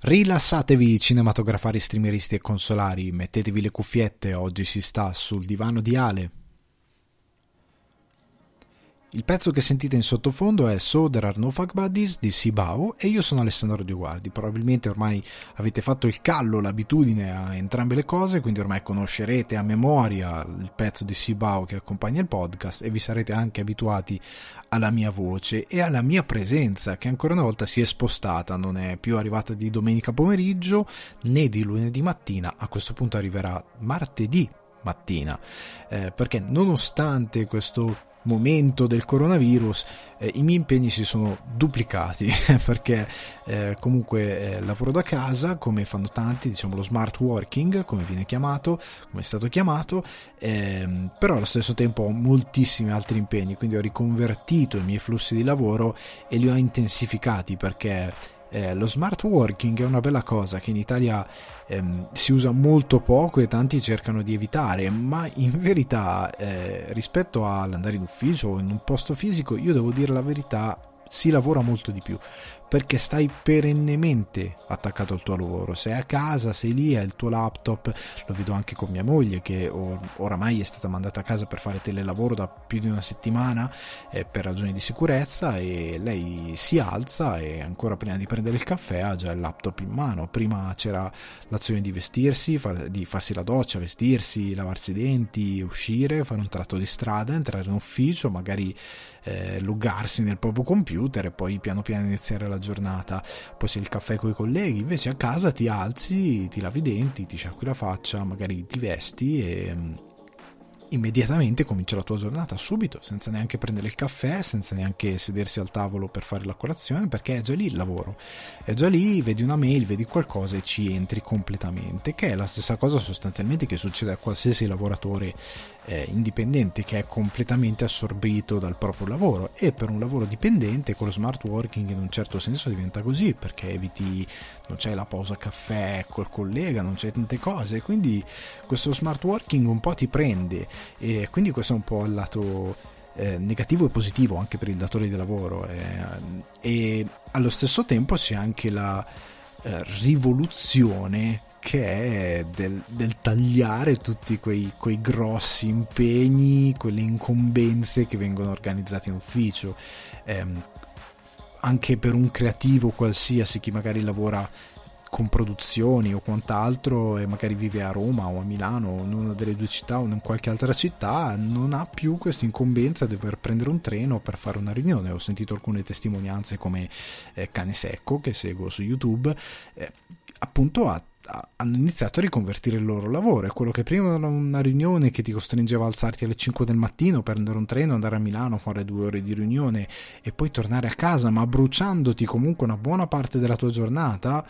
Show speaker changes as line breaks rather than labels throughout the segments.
Rilassatevi cinematografari, streameristi e consolari, mettetevi le cuffiette, oggi si sta sul divano di Ale. Il pezzo che sentite in sottofondo è So There Are No Fuck Buddies di Sibao e io sono Alessandro Dioguardi. Probabilmente ormai avete fatto il callo, l'abitudine a entrambe le cose, quindi ormai conoscerete a memoria il pezzo di Sibao che accompagna il podcast e vi sarete anche abituati alla mia voce e alla mia presenza che ancora una volta si è spostata, non è più arrivata di domenica pomeriggio né di lunedì mattina, a questo punto arriverà martedì mattina. Eh, perché nonostante questo momento del coronavirus eh, i miei impegni si sono duplicati perché eh, comunque eh, lavoro da casa come fanno tanti diciamo lo smart working come viene chiamato come è stato chiamato ehm, però allo stesso tempo ho moltissimi altri impegni quindi ho riconvertito i miei flussi di lavoro e li ho intensificati perché eh, lo smart working è una bella cosa che in Italia ehm, si usa molto poco e tanti cercano di evitare, ma in verità eh, rispetto all'andare in ufficio o in un posto fisico, io devo dire la verità, si lavora molto di più perché stai perennemente attaccato al tuo lavoro. Sei a casa, sei lì, hai il tuo laptop. Lo vedo anche con mia moglie che oramai è stata mandata a casa per fare telelavoro da più di una settimana eh, per ragioni di sicurezza e lei si alza e ancora prima di prendere il caffè ha già il laptop in mano. Prima c'era l'azione di vestirsi, di farsi la doccia, vestirsi, lavarsi i denti, uscire, fare un tratto di strada, entrare in ufficio, magari eh, loggarsi nel proprio computer e poi piano piano iniziare la giornata. Poi se il caffè con i colleghi, invece a casa ti alzi, ti lavi i denti, ti sciacqui la faccia, magari ti vesti e mm, immediatamente comincia la tua giornata subito, senza neanche prendere il caffè, senza neanche sedersi al tavolo per fare la colazione, perché è già lì il lavoro. È già lì, vedi una mail, vedi qualcosa e ci entri completamente, che è la stessa cosa sostanzialmente che succede a qualsiasi lavoratore eh, indipendente che è completamente assorbito dal proprio lavoro. E per un lavoro dipendente con lo smart working in un certo senso diventa così perché eviti non c'è la pausa caffè col collega non c'è tante cose. Quindi questo smart working un po' ti prende. E quindi questo è un po' il lato eh, negativo e positivo anche per il datore di lavoro eh, e allo stesso tempo c'è anche la eh, rivoluzione che è del, del tagliare tutti quei, quei, grossi impegni, quelle incombenze che vengono organizzate in ufficio. Eh, anche per un creativo qualsiasi, chi magari lavora con produzioni o quant'altro e magari vive a Roma o a Milano o in una delle due città o in qualche altra città non ha più questa incombenza di dover prendere un treno per fare una riunione ho sentito alcune testimonianze come eh, Cane Secco che seguo su YouTube eh, appunto ha hanno iniziato a riconvertire il loro lavoro. È quello che prima era una riunione che ti costringeva a alzarti alle 5 del mattino, prendere un treno, andare a Milano, fare due ore di riunione e poi tornare a casa, ma bruciandoti comunque una buona parte della tua giornata,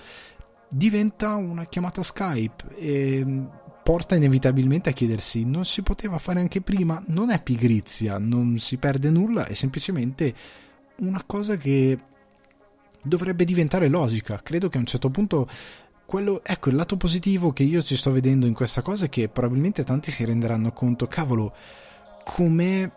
diventa una chiamata Skype e mm, porta inevitabilmente a chiedersi non si poteva fare anche prima, non è pigrizia, non si perde nulla, è semplicemente una cosa che dovrebbe diventare logica. Credo che a un certo punto quello, ecco, il lato positivo che io ci sto vedendo in questa cosa è che probabilmente tanti si renderanno conto, cavolo, come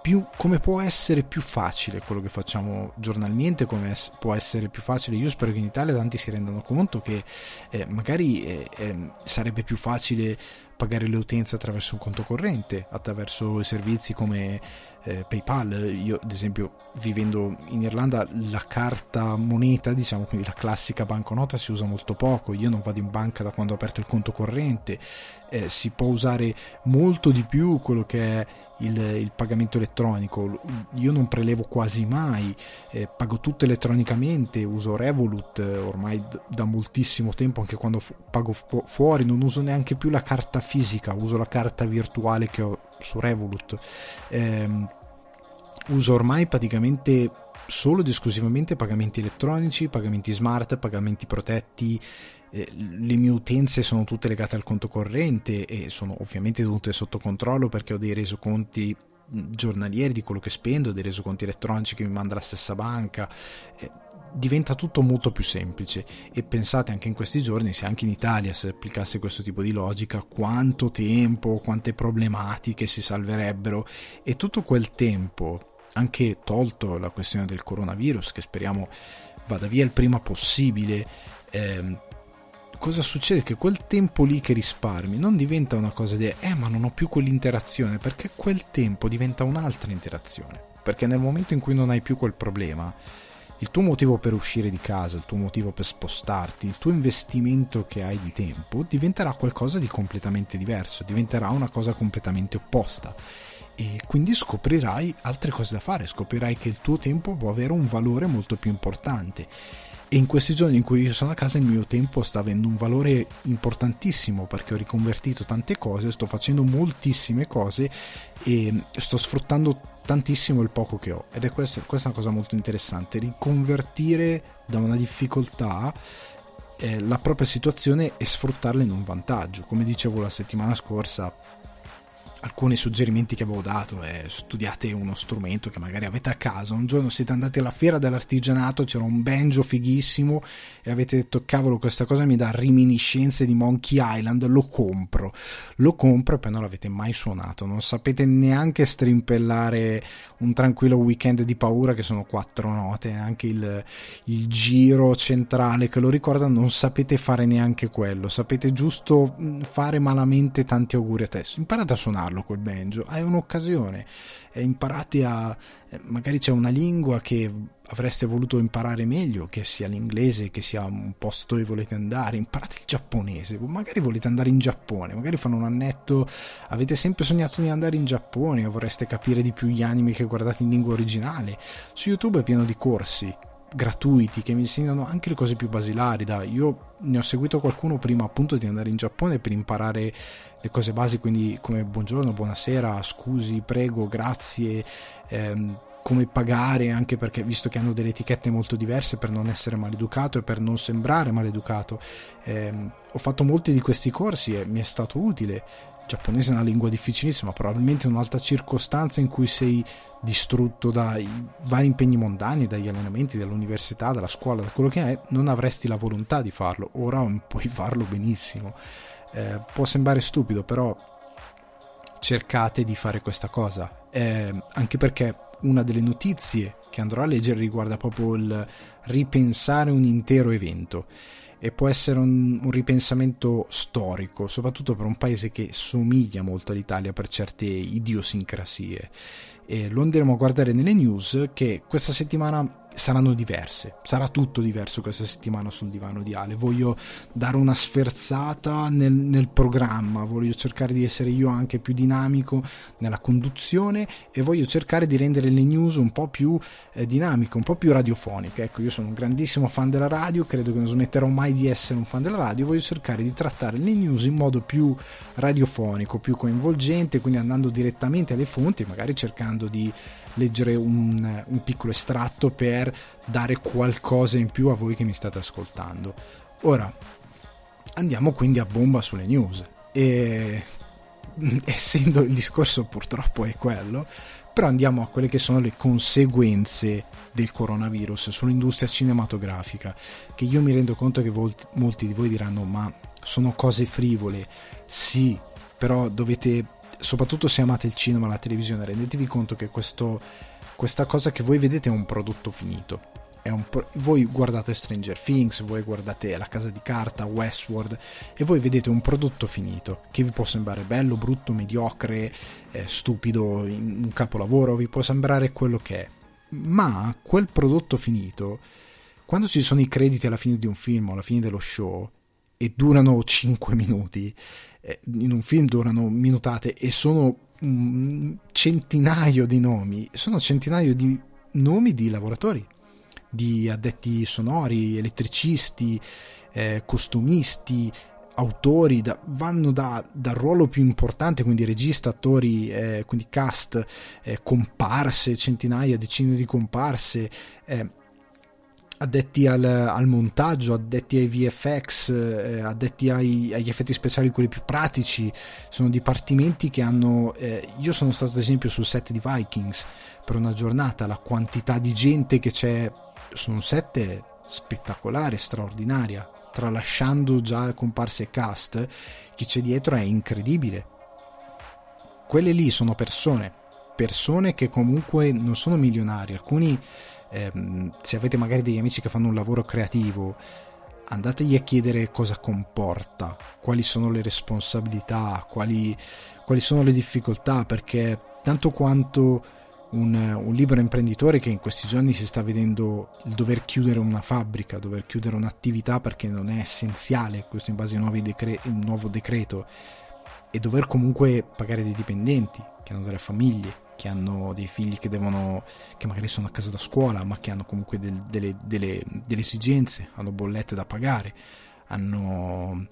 più, come può essere più facile quello che facciamo giornalmente, come es- può essere più facile. Io spero che in Italia tanti si rendano conto che eh, magari eh, eh, sarebbe più facile pagare le utenze attraverso un conto corrente, attraverso servizi come eh, PayPal. Io, ad esempio, vivendo in Irlanda, la carta moneta, diciamo, quindi la classica banconota, si usa molto poco. Io non vado in banca da quando ho aperto il conto corrente. Eh, si può usare molto di più quello che è il, il, pagamento elettronico. Io non prelevo quasi mai, eh, pago tutto elettronicamente, uso Revolut eh, ormai da moltissimo tempo, anche quando fu- pago fu- fuori, non uso neanche più la carta fisica, uso la carta virtuale che ho su Revolut. Eh, uso ormai praticamente solo ed esclusivamente pagamenti elettronici, pagamenti smart, pagamenti protetti eh, le mie utenze sono tutte legate al conto corrente e sono ovviamente tutte sotto controllo perché ho dei resoconti giornalieri di quello che spendo, dei resoconti elettronici che mi manda la stessa banca. Eh, diventa tutto molto più semplice e pensate anche in questi giorni se anche in Italia si applicasse questo tipo di logica quanto tempo, quante problematiche si salverebbero e tutto quel tempo anche tolto la questione del coronavirus che speriamo vada via il prima possibile eh, cosa succede? Che quel tempo lì che risparmi non diventa una cosa di eh ma non ho più quell'interazione, perché quel tempo diventa un'altra interazione. Perché nel momento in cui non hai più quel problema, il tuo motivo per uscire di casa, il tuo motivo per spostarti, il tuo investimento che hai di tempo diventerà qualcosa di completamente diverso, diventerà una cosa completamente opposta e quindi scoprirai altre cose da fare, scoprirai che il tuo tempo può avere un valore molto più importante. E in questi giorni in cui io sono a casa il mio tempo sta avendo un valore importantissimo perché ho riconvertito tante cose, sto facendo moltissime cose e sto sfruttando tantissimo il poco che ho. Ed è questa, questa è una cosa molto interessante, riconvertire da una difficoltà eh, la propria situazione e sfruttarla in un vantaggio. Come dicevo la settimana scorsa, alcuni suggerimenti che avevo dato è studiate uno strumento che magari avete a casa. Un giorno siete andati alla fiera dell'artigianato c'era un banjo fighissimo e avete detto cavolo questa cosa mi dà reminiscenze di Monkey Island lo compro. Lo compro e poi non l'avete mai suonato. Non sapete neanche strimpellare un tranquillo weekend di paura che sono quattro note anche il, il giro centrale che lo ricorda non sapete fare neanche quello sapete giusto fare malamente tanti auguri a te. Imparate a suonarlo col banjo, hai un'occasione, imparate a... Eh, magari c'è una lingua che avreste voluto imparare meglio, che sia l'inglese, che sia un posto dove volete andare, imparate il giapponese, magari volete andare in Giappone, magari fanno un annetto, avete sempre sognato di andare in Giappone o vorreste capire di più gli anime che guardate in lingua originale. Su YouTube è pieno di corsi gratuiti che mi insegnano anche le cose più basilari. Da, io ne ho seguito qualcuno prima appunto di andare in Giappone per imparare le cose basi, quindi come buongiorno, buonasera, scusi, prego, grazie, ehm, come pagare, anche perché visto che hanno delle etichette molto diverse per non essere maleducato e per non sembrare maleducato. Ehm, ho fatto molti di questi corsi e mi è stato utile. Il giapponese è una lingua difficilissima, probabilmente in un'altra circostanza in cui sei distrutto dai vari impegni mondani, dagli allenamenti, dall'università, dalla scuola, da quello che è, non avresti la volontà di farlo. Ora puoi farlo benissimo. Eh, può sembrare stupido, però cercate di fare questa cosa, eh, anche perché una delle notizie che andrò a leggere riguarda proprio il ripensare un intero evento e può essere un, un, ripensamento storico, soprattutto per un paese che somiglia molto all'Italia per certe idiosincrasie. E lo andremo a guardare nelle news che questa settimana saranno diverse. Sarà tutto diverso questa settimana sul divano di Ale. Voglio dare una sferzata nel, nel, programma, voglio cercare di essere io anche più dinamico nella conduzione e voglio cercare di rendere le news un po' più eh, dinamiche, un po' più radiofoniche. Ecco, io sono un grandissimo fan della radio, credo che non smetterò mai di essere un fan della radio. Voglio cercare di trattare le news in modo più radiofonico, più coinvolgente, quindi andando direttamente alle fonti, magari cercando di leggere un, un piccolo estratto per dare qualcosa in più a voi che mi state ascoltando. Ora, andiamo quindi a bomba sulle news. E essendo il discorso purtroppo è quello, però andiamo a quelle che sono le conseguenze del coronavirus sull'industria cinematografica, che io mi rendo conto che molti di voi diranno ma sono cose frivole, sì, però dovete soprattutto se amate il cinema la televisione, rendetevi conto che questo, questa cosa che voi vedete è un prodotto finito. Pro- voi guardate Stranger Things, voi guardate La Casa di Carta, Westworld e voi vedete un prodotto finito che vi può sembrare bello, brutto, mediocre, eh, stupido, un capolavoro, vi può sembrare quello che è. Ma quel prodotto finito, quando ci sono i crediti alla fine di un film o alla fine dello show e durano 5 minuti, in un film durano minutate e sono un centinaio di nomi, sono centinaio di nomi di lavoratori, di addetti sonori, elettricisti, eh, costumisti, autori, da, vanno da, dal ruolo più importante, quindi regista, attori, eh, quindi cast, eh, comparse, centinaia, decine di comparse, eh, addetti al, al, montaggio, addetti ai VFX, eh, addetti ai, agli effetti speciali, quelli più pratici, sono dipartimenti che hanno... Eh, io sono stato ad esempio sul set di Vikings per una giornata, la quantità di gente che c'è su un set è spettacolare, straordinaria, tralasciando già comparse cast, chi c'è dietro è incredibile. Quelle lì sono persone, persone che comunque non sono milionari, alcuni ehm, se avete magari degli amici che fanno un lavoro creativo, andategli a chiedere cosa comporta, quali sono le responsabilità, quali, quali sono le difficoltà, perché tanto quanto un, un, libero imprenditore che in questi giorni si sta vedendo il dover chiudere una fabbrica, dover chiudere un'attività perché non è essenziale, questo in base a decre- un nuovo decreto, e dover comunque pagare dei dipendenti che hanno delle famiglie, che hanno dei figli che devono, che magari sono a casa da scuola, ma che hanno comunque del, delle, delle, delle, esigenze, hanno bollette da pagare, hanno,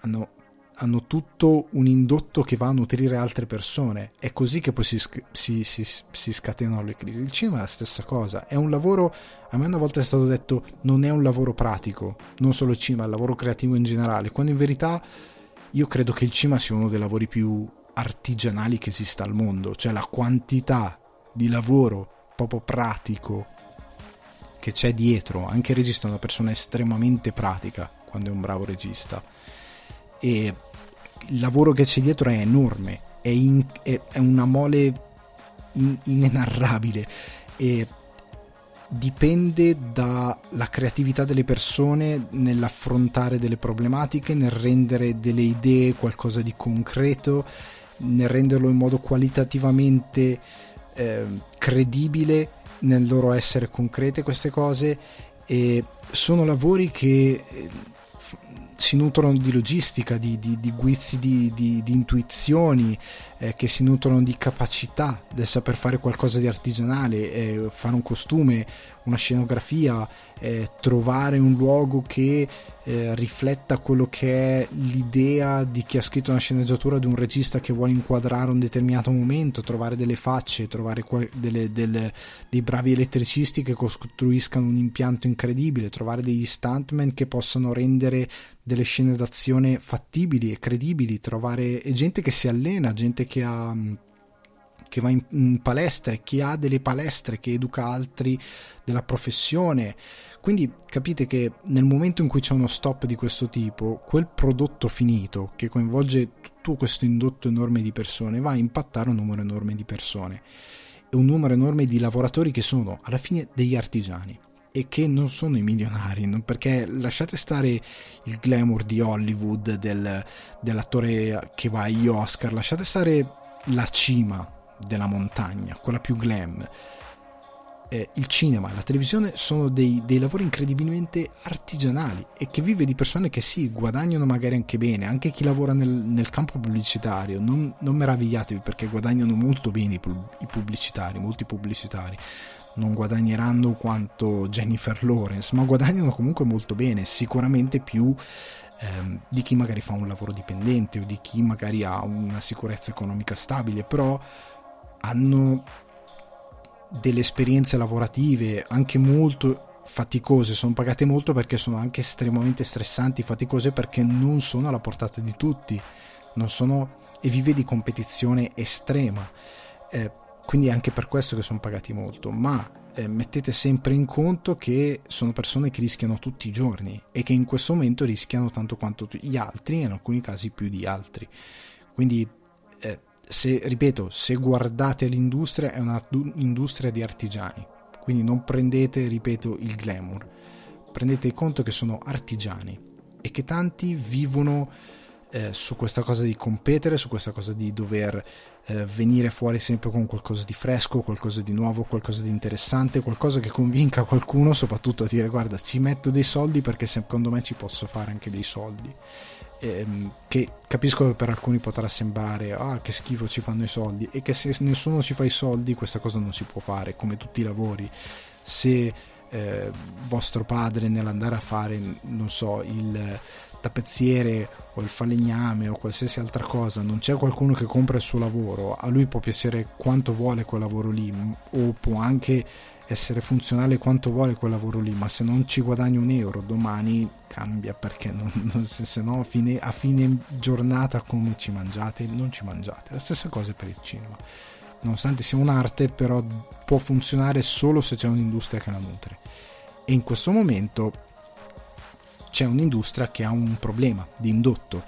hanno, hanno, tutto un indotto che va a nutrire altre persone. È così che poi si, si, si, si scatenano le crisi. Il cinema è la stessa cosa, è un lavoro, a me una volta è stato detto, non è un lavoro pratico, non solo il cinema, è un lavoro creativo in generale, quando in verità io credo che il cinema sia uno dei lavori più artigianali che esista al mondo, cioè la quantità di lavoro proprio pratico che c'è dietro, anche il regista è una persona estremamente pratica quando è un bravo regista. E il lavoro che c'è dietro è enorme, è, in, è, è una mole in, inenarrabile e dipende dalla creatività delle persone nell'affrontare delle problematiche, nel rendere delle idee qualcosa di concreto nel renderlo in modo qualitativamente eh, credibile nel loro essere concrete queste cose e sono lavori che eh, si nutrono di logistica, di, di, di guizzi di, di intuizioni, eh, che si nutrono di capacità del saper fare qualcosa di artigianale, eh, fare un costume, una scenografia, eh, trovare un luogo che eh, rifletta quello che è l'idea di chi ha scritto una sceneggiatura di un regista che vuole inquadrare un determinato momento, trovare delle facce, trovare que- delle, delle, dei bravi elettricisti che costruiscano un impianto incredibile, trovare degli stuntman che possano rendere delle scene d'azione fattibili e credibili, trovare gente che si allena, gente che ha che va in, in palestre, che ha delle palestre, che educa altri della professione. Quindi capite che nel momento in cui c'è uno stop di questo tipo, quel prodotto finito che coinvolge tutto questo indotto enorme di persone va a impattare un numero enorme di persone. E un numero enorme di lavoratori che sono alla fine degli artigiani. E che non sono i milionari, perché lasciate stare il glamour di Hollywood del, dell'attore che va agli Oscar, lasciate stare la cima della montagna, quella più glam. Eh, il cinema la televisione sono dei, dei, lavori incredibilmente artigianali e che vive di persone che sì, guadagnano magari anche bene, anche chi lavora nel, nel campo pubblicitario, non, non, meravigliatevi perché guadagnano molto bene i, i pubblicitari, molti pubblicitari, non guadagneranno quanto Jennifer Lawrence, ma guadagnano comunque molto bene, sicuramente più ehm, di chi magari fa un lavoro dipendente o di chi magari ha una sicurezza economica stabile, però hanno delle esperienze lavorative anche molto faticose, sono pagate molto perché sono anche estremamente stressanti, faticose perché non sono alla portata di tutti, non sono e vive di competizione estrema. Eh, quindi è anche per questo che sono pagati molto, ma eh, mettete sempre in conto che sono persone che rischiano tutti i giorni e che in questo momento rischiano tanto quanto gli altri, in alcuni casi più di altri. Quindi eh, se, ripeto, se guardate l'industria è un'industria di artigiani, quindi non prendete, ripeto, il glamour, prendete conto che sono artigiani e che tanti vivono eh, su questa cosa di competere, su questa cosa di dover eh, venire fuori sempre con qualcosa di fresco, qualcosa di nuovo, qualcosa di interessante, qualcosa che convinca qualcuno soprattutto a dire guarda ci metto dei soldi perché secondo me ci posso fare anche dei soldi ehm, che capisco che per alcuni potrà sembrare ah che schifo ci fanno i soldi. E che se nessuno ci fa i soldi questa cosa non si può fare come tutti i lavori. Se eh, vostro padre nell'andare a fare non so il tappezziere o il falegname o qualsiasi altra cosa non c'è qualcuno che compra il suo lavoro a lui può piacere quanto vuole quel lavoro lì o può anche essere funzionale quanto vuole quel lavoro lì, ma se non ci guadagni un euro domani cambia perché non, non, se, se no a fine, a fine giornata come ci mangiate, non ci mangiate. La stessa cosa per il cinema. Nonostante sia un'arte, però può funzionare solo se c'è un'industria che la nutre. E in questo momento c'è un'industria che ha un problema di indotto.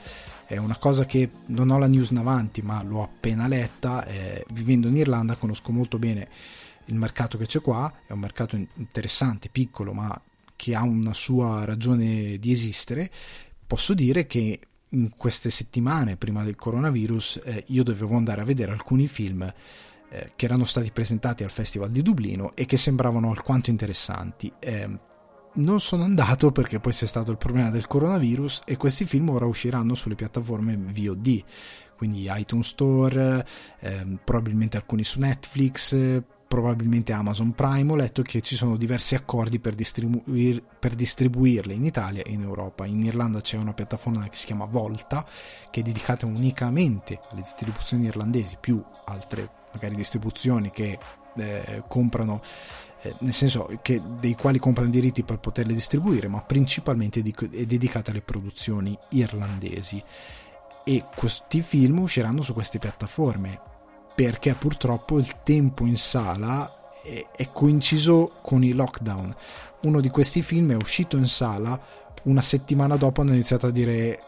È una cosa che non ho la news in avanti, ma l'ho appena letta. Eh, vivendo in Irlanda conosco molto bene il mercato che c'è qua, è un mercato interessante, piccolo, ma che ha una sua ragione di esistere, posso dire che in queste settimane prima del coronavirus eh, io dovevo andare a vedere alcuni film eh, che erano stati presentati al Festival di Dublino e che sembravano alquanto interessanti. Eh, non sono andato perché poi c'è stato il problema del coronavirus e questi film ora usciranno sulle piattaforme VOD, quindi iTunes Store, ehm, probabilmente alcuni su Netflix, probabilmente Amazon Prime. Ho letto che ci sono diversi accordi per, distribuir, per distribuirle in Italia e in Europa. In Irlanda c'è una piattaforma che si chiama Volta, che è dedicata unicamente alle distribuzioni irlandesi, più altre magari distribuzioni che eh, comprano eh, nel senso che dei quali comprano diritti per poterle distribuire, ma principalmente è dedicata alle produzioni irlandesi. E questi film usciranno su queste piattaforme perché purtroppo il tempo in sala è, è coinciso con i lockdown. Uno di questi film è uscito in sala una settimana dopo hanno iniziato a dire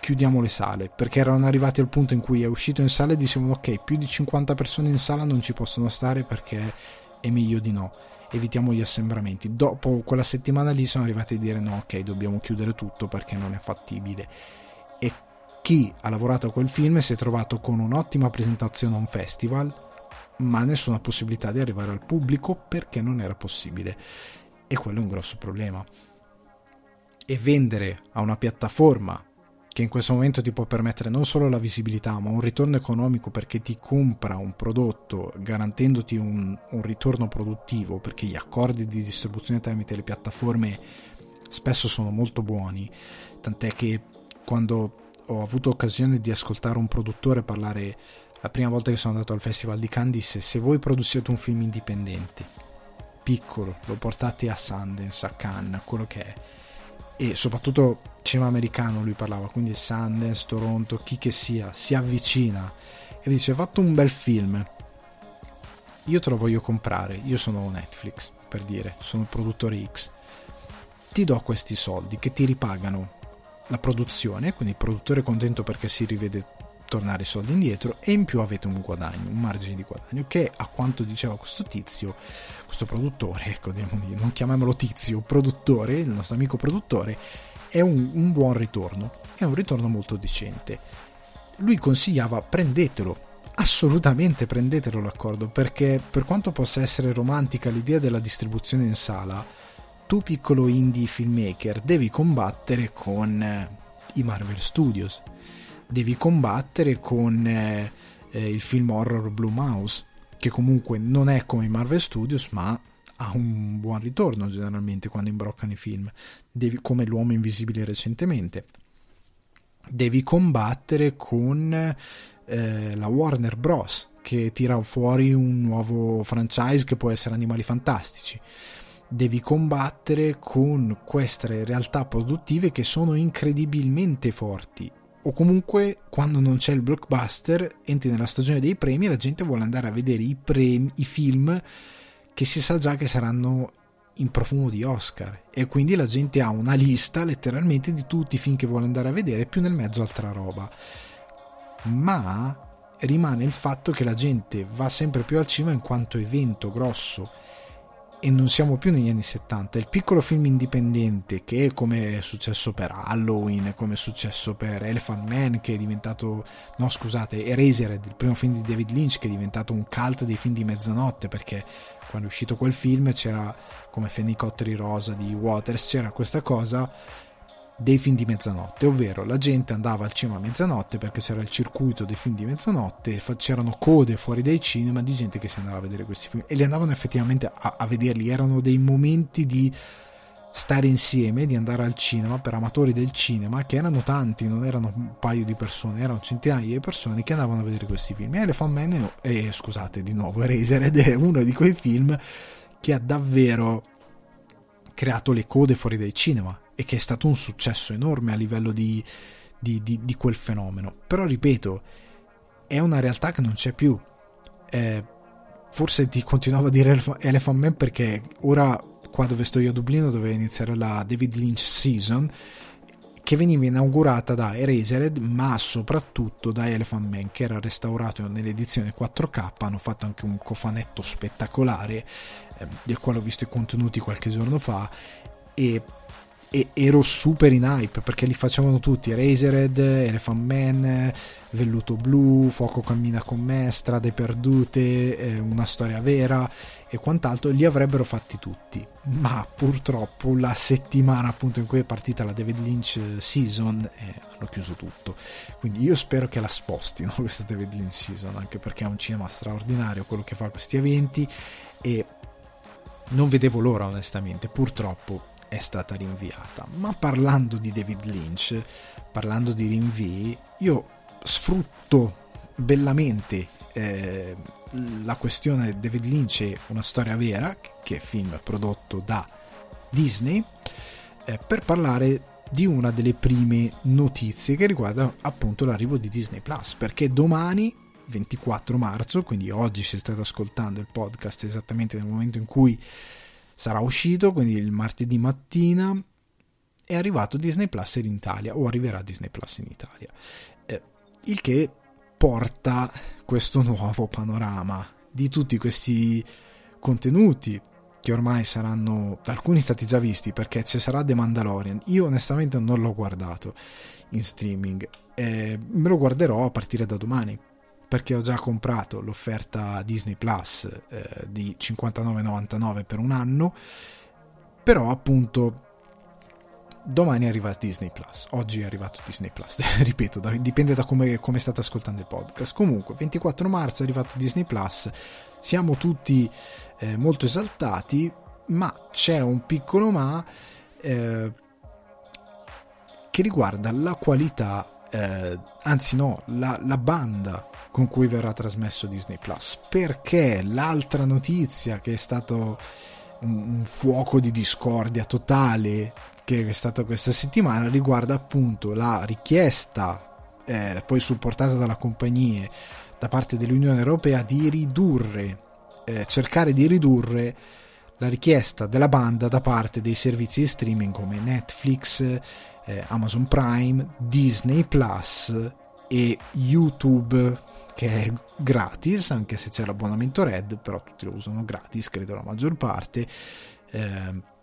chiudiamo le sale perché erano arrivati al punto in cui è uscito in sala e dicevano ok più di 50 persone in sala non ci possono stare perché è meglio di no evitiamo gli assembramenti. Dopo quella settimana lì sono arrivati a dire no, ok, dobbiamo chiudere tutto perché non è fattibile. Chi ha lavorato a quel film si è trovato con un'ottima presentazione a un festival, ma nessuna possibilità di arrivare al pubblico perché non era possibile. E quello è un grosso problema. E vendere a una piattaforma che in questo momento ti può permettere non solo la visibilità, ma un ritorno economico perché ti compra un prodotto garantendoti un, un ritorno produttivo, perché gli accordi di distribuzione tramite le piattaforme spesso sono molto buoni, tant'è che quando ho avuto occasione di ascoltare un produttore parlare la prima volta che sono andato al Festival di Cannes disse se voi producete un film indipendente, piccolo, lo portate a Sundance, a Cannes, quello che è, e soprattutto cinema americano lui parlava, quindi Sundance, Toronto, chi che sia, si avvicina e dice fatto un bel film, io te lo voglio comprare, io sono Netflix per dire, sono il produttore X, ti do questi soldi che ti ripagano la produzione, quindi il produttore è contento perché si rivede tornare i soldi indietro e in più avete un guadagno, un margine di guadagno che a quanto diceva questo tizio, questo produttore, ecco, non chiamiamolo tizio, produttore, il nostro amico produttore, è un, un buon ritorno, è un ritorno molto decente. Lui consigliava prendetelo, assolutamente prendetelo l'accordo perché per quanto possa essere romantica l'idea della distribuzione in sala, tu piccolo indie filmmaker devi combattere con i Marvel Studios devi combattere con eh, eh, il film horror Blue Mouse, che comunque non è come i Marvel Studios, ma ha un buon ritorno generalmente quando imbroccano i film, devi, come l'uomo invisibile recentemente. Devi combattere con eh, la Warner Bros. che tira fuori un nuovo franchise che può essere Animali Fantastici. Devi combattere con queste realtà produttive che sono incredibilmente forti. O comunque quando non c'è il blockbuster entri nella stagione dei premi e la gente vuole andare a vedere i, premi, i film che si sa già che saranno in profumo di Oscar. E quindi la gente ha una lista letteralmente di tutti i film che vuole andare a vedere più nel mezzo altra roba. Ma rimane il fatto che la gente va sempre più al cinema in quanto evento grosso e non siamo più negli anni 70. Il piccolo film indipendente che come è successo per Halloween, come è successo per Elephant Man che è diventato, no scusate, Eraserhead, il primo film di David Lynch che è diventato un cult dei film di mezzanotte perché quando è uscito quel film c'era come Fenicotteri Rosa di Waters, c'era questa cosa dei film di mezzanotte, ovvero la gente andava al cinema a mezzanotte perché c'era il circuito dei film di mezzanotte, c'erano code fuori dai cinema di gente che si andava a vedere questi film e li andavano effettivamente a, a vederli, erano dei momenti di stare insieme, di andare al cinema per amatori del cinema, che erano tanti, non erano un paio di persone, erano centinaia di persone che andavano a vedere questi film. E Elephant Man, eh, scusate di nuovo, Eraser ed è uno di quei film che ha davvero creato le code fuori dai cinema e che è stato un successo enorme a livello di, di, di, di quel fenomeno. Però ripeto, è una realtà che non c'è più. Eh, forse ti continuavo a dire Elephant Man perché ora qua dove sto io a Dublino dove iniziare la David Lynch Season che veniva inaugurata da Erasered ma soprattutto da Elephant Man che era restaurato nell'edizione 4K hanno fatto anche un cofanetto spettacolare eh, del quale ho visto i contenuti qualche giorno fa e, e, ero super in hype perché li facevano tutti Erasered, Elephant Man Velluto Blu, Fuoco cammina con me Strade perdute, eh, Una storia vera e quant'altro li avrebbero fatti tutti. Ma purtroppo la settimana appunto in cui è partita la David Lynch season eh, hanno chiuso tutto. Quindi io spero che la spostino questa David Lynch season anche perché è un cinema straordinario quello che fa questi eventi e non vedevo l'ora onestamente. Purtroppo è stata rinviata. Ma parlando di David Lynch parlando di rinvii io sfrutto bellamente eh, la questione David Lynch è una storia vera, che è film prodotto da Disney, eh, per parlare di una delle prime notizie che riguarda appunto l'arrivo di Disney Plus, perché domani 24 marzo, quindi oggi se state ascoltando il podcast esattamente nel momento in cui sarà uscito, quindi il martedì mattina, è arrivato Disney Plus in Italia o arriverà Disney Plus in Italia. Eh, il che porta questo nuovo panorama di tutti questi contenuti che ormai saranno alcuni stati già visti perché ci sarà The Mandalorian. Io onestamente non l'ho guardato in streaming. Eh, me lo guarderò a partire da domani perché ho già comprato l'offerta Disney Plus eh, di 59,99 per un anno però appunto domani arriva Disney Plus. Oggi è arrivato Disney Plus, ripeto, da, dipende da come, come, state ascoltando il podcast. Comunque, 24 marzo è arrivato Disney Plus. Siamo tutti eh, molto esaltati, ma c'è un piccolo ma eh, che riguarda la qualità, eh, anzi no, la, la banda con cui verrà trasmesso Disney Plus. Perché l'altra notizia che è stato un, fuoco di discordia totale che è stata questa settimana riguarda appunto la richiesta eh, poi supportata dalla compagnia da parte dell'Unione Europea di ridurre eh, cercare di ridurre la richiesta della banda da parte dei servizi di streaming come Netflix, eh, Amazon Prime, Disney Plus e YouTube che è gratis anche se c'è l'abbonamento Red però tutti lo usano gratis credo la maggior parte eh,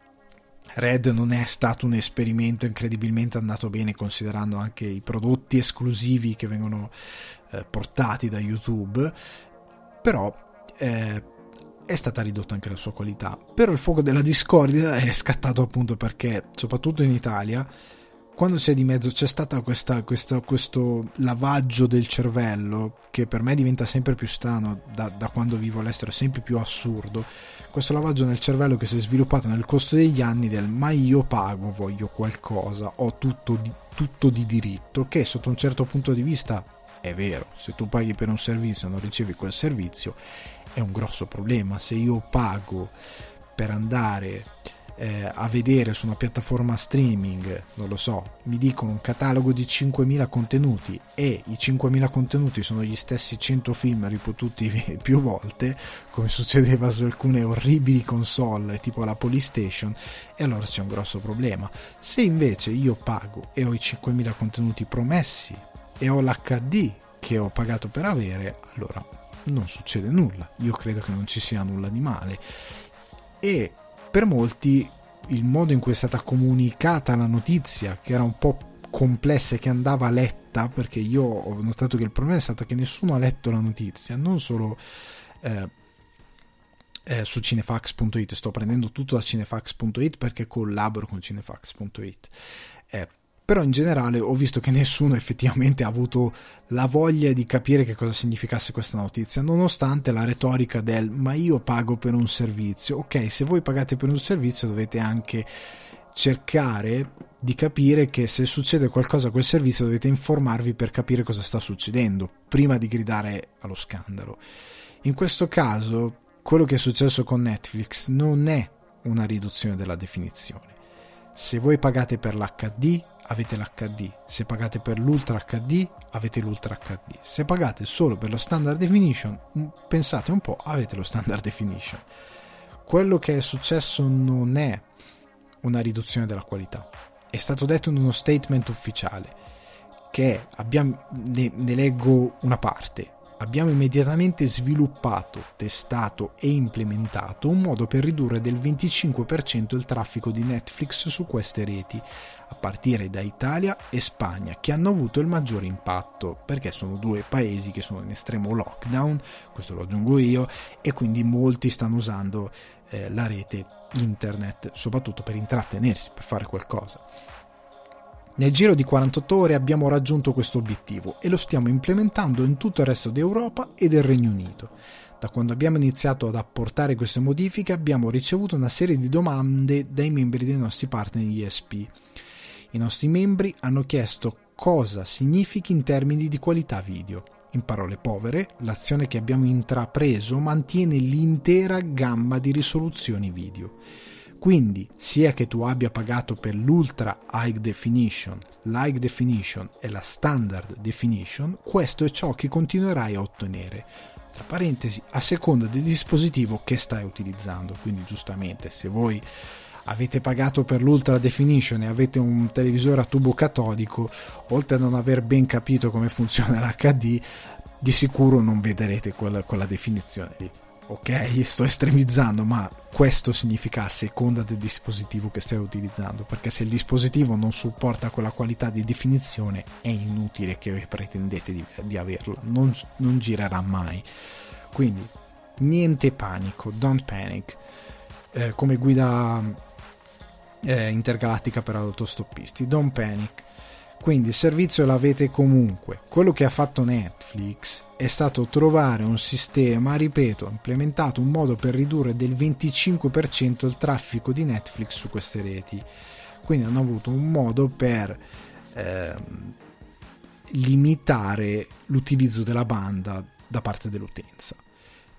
Red non è stato un esperimento incredibilmente andato bene considerando anche i prodotti esclusivi che vengono eh, portati da YouTube, però eh, è stata ridotta anche la sua qualità. Però il fuoco della discordia è scattato appunto perché, soprattutto in Italia, quando c'è di mezzo c'è stato questo lavaggio del cervello che per me diventa sempre più strano da, da, quando vivo all'estero, sempre più assurdo. Questo lavaggio nel cervello che si è sviluppato nel corso degli anni del ma io pago, voglio qualcosa, ho tutto di, tutto di diritto, che sotto un certo punto di vista è vero, se tu paghi per un servizio e non ricevi quel servizio è un grosso problema. Se io pago per andare eh, a vedere su una piattaforma streaming, non lo so, mi dicono un catalogo di 5.000 contenuti e i 5.000 contenuti sono gli stessi 100 film ripetuti più volte, come succedeva su alcune orribili console tipo la Polystation, e allora c'è un grosso problema. Se invece io pago e ho i 5.000 contenuti promessi e ho l'HD che ho pagato per avere, allora non succede nulla. Io credo che non ci sia nulla di male. E per molti il modo in cui è stata comunicata la notizia, che era un po' complessa e che andava letta, perché io ho notato che il problema è stato che nessuno ha letto la notizia, non solo eh, eh, su cinefax.it, sto prendendo tutto da cinefax.it perché collaboro con cinefax.it. Eh, però in generale ho visto che nessuno effettivamente ha avuto la voglia di capire che cosa significasse questa notizia, nonostante la retorica del ma io pago per un servizio. Ok, se voi pagate per un servizio dovete anche cercare di capire che se succede qualcosa a quel servizio dovete informarvi per capire cosa sta succedendo prima di gridare allo scandalo. In questo caso, quello che è successo con Netflix non è una riduzione della definizione. Se voi pagate per l'HD, avete l'HD, se pagate per l'Ultra HD avete l'Ultra HD, se pagate solo per lo Standard Definition, mm, pensate un po', avete lo Standard Definition. Quello che è successo non è una riduzione della qualità, è stato detto in uno statement ufficiale che abbiamo, ne, ne leggo una parte. Abbiamo immediatamente sviluppato, testato e implementato un modo per ridurre del 25% il traffico di Netflix su queste reti, a partire da Italia e Spagna, che hanno avuto il maggiore impatto, perché sono due paesi che sono in estremo lockdown, questo lo aggiungo io, e quindi molti stanno usando eh, la rete internet, soprattutto per intrattenersi, per fare qualcosa. Nel giro di 48 ore abbiamo raggiunto questo obiettivo e lo stiamo implementando in tutto il resto d'Europa e del Regno Unito. Da quando abbiamo iniziato ad apportare queste modifiche abbiamo ricevuto una serie di domande dai membri dei nostri partner ISP. I nostri membri hanno chiesto cosa significhi in termini di qualità video. In parole povere, l'azione che abbiamo intrapreso mantiene l'intera gamma di risoluzioni video. Quindi, sia che tu abbia pagato per l'Ultra High Definition, l'High Definition e la Standard Definition, questo è ciò che continuerai a ottenere. Tra parentesi, a seconda del dispositivo che stai utilizzando. Quindi, giustamente, se voi avete pagato per l'Ultra Definition e avete un televisore a tubo catodico, oltre a non aver ben capito come funziona l'HD, di sicuro non vedrete quella, quella definizione lì ok, sto estremizzando, ma questo significa a seconda del dispositivo che stai utilizzando, perché se il dispositivo non supporta quella qualità di definizione è inutile che pretendete di, di averla, non, non, girerà mai. Quindi niente panico, don't panic. Eh, come guida eh, intergalattica per autostoppisti, don't panic quindi il servizio l'avete comunque. Quello che ha fatto Netflix è stato trovare un sistema, ripeto, implementato un modo per ridurre del 25% il traffico di Netflix su queste reti. Quindi hanno avuto un modo per eh, limitare l'utilizzo della banda da parte dell'utenza.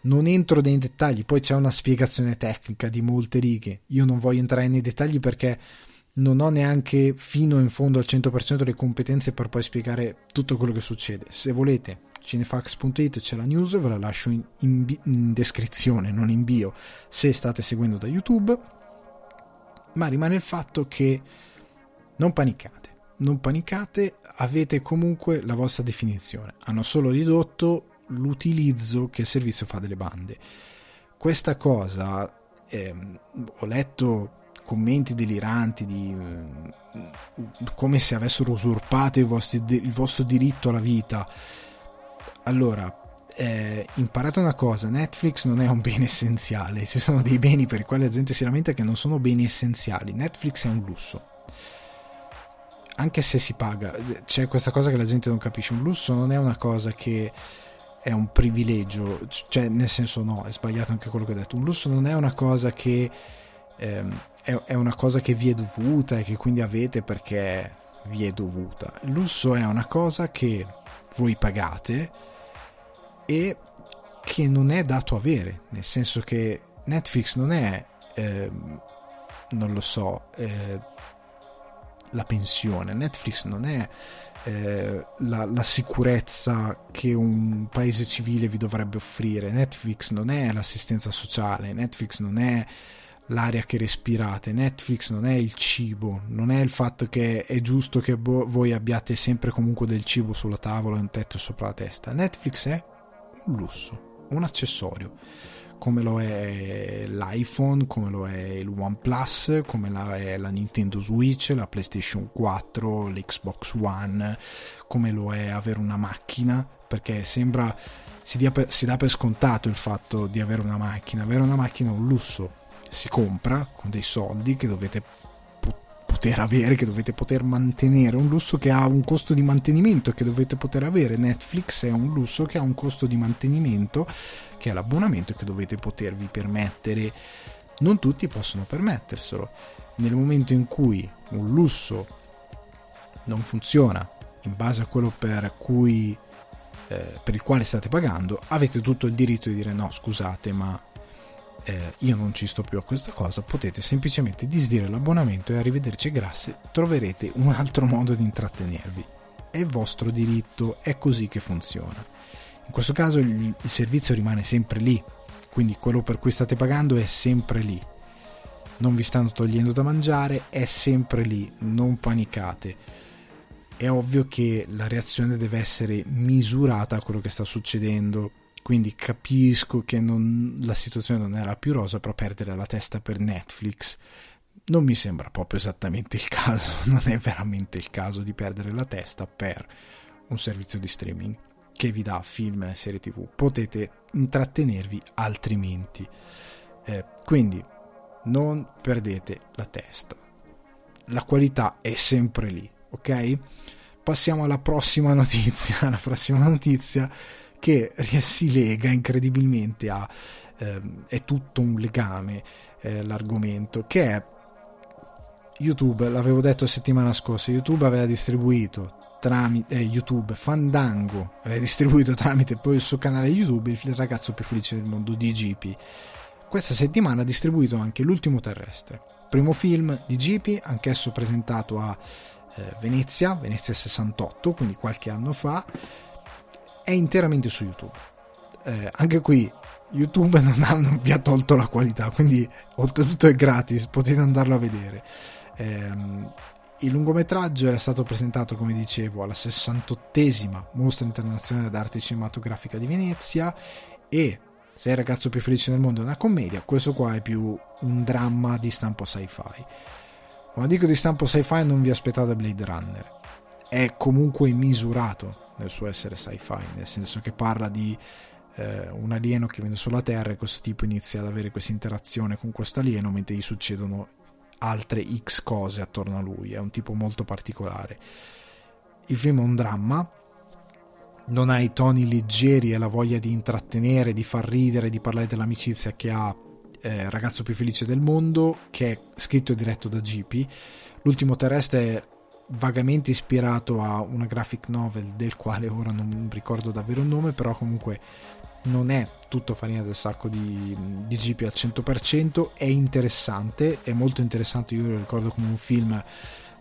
Non entro nei dettagli, poi c'è una spiegazione tecnica di molte righe. Io non voglio entrare nei dettagli perché non ho neanche fino in fondo al 100% le competenze per poi spiegare tutto quello che succede. Se volete, cinefax.it c'è la news, ve la lascio in, in, in, descrizione, non in bio, se state seguendo da YouTube. Ma rimane il fatto che non panicate, non panicate, avete comunque la vostra definizione. Hanno solo ridotto l'utilizzo che il servizio fa delle bande. Questa cosa eh, ho letto commenti deliranti di eh, come se avessero usurpato il vostro, il vostro diritto alla vita. Allora, eh, imparate una cosa, Netflix non è un bene essenziale, ci sono dei beni per i quali la gente si lamenta che non sono beni essenziali, Netflix è un lusso. Anche se si paga, c'è questa cosa che la gente non capisce, un lusso non è una cosa che è un privilegio, cioè nel senso no, è sbagliato anche quello che ho detto, un lusso non è una cosa che ehm, è, è una cosa che vi è dovuta e che quindi avete perché vi è dovuta. Lusso è una cosa che voi pagate e che non è dato avere, nel senso che Netflix non è, eh, non lo so, eh, la pensione, Netflix non è eh, la, la, sicurezza che un paese civile vi dovrebbe offrire, Netflix non è l'assistenza sociale, Netflix non è l'aria che respirate. Netflix non è il cibo, non è il fatto che è giusto che bo- voi abbiate sempre comunque del cibo sulla tavola un tetto sopra la testa. Netflix è un lusso, un accessorio, come lo è l'iPhone, come lo è il OnePlus, come lo è la Nintendo Switch, la PlayStation 4, l'Xbox One, come lo è avere una macchina, perché sembra si, per, si dà per scontato il fatto di avere una macchina. Avere una macchina è un lusso, si compra con dei soldi che dovete poter avere, che dovete poter mantenere, un lusso che ha un costo di mantenimento che dovete poter avere. Netflix è un lusso che ha un costo di mantenimento che è l'abbonamento che dovete potervi permettere. Non tutti possono permetterselo. Nel momento in cui un lusso non funziona in base a quello per cui eh, per il quale state pagando, avete tutto il diritto di dire no, scusate, ma eh, io non ci sto più a questa cosa, potete semplicemente disdire l'abbonamento e arrivederci grazie, troverete un altro modo di intrattenervi. È vostro diritto, è così che funziona. In questo caso il, il servizio rimane sempre lì, quindi quello per cui state pagando è sempre lì. Non vi stanno togliendo da mangiare, è sempre lì, non panicate. è ovvio che la reazione deve essere misurata a quello che sta succedendo. Quindi capisco che non, la situazione non era più rosa, però perdere la testa per Netflix non mi sembra proprio esattamente il caso, non è veramente il caso di perdere la testa per un servizio di streaming che vi dà film e serie tv. Potete intrattenervi altrimenti. Eh, quindi non perdete la testa. La qualità è sempre lì, ok? Passiamo alla prossima notizia. La prossima notizia che si lega incredibilmente a... Eh, è tutto un legame eh, l'argomento che è YouTube, l'avevo detto settimana scorsa, YouTube aveva distribuito tramite eh, YouTube Fandango aveva distribuito tramite poi il suo canale YouTube il ragazzo più felice del mondo di GP questa settimana ha distribuito anche L'ultimo terrestre primo film di GP anch'esso presentato a eh, Venezia Venezia 68 quindi qualche anno fa è interamente su YouTube. Eh, anche qui YouTube non, ha, non vi ha tolto la qualità quindi oltretutto è gratis potete andarlo a vedere. Ehm, il lungometraggio era stato presentato, come dicevo, alla 68esima Mostra Internazionale d'Arte Cinematografica di Venezia e Se il ragazzo più felice del mondo è una commedia, questo qua è più un dramma di stampo sci-fi. Quando dico di stampo sci-fi non vi aspettate Blade Runner, è comunque misurato nel suo essere sci-fi, nel senso che parla di eh, un alieno che viene sulla Terra e questo tipo inizia ad avere questa interazione con questo alieno mentre gli succedono altre X cose attorno a lui, è un tipo molto particolare. Il film è un dramma, non ha i toni leggeri e la voglia di intrattenere, di far ridere, di parlare dell'amicizia che ha eh, Ragazzo più felice del mondo, che è scritto e diretto da GP. L'ultimo terrestre è vagamente ispirato a una graphic novel del quale ora non ricordo davvero il nome, però comunque non è tutto farina del sacco di, di GP al 100%, è interessante, è molto interessante, io lo ricordo come un film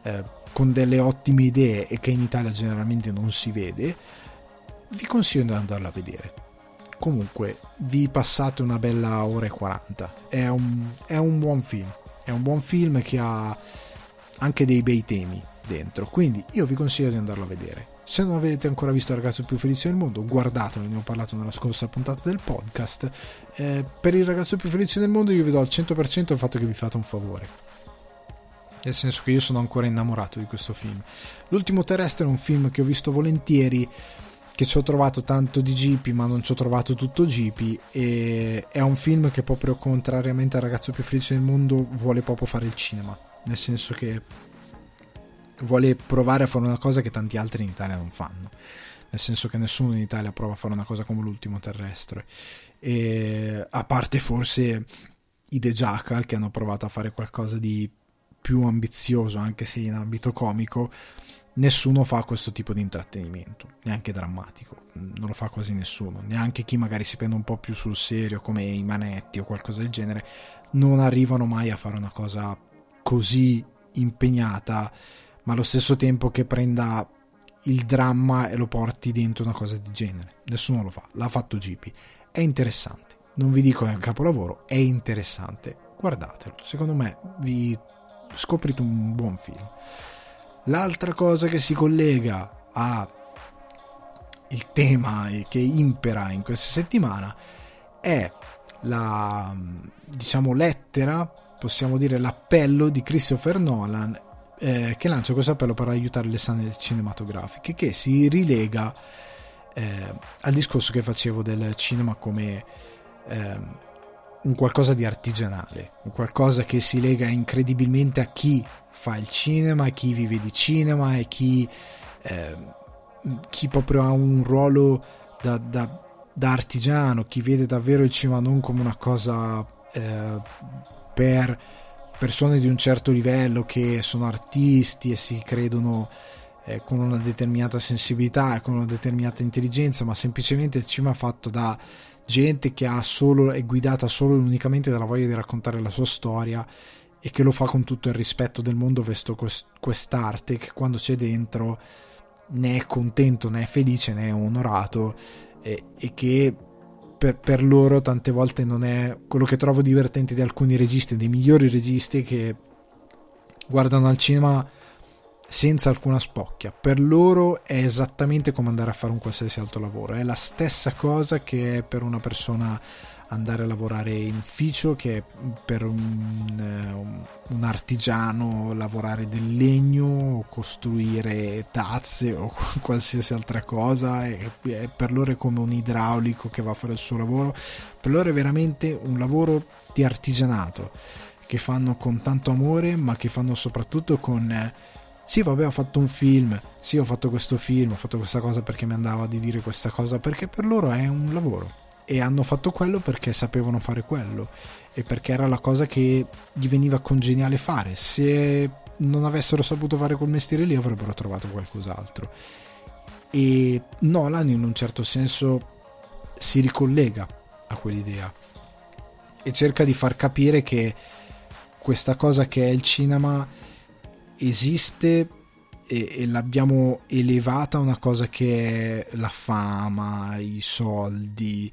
eh, con delle ottime idee e che in Italia generalmente non si vede, vi consiglio di andarlo a vedere. Comunque, vi passate una bella ora e 40, è un, è un buon film, è un buon film che ha anche dei bei temi dentro, quindi io vi consiglio di andarlo a vedere se non avete ancora visto Il ragazzo più felice del mondo, guardatelo, ne ho parlato nella scorsa puntata del podcast. Eh, per il ragazzo più felice del mondo io vi do al 100% il fatto che vi fate un favore. Nel senso che io sono ancora innamorato di questo film. L'ultimo terrestre è un film che ho visto volentieri, che ci ho trovato tanto di GP ma non ci ho trovato tutto GP e è un film che proprio contrariamente al ragazzo più felice del mondo vuole proprio fare il cinema. Nel senso che vuole provare a fare una cosa che tanti altri in Italia non fanno. Nel senso che nessuno in Italia prova a fare una cosa come l'ultimo terrestre. E a parte forse i The Jackal che hanno provato a fare qualcosa di più ambizioso anche se in ambito comico nessuno fa questo tipo di intrattenimento neanche drammatico. Non lo fa quasi nessuno. Neanche chi magari si prende un po' più sul serio come i manetti o qualcosa del genere non arrivano mai a fare una cosa così impegnata ma allo stesso tempo che prenda il dramma e lo porti dentro una cosa di genere. Nessuno lo fa, l'ha fatto GP. È interessante. Non vi dico è un capolavoro, è interessante. Guardatelo, secondo me vi scoprite un buon film. L'altra cosa che si collega a il tema che impera in questa settimana è la diciamo lettera, possiamo dire l'appello di Christopher Nolan eh, che lancia questo appello per aiutare le sane cinematografiche, che si rilega eh, al discorso che facevo del cinema come eh, un qualcosa di artigianale, un qualcosa che si lega incredibilmente a chi fa il cinema, a chi vive di cinema e chi, ehm, chi proprio ha un ruolo da, da, da, artigiano, chi vede davvero il cinema non come una cosa eh, per persone di un certo livello che sono artisti e si credono eh, con una determinata sensibilità e con una determinata intelligenza, ma semplicemente il cinema fatto da gente che ha solo, è guidata solo e unicamente dalla voglia di raccontare la sua storia e che lo fa con tutto il rispetto del mondo verso quest'arte che quando c'è dentro ne è contento, ne è felice, ne è onorato e, e che per, per, loro tante volte non è quello che trovo divertente di alcuni registi, dei migliori registi che guardano al cinema senza alcuna spocchia. Per loro è esattamente come andare a fare un qualsiasi altro lavoro, è la stessa cosa che è per una persona andare a lavorare in ufficio che per un, eh, un, artigiano lavorare del legno costruire tazze o qualsiasi altra cosa e, e per loro è come un idraulico che va a fare il suo lavoro. Per loro è veramente un lavoro di artigianato che fanno con tanto amore ma che fanno soprattutto con eh, sì vabbè ho fatto un film sì ho fatto questo film ho fatto questa cosa perché mi andava di dire questa cosa perché per loro è un lavoro e hanno fatto quello perché sapevano fare quello e perché era la cosa che gli veniva congeniale fare. Se non avessero saputo fare quel mestiere lì avrebbero trovato qualcos'altro. E Nolan in un certo senso si ricollega a quell'idea e cerca di far capire che questa cosa che è il cinema esiste e, e, l'abbiamo elevata a una cosa che è la fama, i soldi,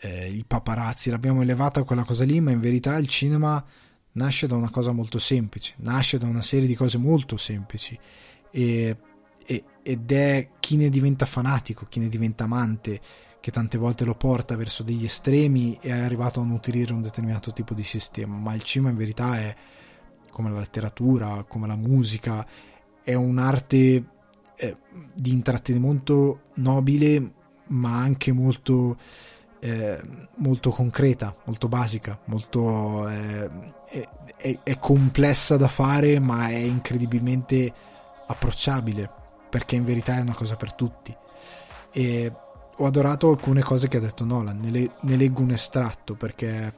eh, i paparazzi, l'abbiamo elevata a quella cosa lì, ma in verità il cinema nasce da una cosa molto semplice, nasce da una serie di cose molto semplici. E, e, ed è chi ne diventa fanatico, chi ne diventa amante, che tante volte lo porta verso degli estremi e è arrivato a nutrire un determinato tipo di sistema, ma il cinema in verità è come la letteratura, come la musica, è un'arte eh, di intrattenimento nobile ma anche molto, eh, molto concreta, molto basica, molto, eh, è, è, complessa da fare ma è incredibilmente approcciabile perché in verità è una cosa per tutti. E ho adorato alcune cose che ha detto Nolan, ne, le, ne leggo un estratto perché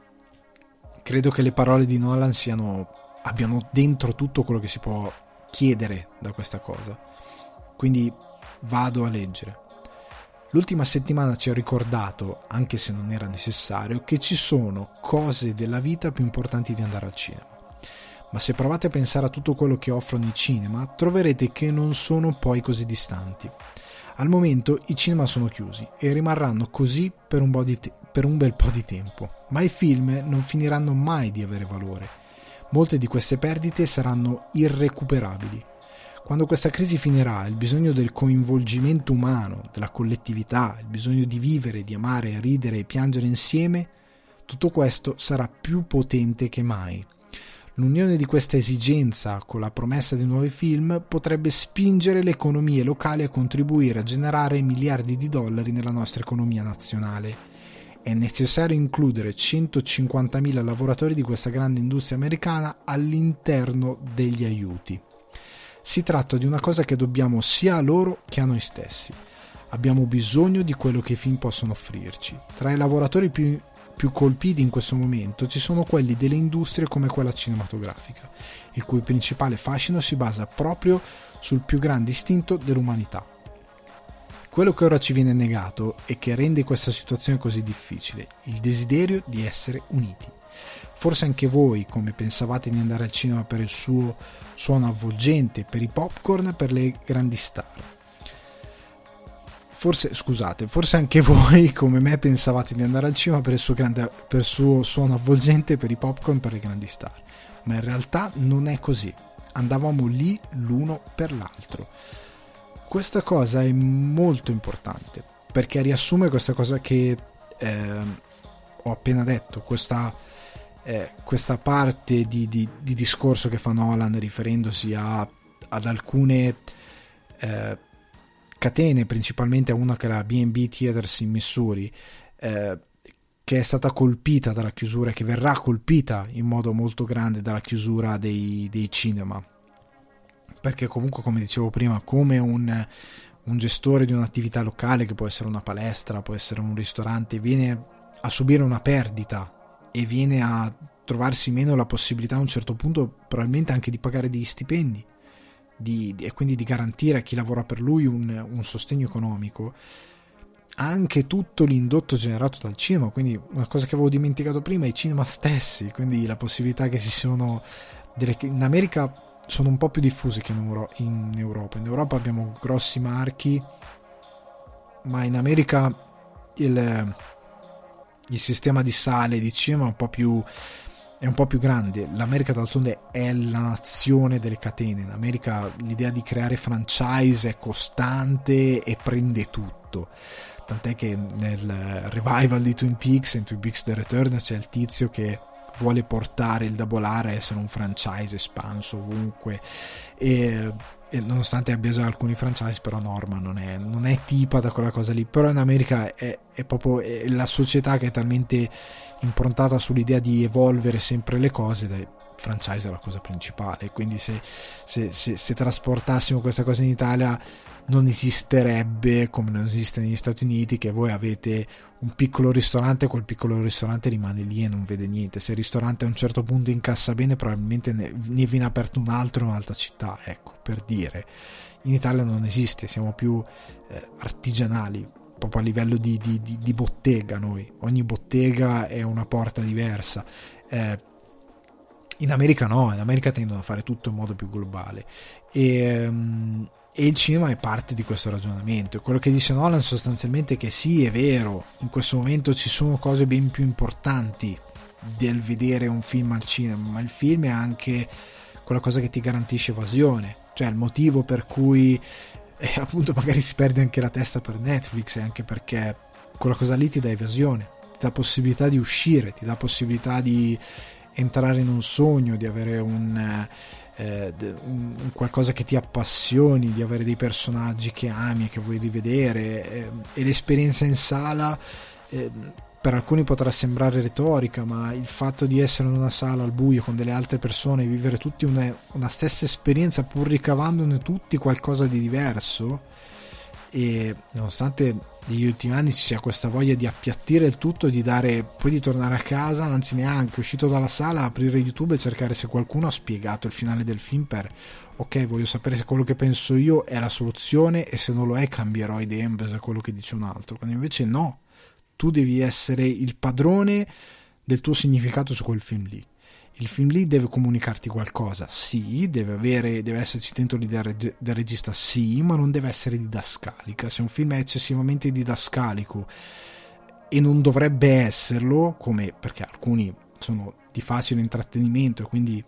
credo che le parole di Nolan siano, abbiano dentro tutto quello che si può chiedere da questa cosa. Quindi vado a leggere. L'ultima settimana ci ha ricordato, anche se non era necessario, che ci sono cose della vita più importanti di andare al cinema. Ma se provate a pensare a tutto quello che offrono i cinema, troverete che non sono poi così distanti. Al momento i cinema sono chiusi e rimarranno così per un, te- per un bel po' di tempo, ma i film non finiranno mai di avere valore molte di queste perdite saranno irrecuperabili. Quando questa crisi finirà, il bisogno del coinvolgimento umano, della collettività, il bisogno di vivere, di amare, ridere e piangere insieme, tutto questo sarà più potente che mai. L'unione di questa esigenza con la promessa di nuovi film potrebbe spingere le economie locali a contribuire a generare miliardi di dollari nella nostra economia nazionale è necessario includere 150.000 lavoratori di questa grande industria americana all'interno degli aiuti. Si tratta di una cosa che dobbiamo sia a loro che a noi stessi. Abbiamo bisogno di quello che i film possono offrirci. Tra i lavoratori più, più colpiti in questo momento ci sono quelli delle industrie come quella cinematografica, il cui principale fascino si basa proprio sul più grande istinto dell'umanità, quello che ora ci viene negato e che rende questa situazione così difficile, il desiderio di essere uniti. Forse anche voi, come pensavate di andare al cinema per il suo suono avvolgente, per i popcorn, per le grandi star. Forse, scusate, forse anche voi, come me, pensavate di andare al cinema per il suo, grande, per il suo suono avvolgente, per i popcorn, per le grandi star. Ma in realtà non è così. Andavamo lì l'uno per l'altro questa cosa è molto importante perché riassume questa cosa che eh, ho appena detto, questa, eh, questa parte di, di, di, discorso che fa Nolan riferendosi a, ad alcune eh, catene, principalmente a una che è la BB Theaters in Missouri, eh, che è stata colpita dalla chiusura, che verrà colpita in modo molto grande dalla chiusura dei, dei cinema perché comunque come dicevo prima come un, un gestore di un'attività locale che può essere una palestra, può essere un ristorante, viene a subire una perdita e viene a trovarsi meno la possibilità a un certo punto probabilmente anche di pagare degli stipendi di, e quindi di garantire a chi lavora per lui un, un sostegno economico anche tutto l'indotto generato dal cinema. Quindi una cosa che avevo dimenticato prima i cinema stessi quindi la possibilità che ci sono delle, in America sono un po' più diffusi che in, Euro- in Europa. In Europa abbiamo grossi marchi, ma in America il, il sistema di sale di cinema è un po' più, è un po' più grande. L'America d'altronde è la nazione delle catene. In America l'idea di creare franchise è costante e prende tutto. Tant'è che nel revival di Twin Peaks, in Twin Peaks The Return, c'è il tizio che vuole portare il Double R a essere un franchise espanso ovunque. E e nonostante abbia già alcuni franchise, però Norma non è, non è tipa da quella cosa lì. Però in America è, è proprio è la società che è talmente improntata sull'idea di evolvere sempre le cose. Dai, franchise è la cosa principale. Quindi se, se, se, se trasportassimo questa cosa in Italia non esisterebbe come non esiste negli Stati Uniti che voi avete un piccolo ristorante quel piccolo ristorante rimane lì e non vede niente. Se il ristorante a un certo punto incassa bene probabilmente ne, ne viene aperto un altro in un'altra città ecco per dire. In Italia non esiste siamo più eh, artigianali proprio a livello di, di, di, di, bottega noi. Ogni bottega è una porta diversa. Eh, in America no in America tendono a fare tutto in modo più globale. E um, e il cinema è parte di questo ragionamento. Quello che dice Nolan sostanzialmente è che sì, è vero, in questo momento ci sono cose ben più importanti del vedere un film al cinema, ma il film è anche quella cosa che ti garantisce evasione, cioè il motivo per cui eh, appunto magari si perde anche la testa per Netflix, è anche perché quella cosa lì ti dà evasione, ti dà possibilità di uscire, ti dà possibilità di entrare in un sogno, di avere un eh, un, qualcosa che ti appassioni, di avere dei personaggi che ami e che vuoi rivedere eh, e l'esperienza in sala eh, per alcuni potrà sembrare retorica, ma il fatto di essere in una sala al buio con delle altre persone, vivere tutti una, una stessa esperienza pur ricavandone tutti qualcosa di diverso e nonostante negli ultimi anni ci sia questa voglia di appiattire il tutto, di dare, poi di tornare a casa, anzi neanche uscito dalla sala, aprire YouTube e cercare se qualcuno ha spiegato il finale del film per ok, voglio sapere se quello che penso io è la soluzione e se non lo è cambierò idea in base a quello che dice un altro. Quando invece no, tu devi essere il padrone del tuo significato su quel film lì il film lì deve comunicarti qualcosa, sì, deve, avere, deve esserci dentro l'idea del regista, sì, ma non deve essere didascalica. Se un film è eccessivamente didascalico e non dovrebbe esserlo, come perché alcuni sono di facile intrattenimento e quindi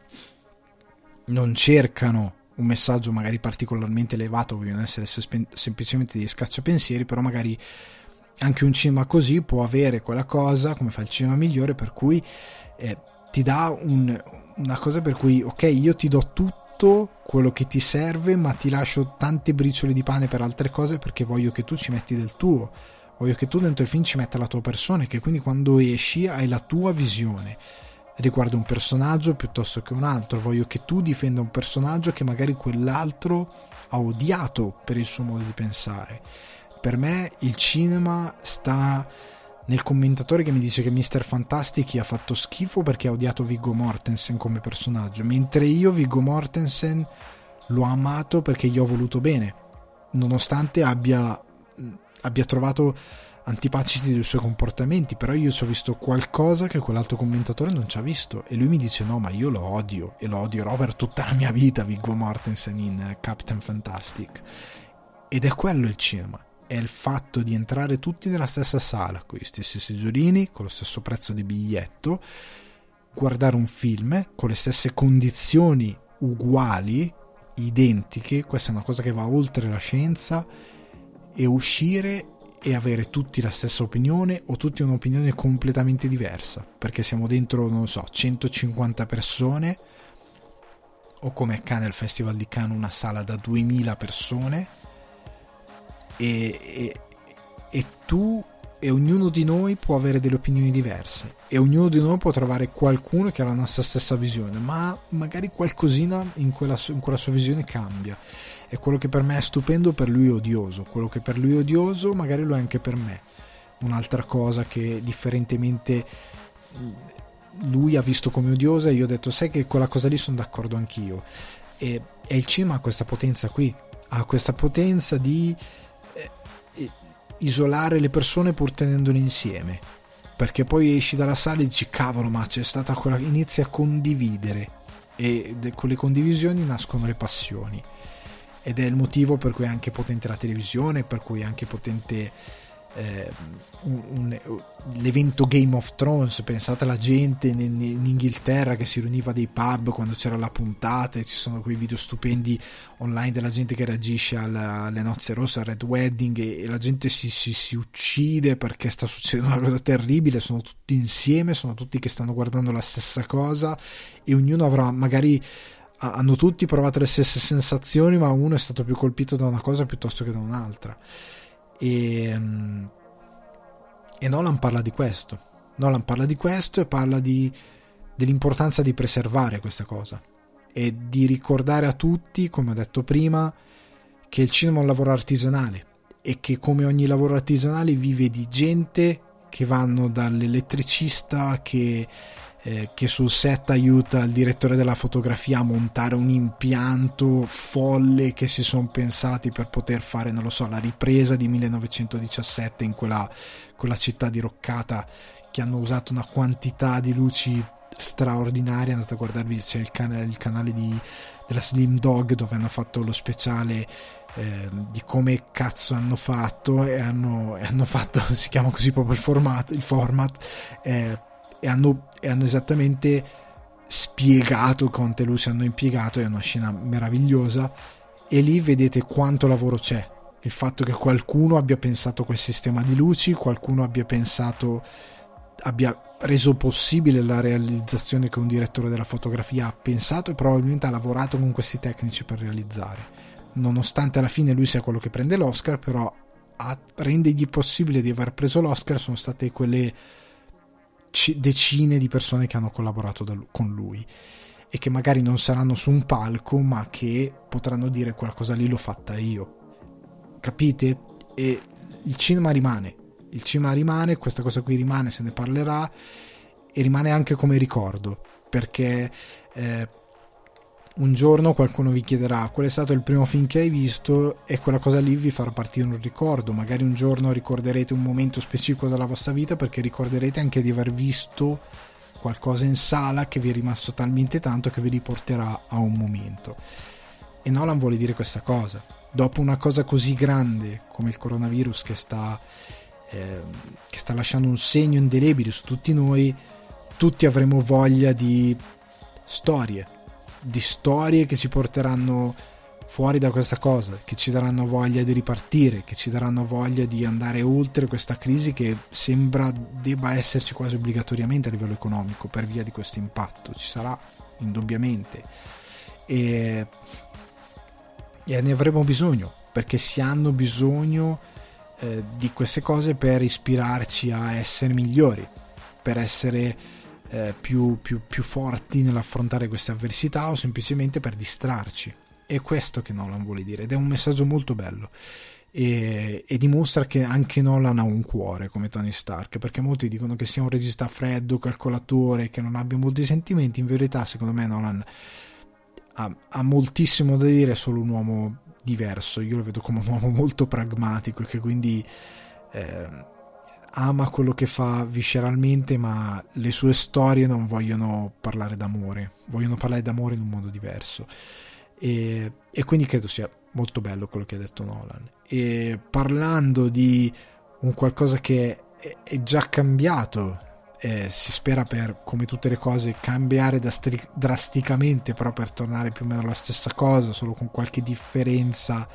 non cercano un messaggio magari particolarmente elevato, vogliono essere sespen- semplicemente dei scacciapensieri, però magari anche un cinema così può avere quella cosa, come fa il cinema migliore, per cui eh, ti dà un, una cosa per cui, ok, io ti do tutto quello che ti serve, ma ti lascio tante briciole di pane per altre cose perché voglio che tu ci metti del tuo. Voglio che tu dentro il film ci metta la tua persona e che quindi quando esci hai la tua visione riguardo un personaggio piuttosto che un altro. Voglio che tu difenda un personaggio che magari quell'altro ha odiato per il suo modo di pensare. Per me il cinema sta nel commentatore che mi dice che Mr. Fantastic ha fatto schifo perché ha odiato Viggo Mortensen come personaggio, mentre io Viggo Mortensen l'ho amato perché gli ho voluto bene, nonostante abbia, abbia trovato antipatici dei suoi comportamenti, però io ci ho visto qualcosa che quell'altro commentatore non ci ha visto e lui mi dice no, ma io lo odio e lo odierò per tutta la mia vita Viggo Mortensen in Captain Fantastic. Ed è quello il cinema è il fatto di entrare tutti nella stessa sala, con gli stessi seggiolini, con lo stesso prezzo di biglietto, guardare un film con le stesse condizioni uguali, identiche, questa è una cosa che va oltre la scienza, e uscire e avere tutti la stessa opinione o tutti un'opinione completamente diversa, perché siamo dentro, non so, 150 persone, o come accade al Festival di Cannes una sala da 2000 persone, e, e, e tu e ognuno di noi può avere delle opinioni diverse e ognuno di noi può trovare qualcuno che ha la nostra stessa visione, ma magari qualcosina in quella, in quella sua visione cambia. E quello che per me è stupendo per lui è odioso, quello che per lui è odioso magari lo è anche per me. Un'altra cosa che differentemente lui ha visto come odiosa e io ho detto sai che quella cosa lì sono d'accordo anch'io. E, e il cinema ha questa potenza qui, ha questa potenza di isolare le persone pur tenendole insieme. Perché poi esci dalla sala e dici cavolo, ma c'è stata quella. inizi a condividere e con le condivisioni nascono le passioni. Ed è il motivo per cui è anche potente la televisione, per cui è anche potente eh, un, un, l'evento Game of Thrones, pensate alla gente in, in, Inghilterra che si riuniva dei pub quando c'era la puntata e ci sono quei video stupendi online della gente che reagisce alla, alle nozze rosse, al Red Wedding e, e la gente si, si, si, uccide perché sta succedendo una cosa terribile, sono tutti insieme, sono tutti che stanno guardando la stessa cosa e ognuno avrà magari hanno tutti provato le stesse sensazioni ma uno è stato più colpito da una cosa piuttosto che da un'altra e, ehm, e Nolan parla di questo. Nolan parla di questo e parla di, dell'importanza di preservare questa cosa e di ricordare a tutti, come ho detto prima, che il cinema è un lavoro artigianale e che come ogni lavoro artigianale vive di gente che vanno dall'elettricista che eh, che sul set aiuta il direttore della fotografia a montare un impianto folle che si sono pensati per poter fare, non lo so, la ripresa di 1917 in quella, quella città diroccata che hanno usato una quantità di luci straordinaria. Andate a guardarvi, c'è il canale, il canale di, della Slim Dog dove hanno fatto lo speciale eh, di come cazzo hanno fatto e hanno, hanno, fatto, si chiama così proprio il format, il format eh, e hanno, e hanno esattamente spiegato quante luci hanno impiegato, è una scena meravigliosa e lì vedete quanto lavoro c'è. Il fatto che qualcuno abbia pensato quel sistema di luci, qualcuno abbia pensato, abbia reso possibile la realizzazione che un direttore della fotografia ha pensato e probabilmente ha lavorato con questi tecnici per realizzare. Nonostante alla fine lui sia quello che prende l'Oscar, però a rendergli possibile di aver preso l'Oscar sono state quelle decine di persone che hanno collaborato da, con lui e che magari non saranno su un palco ma che potranno dire quella cosa lì l'ho fatta io capite? e il cinema rimane il cinema rimane, questa cosa qui rimane, se ne parlerà e rimane anche come ricordo perché eh, un giorno qualcuno vi chiederà qual è stato il primo film che hai visto e quella cosa lì vi farà partire un ricordo. Magari un giorno ricorderete un momento specifico della vostra vita perché ricorderete anche di aver visto qualcosa in sala che vi è rimasto talmente tanto che vi riporterà a un momento. E Nolan vuole dire questa cosa. Dopo una cosa così grande come il coronavirus che sta, eh, che sta lasciando un segno indelebile su tutti noi, tutti avremo voglia di storie, di storie che ci porteranno fuori da questa cosa, che ci daranno voglia di ripartire, che ci daranno voglia di andare oltre questa crisi che sembra debba esserci quasi obbligatoriamente a livello economico per via di questo impatto. Ci sarà indubbiamente. E, e ne avremo bisogno, perché si hanno bisogno eh, di queste cose per ispirarci a essere migliori, per essere eh, più, più, più forti nell'affrontare queste avversità o semplicemente per distrarci. È questo che Nolan vuole dire ed è un messaggio molto bello. E, e, dimostra che anche Nolan ha un cuore come Tony Stark perché molti dicono che sia un regista freddo, calcolatore, che non abbia molti sentimenti in verità secondo me Nolan ha, ha moltissimo da dire è solo un uomo diverso io lo vedo come un uomo molto pragmatico e che quindi eh, ama quello che fa visceralmente, ma le sue storie non vogliono parlare d'amore, vogliono parlare d'amore in un modo diverso. E, e quindi credo sia molto bello quello che ha detto Nolan. E parlando di un qualcosa che è, già cambiato, eh, si spera per, come tutte le cose, cambiare drasticamente, però per tornare più o meno alla stessa cosa, solo con qualche differenza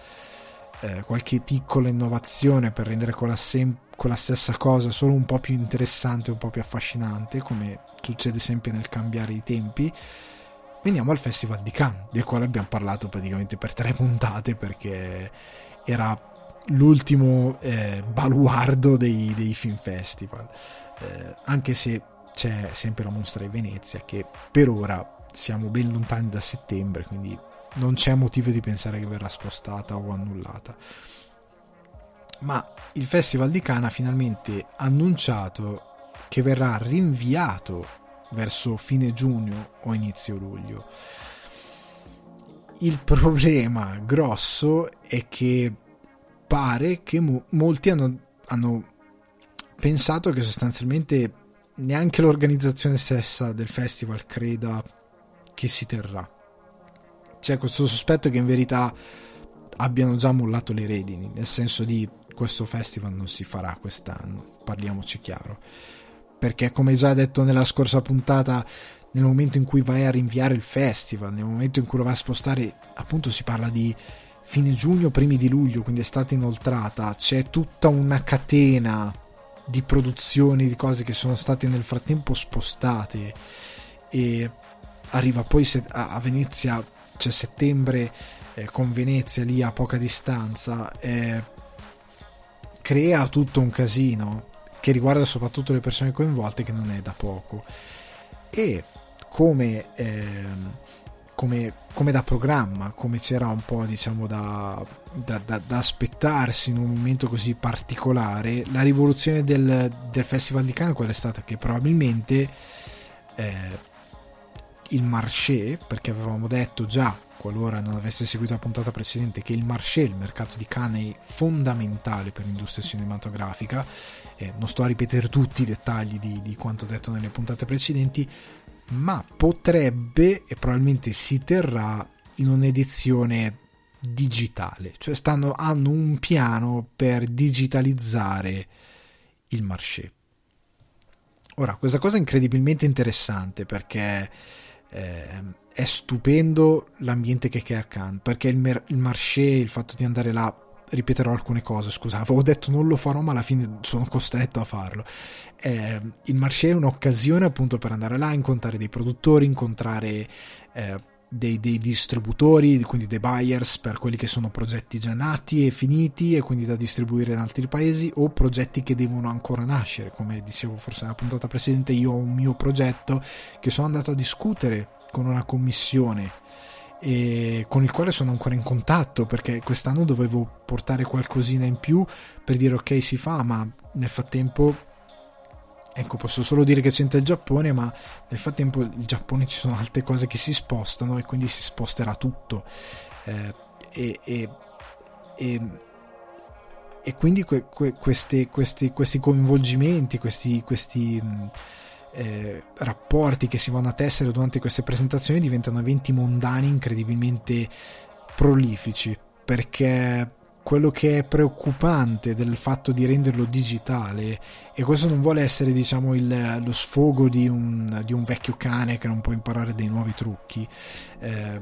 eh, qualche piccola innovazione per rendere quella, sem- quella stessa cosa solo un po' più interessante, un po' più affascinante, come succede sempre nel cambiare i tempi, veniamo al Festival di Cannes, del quale abbiamo parlato praticamente per tre puntate perché era l'ultimo eh, baluardo dei, dei, film festival, eh, anche se c'è sempre la mostra di Venezia che per ora siamo ben lontani da settembre, quindi non c'è motivo di pensare che verrà spostata o annullata. Ma il Festival di Cannes ha finalmente annunciato che verrà rinviato verso fine giugno o inizio luglio. Il problema grosso è che pare che mo- molti hanno, hanno pensato che sostanzialmente neanche l'organizzazione stessa del festival creda che si terrà c'è questo sospetto che in verità abbiano già mollato le redini, nel senso di questo festival non si farà quest'anno, parliamoci chiaro. Perché come già detto nella scorsa puntata, nel momento in cui vai a rinviare il festival, nel momento in cui lo vai a spostare, appunto si parla di fine giugno, primi di luglio, quindi estate inoltrata, c'è tutta una catena di produzioni, di cose che sono state nel frattempo spostate e arriva poi a Venezia, c'è settembre eh, con Venezia lì a poca distanza, eh, crea tutto un casino che riguarda soprattutto le persone coinvolte che non è da poco. E come, eh, come, come da programma come c'era un po' diciamo da, da, da, da, aspettarsi in un momento così particolare la rivoluzione del, del Festival di Cannes qual è stata che probabilmente eh, il marché perché avevamo detto già qualora non avesse seguito la puntata precedente, che il marché, il mercato di cane, è fondamentale per l'industria cinematografica. Eh, non sto a ripetere tutti i dettagli di, di quanto detto nelle puntate precedenti, ma potrebbe e probabilmente si terrà in un'edizione digitale, cioè stanno, hanno un piano per digitalizzare il marché. Ora, questa cosa è incredibilmente interessante perché eh, è stupendo l'ambiente che crea Cannes perché il, mer- il marché, il fatto di andare là ripeterò alcune cose, scusa, avevo detto non lo farò, ma alla fine sono costretto a farlo. Eh, il marché è un'occasione appunto per andare là, incontrare dei produttori, incontrare eh, dei, dei, distributori, quindi dei buyers per quelli che sono progetti già nati e finiti e quindi da distribuire in altri paesi o progetti che devono ancora nascere. Come dicevo forse nella puntata precedente, io ho un mio progetto che sono andato a discutere con una commissione con il quale sono ancora in contatto perché quest'anno dovevo portare qualcosina in più per dire ok si fa ma nel frattempo ecco posso solo dire che c'entra il Giappone ma nel frattempo il Giappone ci sono altre cose che si spostano e quindi si sposterà tutto. Eh, e, e, e, e, quindi que, que, questi, questi, questi coinvolgimenti questi, questi eh, rapporti che si vanno a tessere durante queste presentazioni diventano eventi mondani incredibilmente prolifici perché quello che è preoccupante del fatto di renderlo digitale e questo non vuole essere diciamo il, lo sfogo di un, di un, vecchio cane che non può imparare dei nuovi trucchi eh,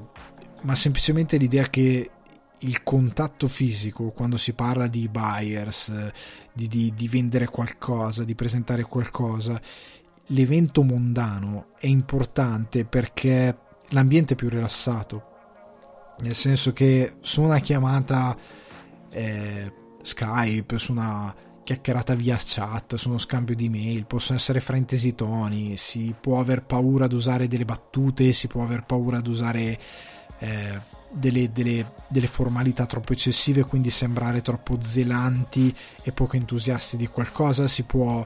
ma semplicemente l'idea che il contatto fisico quando si parla di buyers di, di, di vendere qualcosa di presentare qualcosa l'evento mondano è importante perché l'ambiente è più rilassato, nel senso che su una chiamata eh, Skype, su una chiacchierata via chat, su uno scambio di mail, possono essere fraintesi toni, si può aver paura ad usare delle battute, si può aver paura ad usare eh, delle, delle, delle, formalità troppo eccessive, quindi sembrare troppo zelanti e poco entusiasti di qualcosa, si può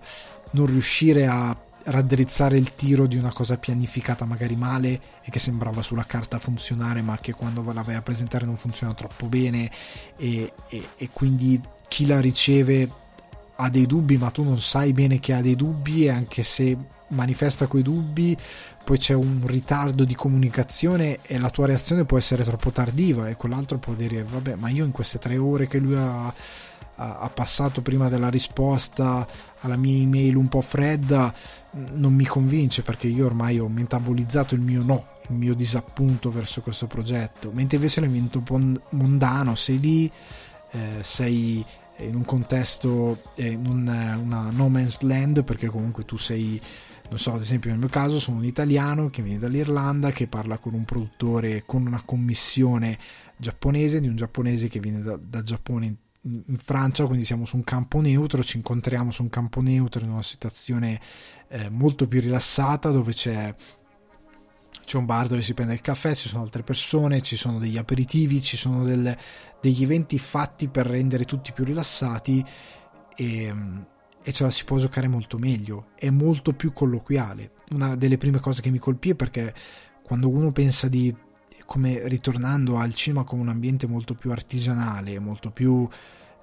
non riuscire a raddrizzare il tiro di una cosa pianificata magari male e che sembrava sulla carta funzionare ma che quando la vai a presentare non funziona troppo bene e, e, e quindi chi la riceve ha dei dubbi ma tu non sai bene che ha dei dubbi e anche se manifesta quei dubbi poi c'è un ritardo di comunicazione e la tua reazione può essere troppo tardiva e quell'altro può dire vabbè ma io in queste tre ore che lui ha ha passato prima della risposta alla mia email un po' fredda non mi convince perché io ormai ho metabolizzato il mio no, il mio disappunto verso questo progetto, mentre invece l'evento mondano sei lì, eh, sei in un contesto, eh, in un, una no man's land perché comunque tu sei non so, ad esempio nel mio caso sono un italiano che viene dall'Irlanda, che parla con un produttore, con una commissione giapponese, di un giapponese che viene da, dal Giappone in in Francia, quindi siamo su un campo neutro, ci incontriamo su un campo neutro in una situazione eh, molto più rilassata dove c'è, c'è, un bar dove si prende il caffè, ci sono altre persone, ci sono degli aperitivi, ci sono del, degli eventi fatti per rendere tutti più rilassati e, e ce la si può giocare molto meglio, è molto più colloquiale. Una delle prime cose che mi colpì è perché quando uno pensa di come ritornando al cinema come un ambiente molto più artigianale, molto più,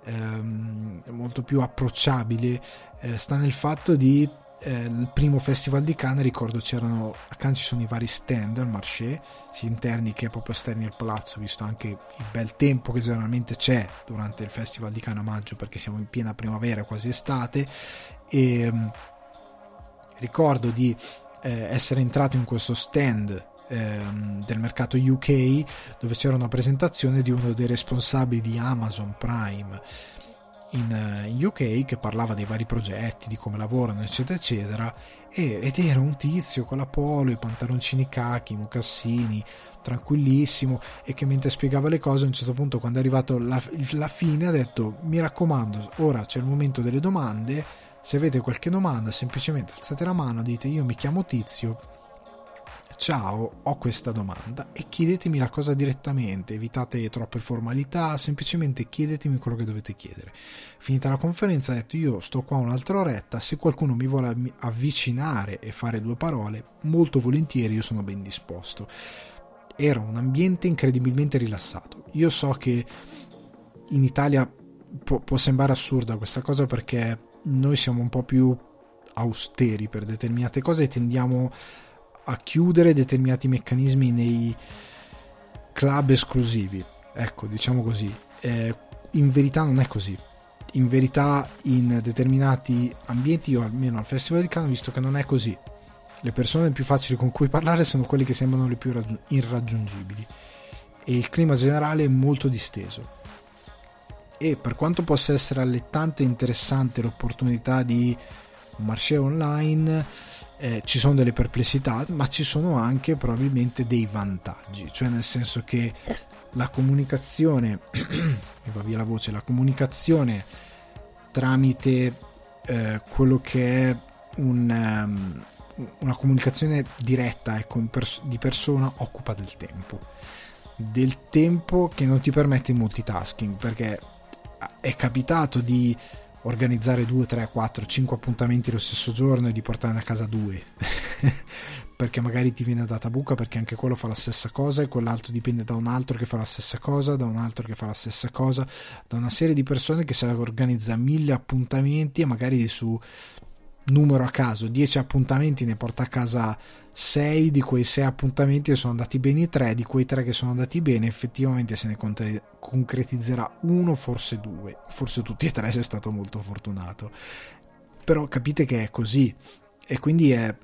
ehm, molto più approcciabile, eh, sta nel fatto di eh, il primo festival di Cannes ricordo c'erano a Cannes ci sono i vari stand al marché sia interni che proprio esterni al palazzo visto anche il bel tempo che generalmente c'è durante il festival di Cannes a maggio perché siamo in piena primavera quasi estate. E um, ricordo di eh, essere entrato in questo stand ehm, del mercato UK dove c'era una presentazione di uno dei responsabili di Amazon Prime in, eh, in, UK che parlava dei vari progetti, di come lavorano, eccetera, eccetera. E, ed era un tizio con la polo, i pantaloncini cachi, i mocassini, tranquillissimo. E che mentre spiegava le cose, a un certo punto, quando è arrivato la, la fine, ha detto: Mi raccomando, ora c'è il momento delle domande. Se avete qualche domanda, semplicemente alzate la mano, dite: Io mi chiamo Tizio ciao, ho questa domanda e chiedetemi la cosa direttamente, evitate troppe formalità, semplicemente chiedetemi quello che dovete chiedere. Finita la conferenza ha detto io sto qua un'altra oretta, se qualcuno mi vuole avvicinare e fare due parole, molto volentieri io sono ben disposto. Era un ambiente incredibilmente rilassato. Io so che in Italia può, può sembrare assurda questa cosa perché noi siamo un po' più austeri per determinate cose e tendiamo a chiudere determinati meccanismi nei club esclusivi. Ecco, diciamo così. Eh, in verità non è così. In verità in determinati ambienti, o almeno al Festival di Cannes, ho visto che non è così. Le persone più facili con cui parlare sono quelle che sembrano le più raggiung- irraggiungibili. E il clima generale è molto disteso. E per quanto possa essere allettante e interessante l'opportunità di un marché online, eh, ci sono delle perplessità, ma ci sono anche probabilmente dei vantaggi, cioè nel senso che la comunicazione, mi va via la voce, la comunicazione tramite eh, quello che è un, um, una comunicazione diretta ecco, pers- di persona occupa del tempo, del tempo che non ti permette il multitasking, perché è capitato di organizzare 2, 3, 4, 5 appuntamenti lo stesso giorno e di portarne a casa due. Perché magari ti viene data buca perché anche quello fa la stessa cosa e quell'altro dipende da un altro che fa la stessa cosa da un altro che fa la stessa cosa da una serie di persone che si organizza mille appuntamenti e magari su numero a caso 10 appuntamenti ne porta a casa 6 di quei 6 appuntamenti sono andati bene 3 di quei 3 che sono andati bene effettivamente se ne concretizzerà uno forse due. Forse tutti e tre sei stato molto fortunato. Però capite che è così. E quindi è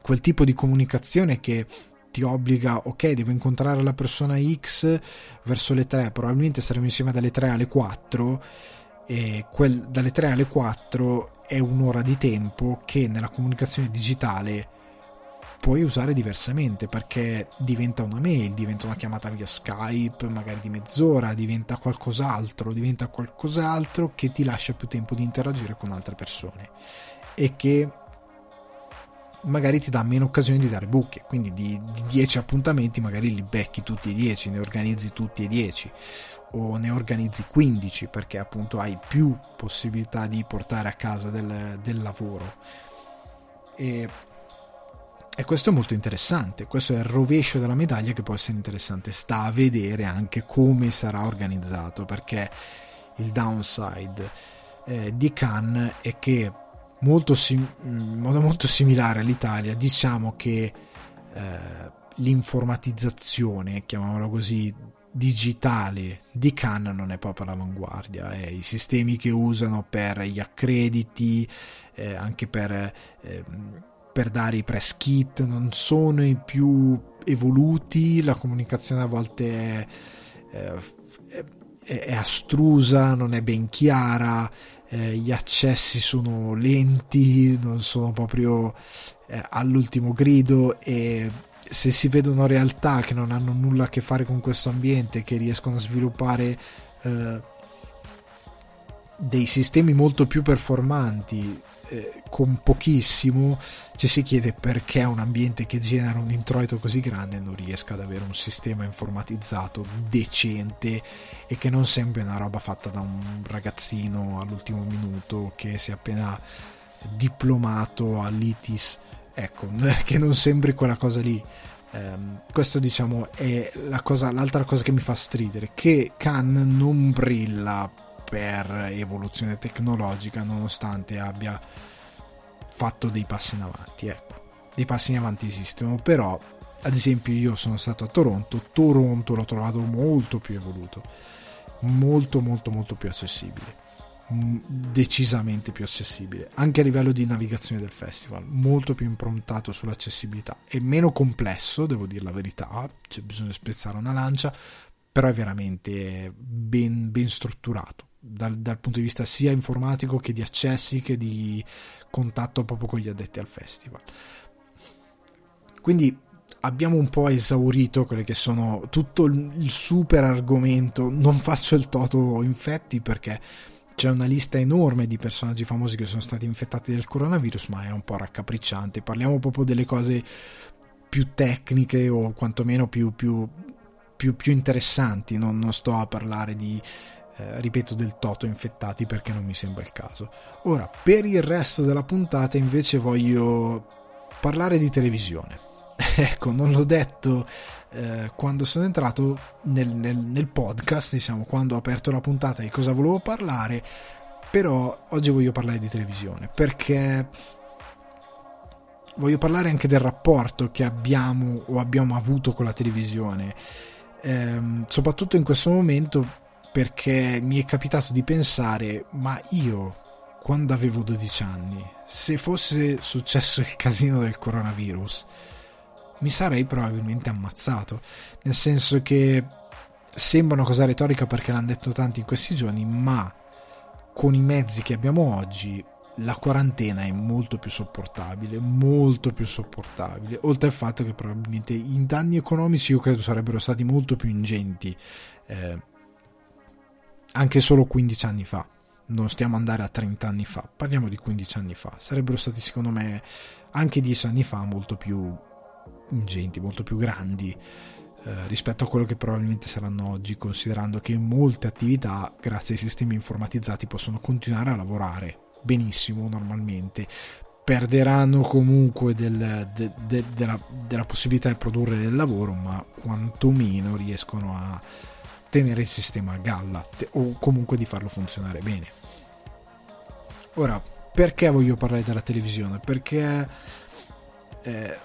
quel tipo di comunicazione che ti obbliga, ok, devo incontrare la persona X verso le 3, probabilmente saremo insieme dalle 3 alle 4 e quel, dalle 3 alle 4 è un'ora di tempo che nella comunicazione digitale puoi usare diversamente perché diventa una mail, diventa una chiamata via Skype, magari di mezz'ora, diventa qualcos'altro, diventa qualcos'altro che ti lascia più tempo di interagire con altre persone e che magari ti dà meno occasioni di dare buche, quindi di 10 appuntamenti magari li becchi tutti e 10, ne organizzi tutti e 10 o ne organizzi 15 perché appunto hai più possibilità di portare a casa del, del lavoro. E, e, questo è molto interessante questo è il rovescio della medaglia che può essere interessante. Sta a vedere anche come sarà organizzato perché il downside eh, di Cannes è che molto sim- in modo molto similare all'Italia diciamo che eh, l'informatizzazione chiamiamolo così digitale di Cannes non è proprio all'avanguardia, eh. i sistemi che usano per gli accrediti, eh, anche per, eh, per, dare i press kit, non sono i più evoluti, la comunicazione a volte è, è, è astrusa, non è ben chiara, eh, gli accessi sono lenti, non sono proprio eh, all'ultimo grido e se si vedono realtà che non hanno nulla a che fare con questo ambiente, che riescono a sviluppare eh, dei sistemi molto più performanti eh, con pochissimo, ci si chiede perché un ambiente che genera un introito così grande non riesca ad avere un sistema informatizzato decente e che non sembri una roba fatta da un ragazzino all'ultimo minuto che si è appena diplomato all'ITIS ecco, che non sembri quella cosa lì. Um, questo diciamo è la cosa, l'altra cosa che mi fa stridere, che Khan non brilla per evoluzione tecnologica nonostante abbia fatto dei passi in avanti, ecco. Dei passi in avanti esistono, però ad esempio io sono stato a Toronto, Toronto l'ho trovato molto più evoluto, molto molto molto più accessibile, decisamente più accessibile, anche a livello di navigazione del festival, molto più improntato sull'accessibilità e meno complesso, devo dire la verità, c'è bisogno di spezzare una lancia, però è veramente ben, ben strutturato dal, dal, punto di vista sia informatico che di accessi che di contatto proprio con gli addetti al festival. Quindi abbiamo un po' esaurito quelli che sono tutto il super argomento. Non faccio il toto infetti perché c'è una lista enorme di personaggi famosi che sono stati infettati del coronavirus, ma è un po' raccapricciante. Parliamo proprio delle cose più tecniche o quantomeno più, più, più, più interessanti. Non, non, sto a parlare di. Eh, ripeto del toto infettati perché non mi sembra il caso. Ora, per il resto della puntata invece voglio parlare di televisione ecco, non l'ho detto eh, quando sono entrato nel, nel, nel, podcast, diciamo, quando ho aperto la puntata di cosa volevo parlare, però oggi voglio parlare di televisione, perché voglio parlare anche del rapporto che abbiamo o abbiamo avuto con la televisione, eh, soprattutto in questo momento perché mi è capitato di pensare, ma io quando avevo 12 anni, se fosse successo il casino del coronavirus, mi sarei probabilmente ammazzato. Nel senso che sembra una cosa retorica perché l'hanno detto tanti in questi giorni, ma con i mezzi che abbiamo oggi la quarantena è molto più sopportabile, molto più sopportabile, oltre al fatto che probabilmente i danni economici io credo sarebbero stati molto più ingenti eh, anche solo 15 anni fa. Non stiamo andare a 30 anni fa, parliamo di 15 anni fa. Sarebbero stati secondo me anche 10 anni fa molto più ingenti, molto più grandi eh, rispetto a quello che probabilmente saranno oggi, considerando che molte attività, grazie ai sistemi informatizzati, possono continuare a lavorare benissimo normalmente. Perderanno comunque del, de, de, della, della possibilità di produrre del lavoro, ma quantomeno riescono a tenere il sistema a galla o comunque di farlo funzionare bene. Ora, perché voglio parlare della televisione? Perché eh,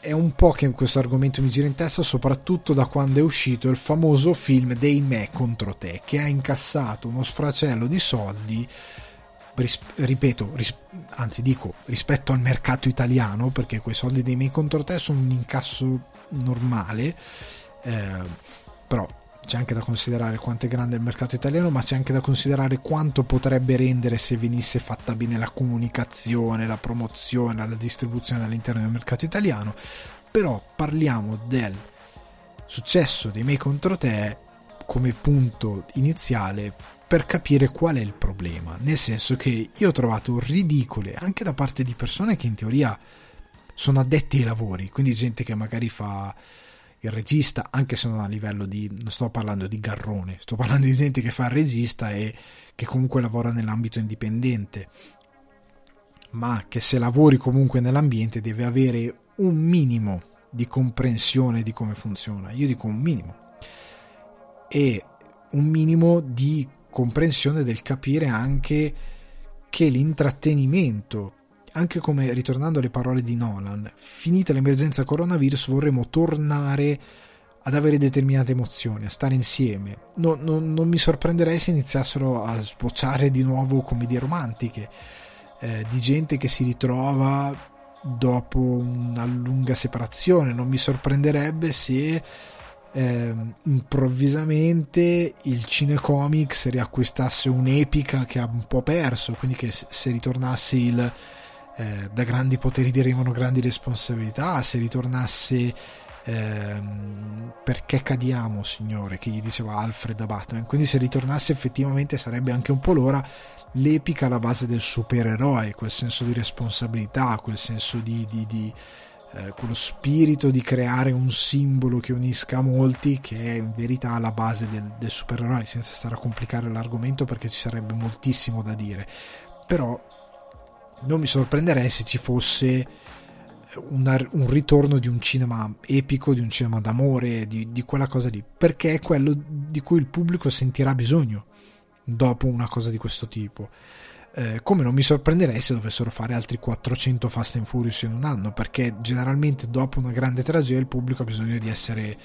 è un po' che questo argomento mi gira in testa, soprattutto da quando è uscito il famoso film dei me contro te, che ha incassato uno sfracello di soldi, ris- ripeto, ris- anzi dico rispetto al mercato italiano, perché quei soldi dei me contro te sono un incasso normale, eh, però c'è anche da considerare quanto è grande il mercato italiano, ma c'è anche da considerare quanto potrebbe rendere se venisse fatta bene la comunicazione, la promozione, la distribuzione all'interno del mercato italiano. Però parliamo del successo dei miei contro te come punto iniziale per capire qual è il problema. Nel senso che io ho trovato ridicole anche da parte di persone che in teoria sono addetti ai lavori, quindi gente che magari fa il regista, anche se non a livello di, non sto parlando di garrone, sto parlando di gente che fa il regista e che comunque lavora nell'ambito indipendente, ma che se lavori comunque nell'ambiente deve avere un minimo di comprensione di come funziona. Io dico un minimo. E un minimo di comprensione del capire anche che l'intrattenimento anche come ritornando alle parole di Nolan, finita l'emergenza coronavirus vorremmo tornare ad avere determinate emozioni, a stare insieme. No, no, non mi sorprenderei se iniziassero a sbocciare di nuovo commedie romantiche, eh, di gente che si ritrova dopo una lunga separazione. Non mi sorprenderebbe se eh, improvvisamente il cinecomics riacquistasse un'epica che ha un po' perso, quindi che se ritornasse il eh, da grandi poteri derivano grandi responsabilità, se ritornasse ehm, perché cadiamo signore? Che gli diceva Alfred a Batman. Quindi se ritornasse effettivamente sarebbe anche un po' l'ora l'epica alla base del supereroe quel senso di responsabilità quel senso di, di, di eh, quello spirito di creare un simbolo che unisca molti che è in verità la base del, del supereroe senza stare a complicare l'argomento perché ci sarebbe moltissimo da dire. Però non mi sorprenderei se ci fosse una, un ritorno di un cinema epico, di un cinema d'amore, di, di, quella cosa lì, perché è quello di cui il pubblico sentirà bisogno dopo una cosa di questo tipo. Eh, come non mi sorprenderei se dovessero fare altri 400 Fast and Furious in un anno, perché generalmente dopo una grande tragedia il pubblico ha bisogno di essere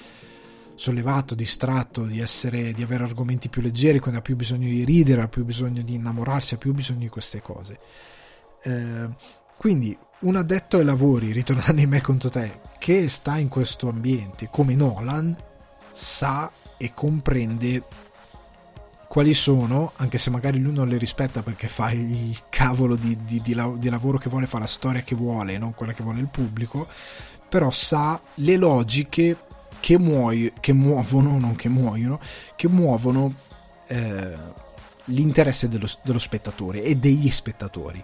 sollevato, distratto, di, essere, di avere argomenti più leggeri, quindi ha più bisogno di ridere, ha più bisogno di innamorarsi, ha più bisogno di queste cose. Eh, quindi un addetto ai lavori, ritornando in me contro te, che sta in questo ambiente, come Nolan, sa e comprende quali sono, anche se magari lui non le rispetta perché fa il cavolo di, di, di, di lavoro che vuole, fa la storia che vuole, non quella che vuole il pubblico, però sa le logiche che, muoio, che muovono, non che muoiono, che muovono eh, l'interesse dello, dello spettatore e degli spettatori.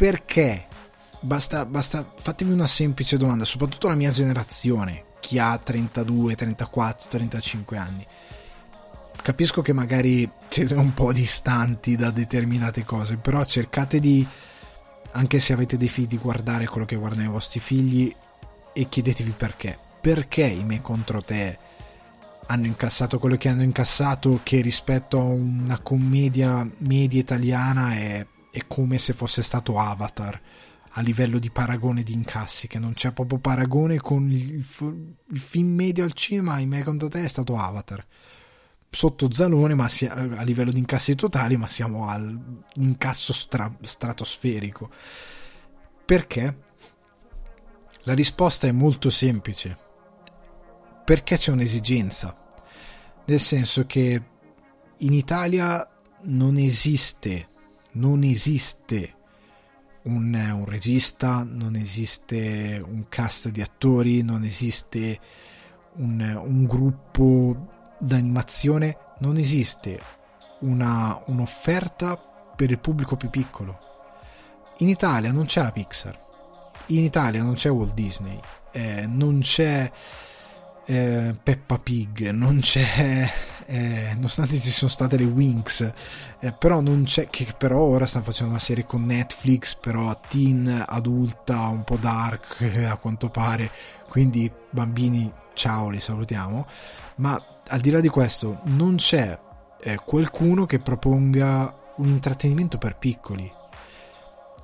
Perché? Basta, basta, fatemi una semplice domanda, soprattutto la mia generazione, chi ha 32, 34, 35 anni capisco che magari siete un po' distanti da determinate cose, però cercate di, anche se avete dei figli, di guardare quello che guardano i vostri figli e chiedetevi perché. Perché i me contro te hanno incassato quello che hanno incassato che rispetto a una commedia media italiana è, è come se fosse stato Avatar a livello di paragone di incassi, che non c'è proprio paragone con il, il film medio al cinema, i me contro te è stato Avatar sotto Zalone ma si, a livello di incassi totali, ma siamo all'incasso stra, stratosferico. Perché? La risposta è molto semplice. Perché c'è un'esigenza. Nel senso che in Italia non esiste, non esiste un, un regista, non esiste un cast di attori, non esiste un, un gruppo d'animazione non esiste una, un'offerta per il pubblico più piccolo. In Italia non c'è la Pixar, in Italia non c'è Walt Disney, eh, non c'è eh, Peppa Pig, non c'è, eh, nonostante ci sono state le Winx, eh, però non c'è, che però ora stanno facendo una serie con Netflix, però teen, adulta, un po' dark a quanto pare, quindi bambini, ciao, li salutiamo, ma al di là di questo, non c'è eh, qualcuno che proponga un intrattenimento per piccoli.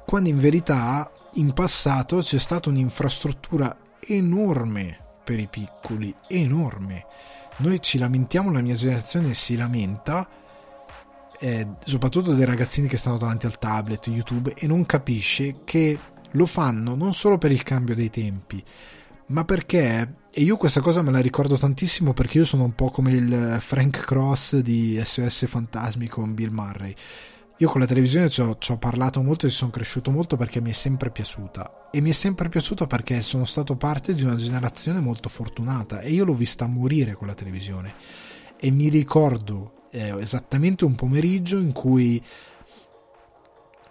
Quando in verità in passato c'è stata un'infrastruttura enorme per i piccoli, enorme. Noi ci lamentiamo, la mia generazione si lamenta, eh, soprattutto dei ragazzini che stanno davanti al tablet, YouTube, e non capisce che lo fanno non solo per il cambio dei tempi, ma perché e io questa cosa me la ricordo tantissimo perché io sono un po' come il Frank Cross di SOS Fantasmi con Bill Murray. Io con la televisione ci ho, ci ho parlato molto e ci sono cresciuto molto perché mi è sempre piaciuta. E mi è sempre piaciuta perché sono stato parte di una generazione molto fortunata e io l'ho vista morire con la televisione. E mi ricordo eh, esattamente un pomeriggio in cui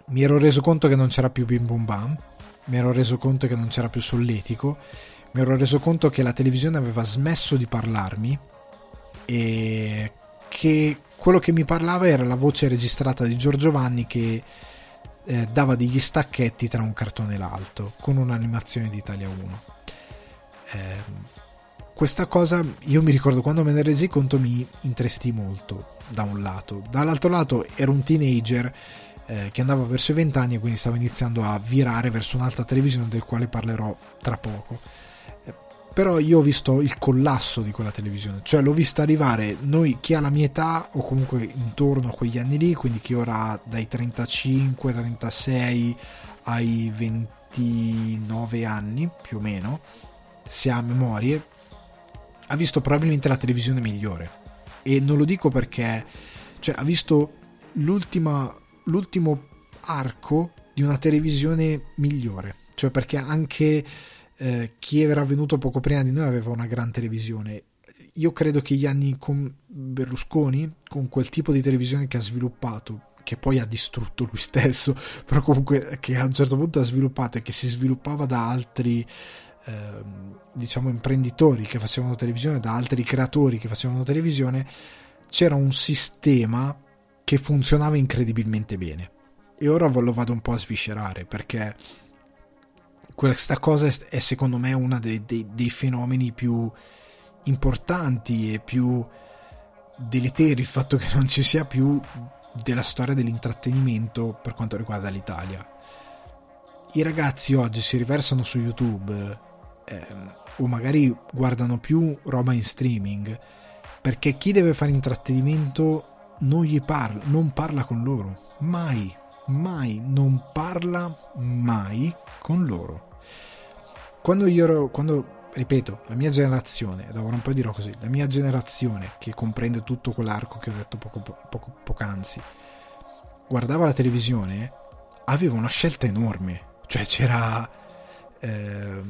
mi ero reso conto che non c'era più Bim Bum Bam, mi ero reso conto che non c'era più Solletico mi ero reso conto che la televisione aveva smesso di parlarmi e che quello che mi parlava era la voce registrata di Giorgio Vanni che eh, dava degli stacchetti tra un cartone e l'altro con un'animazione di Italia 1 eh, questa cosa io mi ricordo quando me ne resi conto mi intristì molto da un lato. Dall'altro lato ero un teenager eh, che andava verso i 20 anni e quindi stavo iniziando a virare verso un'altra televisione del quale parlerò tra poco però io ho visto il collasso di quella televisione, cioè l'ho vista arrivare noi chi ha la mia età o comunque intorno a quegli anni lì, quindi chi ora ha dai 35, 36 ai 29 anni più o meno, se ha memorie, ha visto probabilmente la televisione migliore. E non lo dico perché, cioè ha visto l'ultimo arco di una televisione migliore, cioè perché anche eh, chi era venuto poco prima di noi aveva una gran televisione. Io credo che gli anni con Berlusconi, con quel tipo di televisione che ha sviluppato, che poi ha distrutto lui stesso, però comunque che a un certo punto ha sviluppato e che si sviluppava da altri eh, diciamo imprenditori che facevano televisione, da altri creatori che facevano televisione, c'era un sistema che funzionava incredibilmente bene. E ora lo vado un po' a sviscerare perché questa cosa è secondo me uno dei, dei, dei, fenomeni più importanti e più deleteri, il fatto che non ci sia più della storia dell'intrattenimento per quanto riguarda l'Italia. I ragazzi oggi si riversano su YouTube eh, o magari guardano più roba in streaming perché chi deve fare intrattenimento non gli parla, non parla con loro, mai, mai, non parla mai con loro. Quando io ero, quando ripeto, la mia generazione, da ora un po' dirò così, la mia generazione che comprende tutto quell'arco che ho detto poco, poco, poc'anzi, guardava la televisione, aveva una scelta enorme, cioè c'era eh,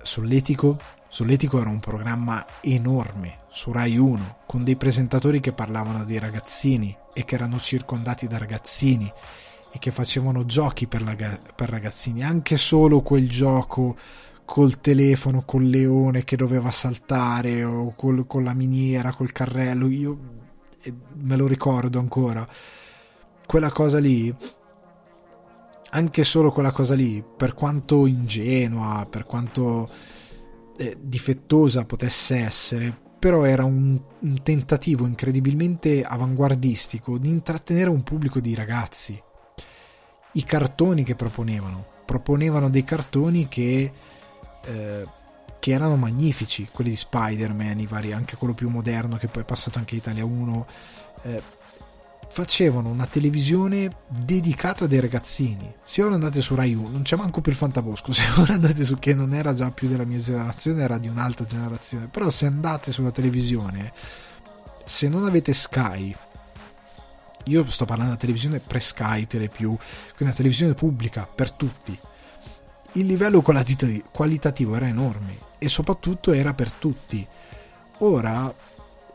Solletico, Solletico era un programma enorme su Rai 1 con dei presentatori che parlavano dei ragazzini e che erano circondati da ragazzini e che facevano giochi per, la, per ragazzini, anche solo quel gioco col telefono, col leone che doveva saltare o col, con la miniera, col carrello, io me lo ricordo ancora. Quella cosa lì, anche solo quella cosa lì, per quanto ingenua, per quanto eh, difettosa potesse essere, però era un, un tentativo incredibilmente avanguardistico di intrattenere un pubblico di ragazzi. I cartoni che proponevano, proponevano dei cartoni che eh, che erano magnifici, quelli di Spider-Man, vari, anche quello più moderno che poi è passato anche Italia 1, eh, facevano una televisione dedicata a dei ragazzini. Se ora andate su Rai 1, non c'è manco più il Fantabosco, se ora andate su che non era già più della mia generazione, era di un'altra generazione, però se andate sulla televisione, se non avete Sky, io sto parlando della televisione pre-Sky, Telepiù, quindi una televisione pubblica per tutti il livello qualitativo era enorme e soprattutto era per tutti. Ora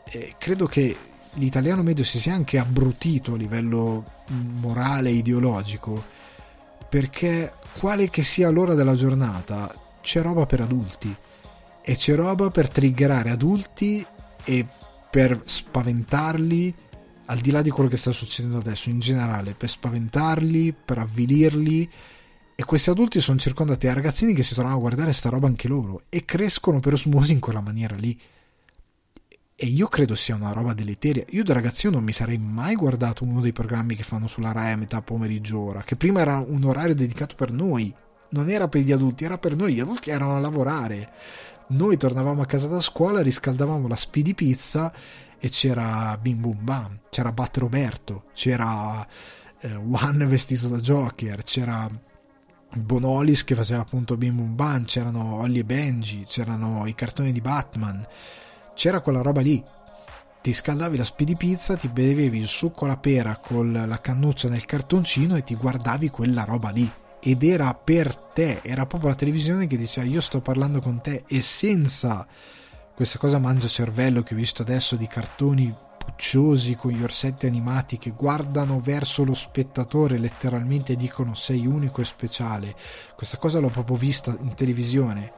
eh, credo che l'italiano medio si sia anche abbrutito a livello morale e ideologico perché quale che sia l'ora della giornata c'è roba per adulti e c'è roba per triggerare adulti e per spaventarli al di là di quello che sta succedendo adesso in generale per spaventarli per avvilirli e questi adulti sono circondati da ragazzini che si trovano a guardare sta roba anche loro e crescono per osmosi in quella maniera lì. E io credo sia una roba deleteria. Io da ragazzino non mi sarei mai guardato uno dei programmi che fanno sulla Rai a metà pomeriggio ora, che prima era un orario dedicato per noi. Non era per gli adulti, era per noi. Gli adulti erano a lavorare. Noi tornavamo a casa da scuola, riscaldavamo la speedy pizza e c'era Bim Bum Bam, c'era Bat Roberto, c'era eh, One vestito da Joker, c'era Bonolis che faceva appunto Bim Bum Bam, c'erano Ollie e Benji, c'erano i cartoni di Batman, c'era quella roba lì. Ti scaldavi la speedy pizza, ti bevevi il succo alla pera con la cannuccia nel cartoncino e ti guardavi quella roba lì. Ed era per te, era proprio la televisione che diceva io sto parlando con te e senza questa cosa mangia cervello che ho visto adesso di cartoni pucciosi con gli orsetti animati che guardano verso lo spettatore letteralmente dicono sei unico e speciale questa cosa l'ho proprio vista in televisione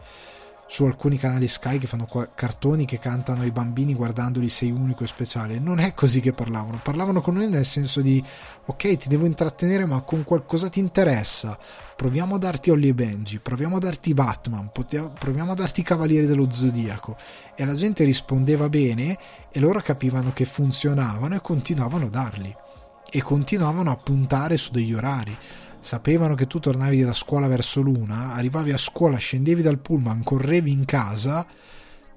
su alcuni canali Sky che fanno cartoni che cantano ai bambini guardandoli sei unico e speciale. Non è così che parlavano, parlavano con noi nel senso di ok ti devo intrattenere ma con qualcosa ti interessa, proviamo a darti Holly e Benji, proviamo a darti Batman, proviamo a darti Cavalieri dello Zodiaco. E la gente rispondeva bene e loro capivano che funzionavano e continuavano a darli. E continuavano a puntare su degli orari sapevano che tu tornavi da scuola verso l'una, arrivavi a scuola, scendevi dal pullman, correvi in casa,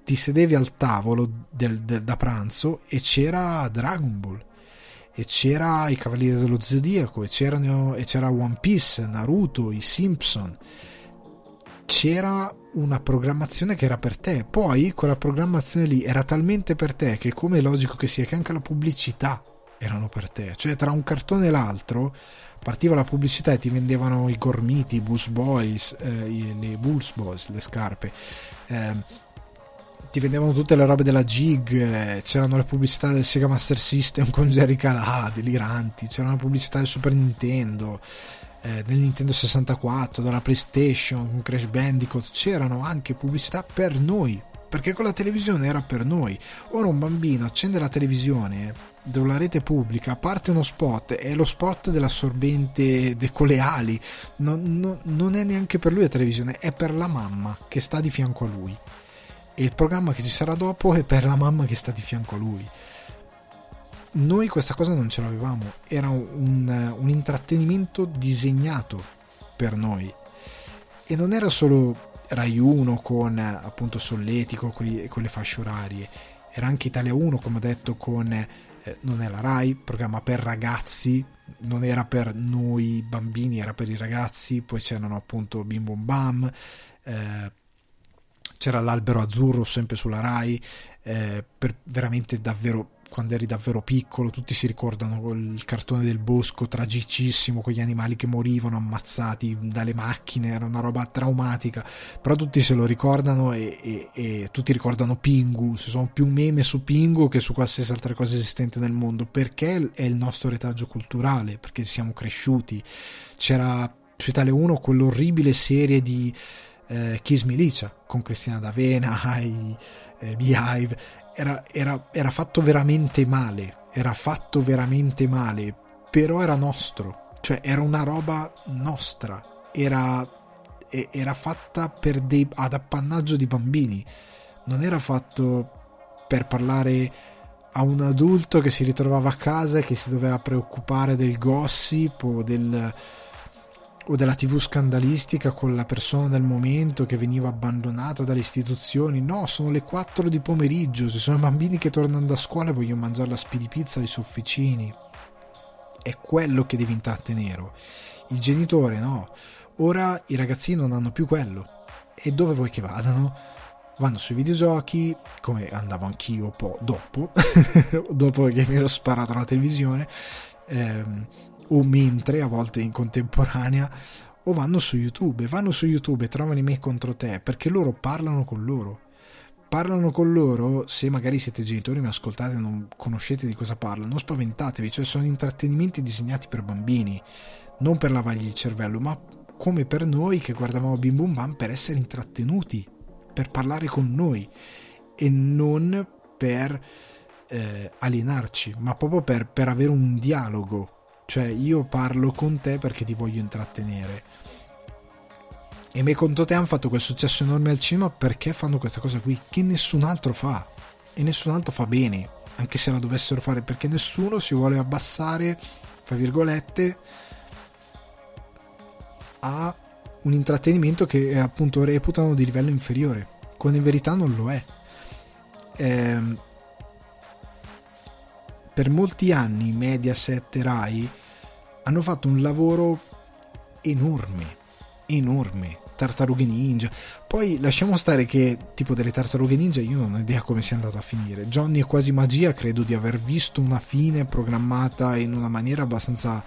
ti sedevi al tavolo del, del, da pranzo e c'era Dragon Ball e c'era i Cavalieri dello Zodiaco e, e c'era One Piece, Naruto, i Simpson. C'era una programmazione che era per te. Poi quella programmazione lì era talmente per te che come è logico che sia che anche la pubblicità erano per te. Cioè tra un cartone e l'altro partiva la pubblicità e ti vendevano i gormiti, i Bulls Boys, eh, le Bulls Boys, le scarpe. Eh, ti vendevano tutte le robe della Jig, eh, c'erano le pubblicità del Sega Master System con Jerry Calà, deliranti, c'era una pubblicità del Super Nintendo, eh, del Nintendo 64, della PlayStation, con Crash Bandicoot, c'erano anche pubblicità per noi, perché quella televisione era per noi. Ora un bambino accende la televisione della rete pubblica parte uno spot è lo spot dell'assorbente de, non, non, non è neanche per lui la televisione è per la mamma che sta di fianco a lui. E il programma che ci sarà dopo è per la mamma che sta di fianco a lui. Noi questa cosa non ce l'avevamo, era un, un intrattenimento disegnato per noi. E non era solo Rai 1 con appunto Solletico con, con le fasce orarie, era anche Italia 1 come ho detto con eh, non è la Rai, programma per ragazzi, non era per noi bambini, era per i ragazzi, poi c'erano appunto Bim Bom Bam, eh, c'era l'albero azzurro sempre sulla Rai, eh, per veramente davvero quando eri davvero piccolo, tutti si ricordano il cartone del bosco tragicissimo con gli animali che morivano ammazzati dalle macchine, era una roba traumatica, però tutti se lo ricordano e, e, e tutti ricordano Pingu, ci sono più meme su Pingu che su qualsiasi altra cosa esistente nel mondo, perché è il nostro retaggio culturale, perché siamo cresciuti. C'era su Italia 1 quell'orribile serie di eh, Kiss Milicia con Cristina D'Avena, i eh, Beehive era, era, era fatto veramente male, era fatto veramente male, però era nostro, cioè era una roba nostra, era, era fatta dei, ad appannaggio di bambini, non era fatto per parlare a un adulto che si ritrovava a casa e che si doveva preoccupare del gossip o del o della tv scandalistica con la persona del momento che veniva abbandonata dalle istituzioni. No, sono le 4 di pomeriggio, ci sono bambini che tornano da scuola e vogliono mangiare la spidipizza ai sofficini. È quello che devi intrattenere. Il genitore no. Ora i ragazzini non hanno più quello. E dove vuoi che vadano? Vanno sui videogiochi, come andavo anch'io po' dopo, dopo che mi ero sparato alla televisione. Ehm, o mentre a volte in contemporanea o vanno su YouTube, vanno su YouTube e trovano i me contro te perché loro parlano con loro. Parlano con loro, se magari siete genitori mi ascoltate e non conoscete di cosa parlano, non spaventatevi, cioè sono intrattenimenti disegnati per bambini, non per lavargli il cervello, ma come per noi che guardavamo Bim Bum Bam per essere intrattenuti, per parlare con noi e non per eh, alienarci, ma proprio per, per avere un dialogo cioè io parlo con te perché ti voglio intrattenere. E me conto te hanno fatto quel successo enorme al cinema perché fanno questa cosa qui che nessun altro fa. E nessun altro fa bene, anche se la dovessero fare, perché nessuno si vuole abbassare, fra virgolette, a un intrattenimento che appunto reputano di livello inferiore, quando in verità non lo è. Ehm, per molti anni Mediaset e Rai hanno fatto un lavoro enorme, enorme. Tartarughe Ninja. Poi lasciamo stare che tipo delle tartarughe ninja io non ho idea come sia andato a finire. Johnny è quasi magia, credo di aver visto una fine programmata in una maniera abbastanza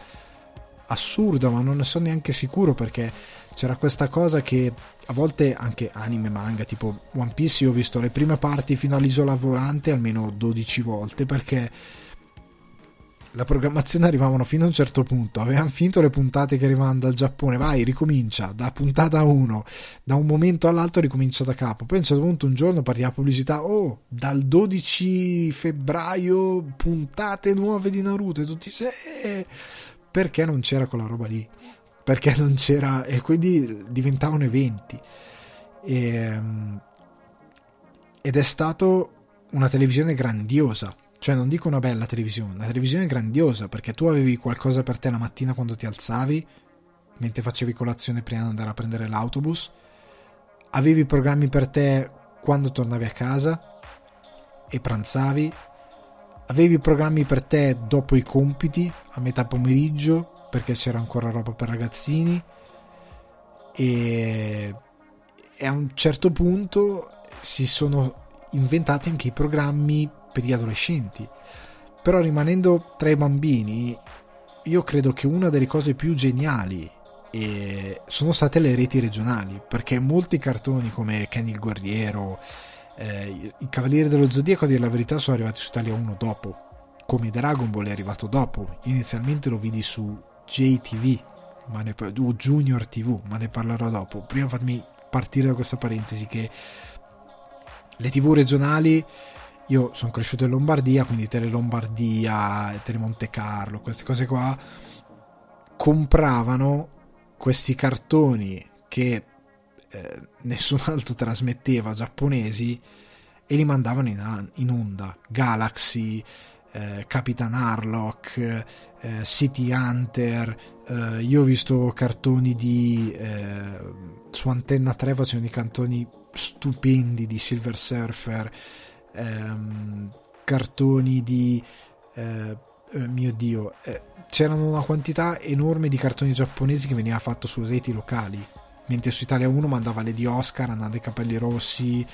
assurda, ma non ne sono neanche sicuro perché c'era questa cosa che a volte anche anime manga tipo One Piece io ho visto le prime parti fino all'isola volante almeno 12 volte perché la programmazione arrivavano fino a un certo punto, avevano finito le puntate che arrivavano dal Giappone, vai, ricomincia, da puntata 1, da un momento all'altro ricomincia da capo, poi a un certo punto un giorno parti la pubblicità, oh, dal 12 febbraio puntate nuove di Naruto. E tutti, sì, perché non c'era quella roba lì? Perché non c'era, e quindi diventavano eventi. E, ehm, ed è stato una televisione grandiosa cioè, non dico una bella televisione, una televisione grandiosa, perché tu avevi qualcosa per te la mattina quando ti alzavi, mentre facevi colazione prima di andare a prendere l'autobus, avevi programmi per te quando tornavi a casa e pranzavi, avevi programmi per te dopo i compiti, a metà pomeriggio, perché c'era ancora roba per ragazzini, e, e a un certo punto si sono inventati anche i programmi per gli adolescenti. Però rimanendo tra i bambini, io credo che una delle cose più geniali sono state le reti regionali, perché molti cartoni come Kenny il Guerriero, eh, i Cavalieri dello Zodiaco, a dire la verità, sono arrivati su Italia 1 dopo, come Dragon Ball è arrivato dopo. Inizialmente lo vidi su JTV, ne, o Junior TV, ma ne parlerò dopo. Prima fatemi partire da questa parentesi che le TV regionali io sono cresciuto in Lombardia, quindi Tele Lombardia, Tele Monte Carlo, queste cose qua, compravano questi cartoni che eh, nessun altro trasmetteva, giapponesi, e li mandavano in, in onda. Galaxy, eh, Capitan Harlock, eh, City Hunter, eh, io ho visto cartoni di... Eh, su Antenna 3 facevano i cartoni stupendi di Silver Surfer, ehm, cartoni di... Eh, mio dio, c'erano una quantità enorme di cartoni giapponesi che veniva fatto su reti locali mentre su Italia 1 mandava le di Oscar, Anna dei capelli rossi,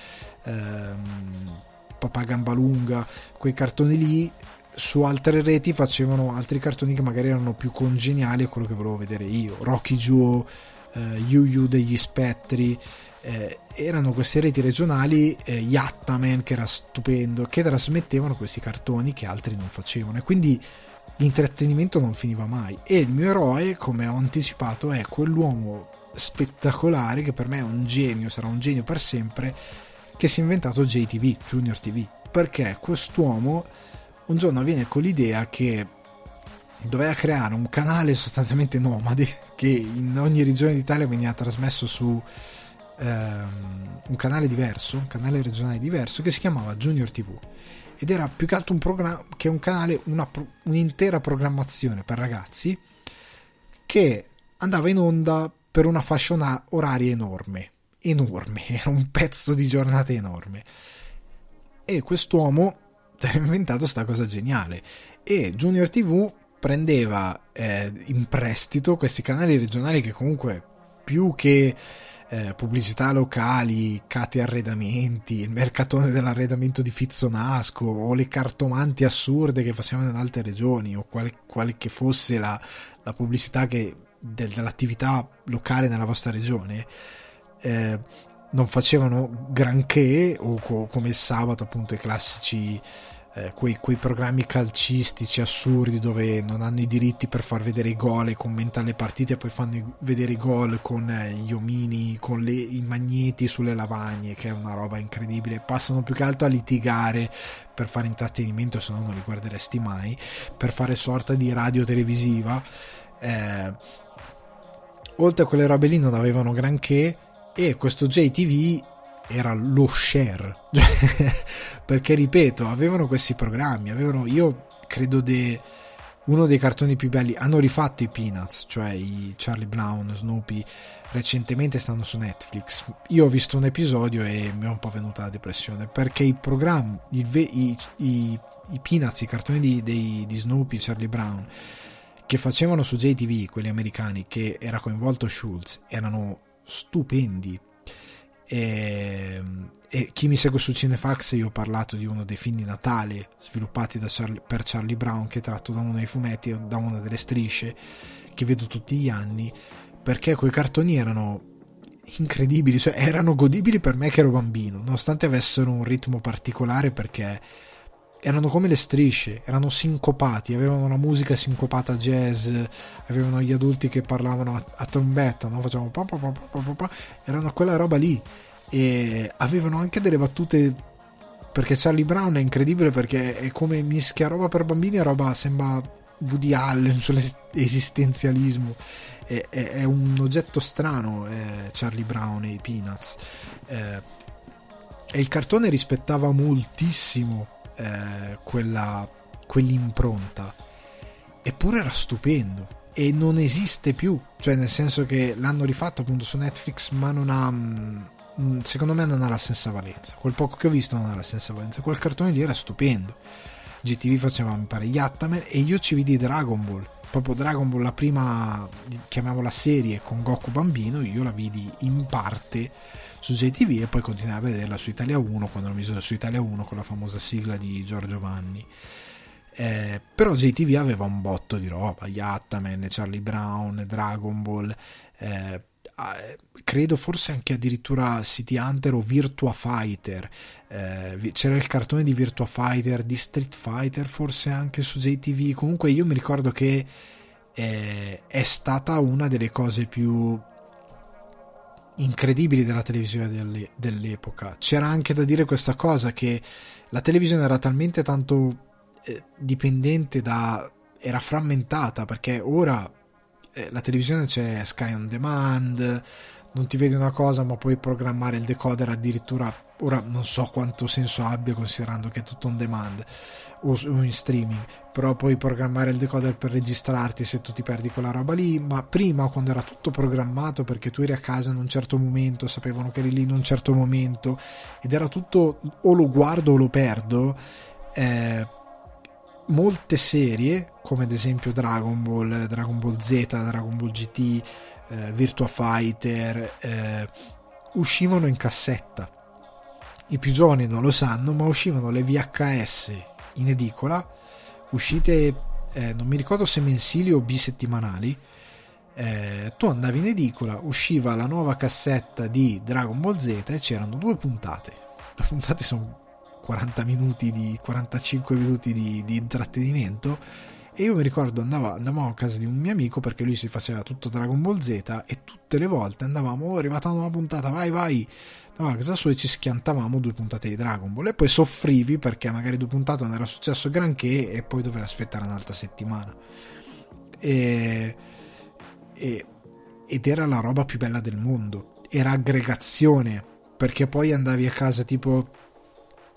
ehm, Papà Gambalunga, quei cartoni lì su altre reti facevano altri cartoni che magari erano più congeniali a quello che volevo vedere io. Rocky Joe, eh, Yu Yu degli Spettri eh, erano queste reti regionali eh, Yattaman che era stupendo che trasmettevano questi cartoni che altri non facevano. E quindi l'intrattenimento non finiva mai. E il mio eroe come ho anticipato è quell'uomo spettacolare che per me è un genio sarà un genio per sempre che si è inventato JTV Junior TV perché quest'uomo un giorno viene con l'idea che doveva creare un canale sostanzialmente nomade che in ogni regione d'Italia veniva trasmesso su ehm, un canale diverso, un canale regionale diverso che si chiamava Junior TV ed era più che altro un programma che un canale, una, un'intera programmazione per ragazzi che andava in onda per una fascia oraria enorme, enorme, era un pezzo di giornata enorme. E quest'uomo ha inventato sta cosa geniale e Junior TV prendeva eh, in prestito questi canali regionali che comunque più che eh, pubblicità locali, cati arredamenti, il mercatone dell'arredamento di Fizzonasco o le cartomanti assurde che facevano in altre regioni o qual, quale che fosse la, la pubblicità che, del, dell'attività locale nella vostra regione eh, non facevano granché o co- come il sabato appunto i classici eh, quei, quei, programmi calcistici assurdi dove non hanno i diritti per far vedere i gol e commentare le partite e poi fanno vedere i gol con eh, gli omini, con le, i magneti sulle lavagne, che è una roba incredibile. Passano più che altro a litigare per fare intrattenimento, se no non li guarderesti mai, per fare sorta di radio televisiva. Eh, oltre a quelle robe lì non avevano granché e questo JTV era lo share. Perché ripeto avevano questi programmi avevano io credo de, uno dei cartoni più belli hanno rifatto i Peanuts cioè i Charlie Brown Snoopy recentemente stanno su Netflix. Io ho visto un episodio e mi è un po' venuta la depressione perché i programmi i, i, i, Peanuts i cartoni di, dei, di Snoopy Charlie Brown che facevano su JTV quelli americani che era coinvolto Schultz erano stupendi e, e, chi mi segue su Cinefax io ho parlato di uno dei film di Natale sviluppati Charlie, per Charlie Brown che è tratto da uno dei fumetti da una delle strisce che vedo tutti gli anni perché quei cartoni erano incredibili cioè erano godibili per me che ero bambino nonostante avessero un ritmo particolare perché erano come le strisce, erano sincopati, avevano una musica sincopata jazz, avevano gli adulti che parlavano a, a trombetta, no? facevano pa, pa, pa, erano quella roba lì. E avevano anche delle battute perché Charlie Brown è incredibile perché è come mischia roba per bambini e roba sembra Woody Allen sull'esistenzialismo. È, è, è un oggetto strano eh, Charlie Brown e i Peanuts. Eh, e il cartone rispettava moltissimo eh, quella, quell'impronta. Eppure era stupendo e non esiste più, cioè nel senso che l'hanno rifatto appunto su Netflix, ma non ha mm, secondo me non ha la stessa valenza. Quel poco che ho visto non ha la stessa valenza. Quel cartone lì era stupendo. GTV faceva mi pare Yattaman e io ci vidi Dragon Ball. Proprio Dragon Ball, la prima, chiamiamola serie con Goku bambino, io la vidi in parte su JTV e poi continuai a vederla su Italia 1 quando l'ho vista su Italia 1 con la famosa sigla di Giorgio Vanni. Eh, però JTV aveva un botto di roba, Yattaman, Charlie Brown, Dragon Ball, eh, credo forse anche addirittura City Hunter o Virtua Fighter. Eh, c'era il cartone di Virtua Fighter, di Street Fighter, forse anche su JTV. Comunque io mi ricordo che eh, è stata una delle cose più incredibili della televisione dell'epoca. C'era anche da dire questa cosa che la televisione era talmente tanto eh, dipendente da era frammentata perché ora eh, la televisione c'è Sky on Demand, non ti vedi una cosa ma puoi programmare il decoder addirittura ora non so quanto senso abbia considerando che è tutto on demand o, in streaming, però puoi programmare il decoder per registrarti se tu ti perdi quella roba lì, ma prima quando era tutto programmato perché tu eri a casa in un certo momento, sapevano che eri lì in un certo momento ed era tutto o lo guardo o lo perdo, eh, molte serie come ad esempio Dragon Ball, Dragon Ball Z, Dragon Ball GT, eh, Virtua Fighter, eh, uscivano in cassetta. I più giovani non lo sanno, ma uscivano le VHS in edicola, uscite eh, non mi ricordo se mensili o bisettimanali. Eh, tu andavi in edicola, usciva la nuova cassetta di Dragon Ball Z e c'erano due puntate. Le puntate sono 40 minuti di 45 minuti di, di intrattenimento e io mi ricordo andavo, andavamo a casa di un mio amico perché lui si faceva tutto Dragon Ball Z e tutte le volte andavamo oh, è arrivata una puntata vai vai a casa sua e ci schiantavamo due puntate di Dragon Ball. E poi soffrivi perché magari due puntate non era successo granché e poi dovevi aspettare un'altra settimana. E, e, ed era la roba più bella del mondo. Era aggregazione perché poi andavi a casa tipo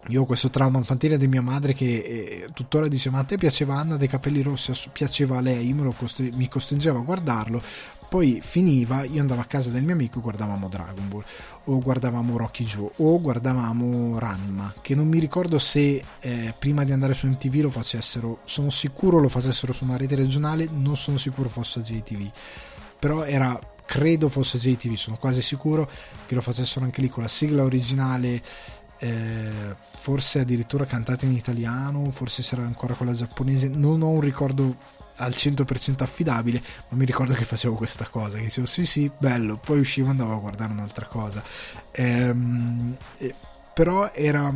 io ho questo trauma infantile di mia madre che eh, tuttora dice ma a te piaceva Anna dei capelli rossi? Piaceva a lei? Costri- mi costringeva a guardarlo poi finiva io andavo a casa del mio amico e guardavamo Dragon Ball o guardavamo Rocky Joe o guardavamo Ranma che non mi ricordo se eh, prima di andare su MTV lo facessero sono sicuro lo facessero su una rete regionale non sono sicuro fosse JTV però era credo fosse JTV sono quasi sicuro che lo facessero anche lì con la sigla originale eh, forse addirittura cantate in italiano, forse sarà ancora quella giapponese, non ho un ricordo al 100% affidabile, ma mi ricordo che facevo questa cosa, che dicevo sì sì, bello, poi uscivo e andavo a guardare un'altra cosa. Ehm, eh, però era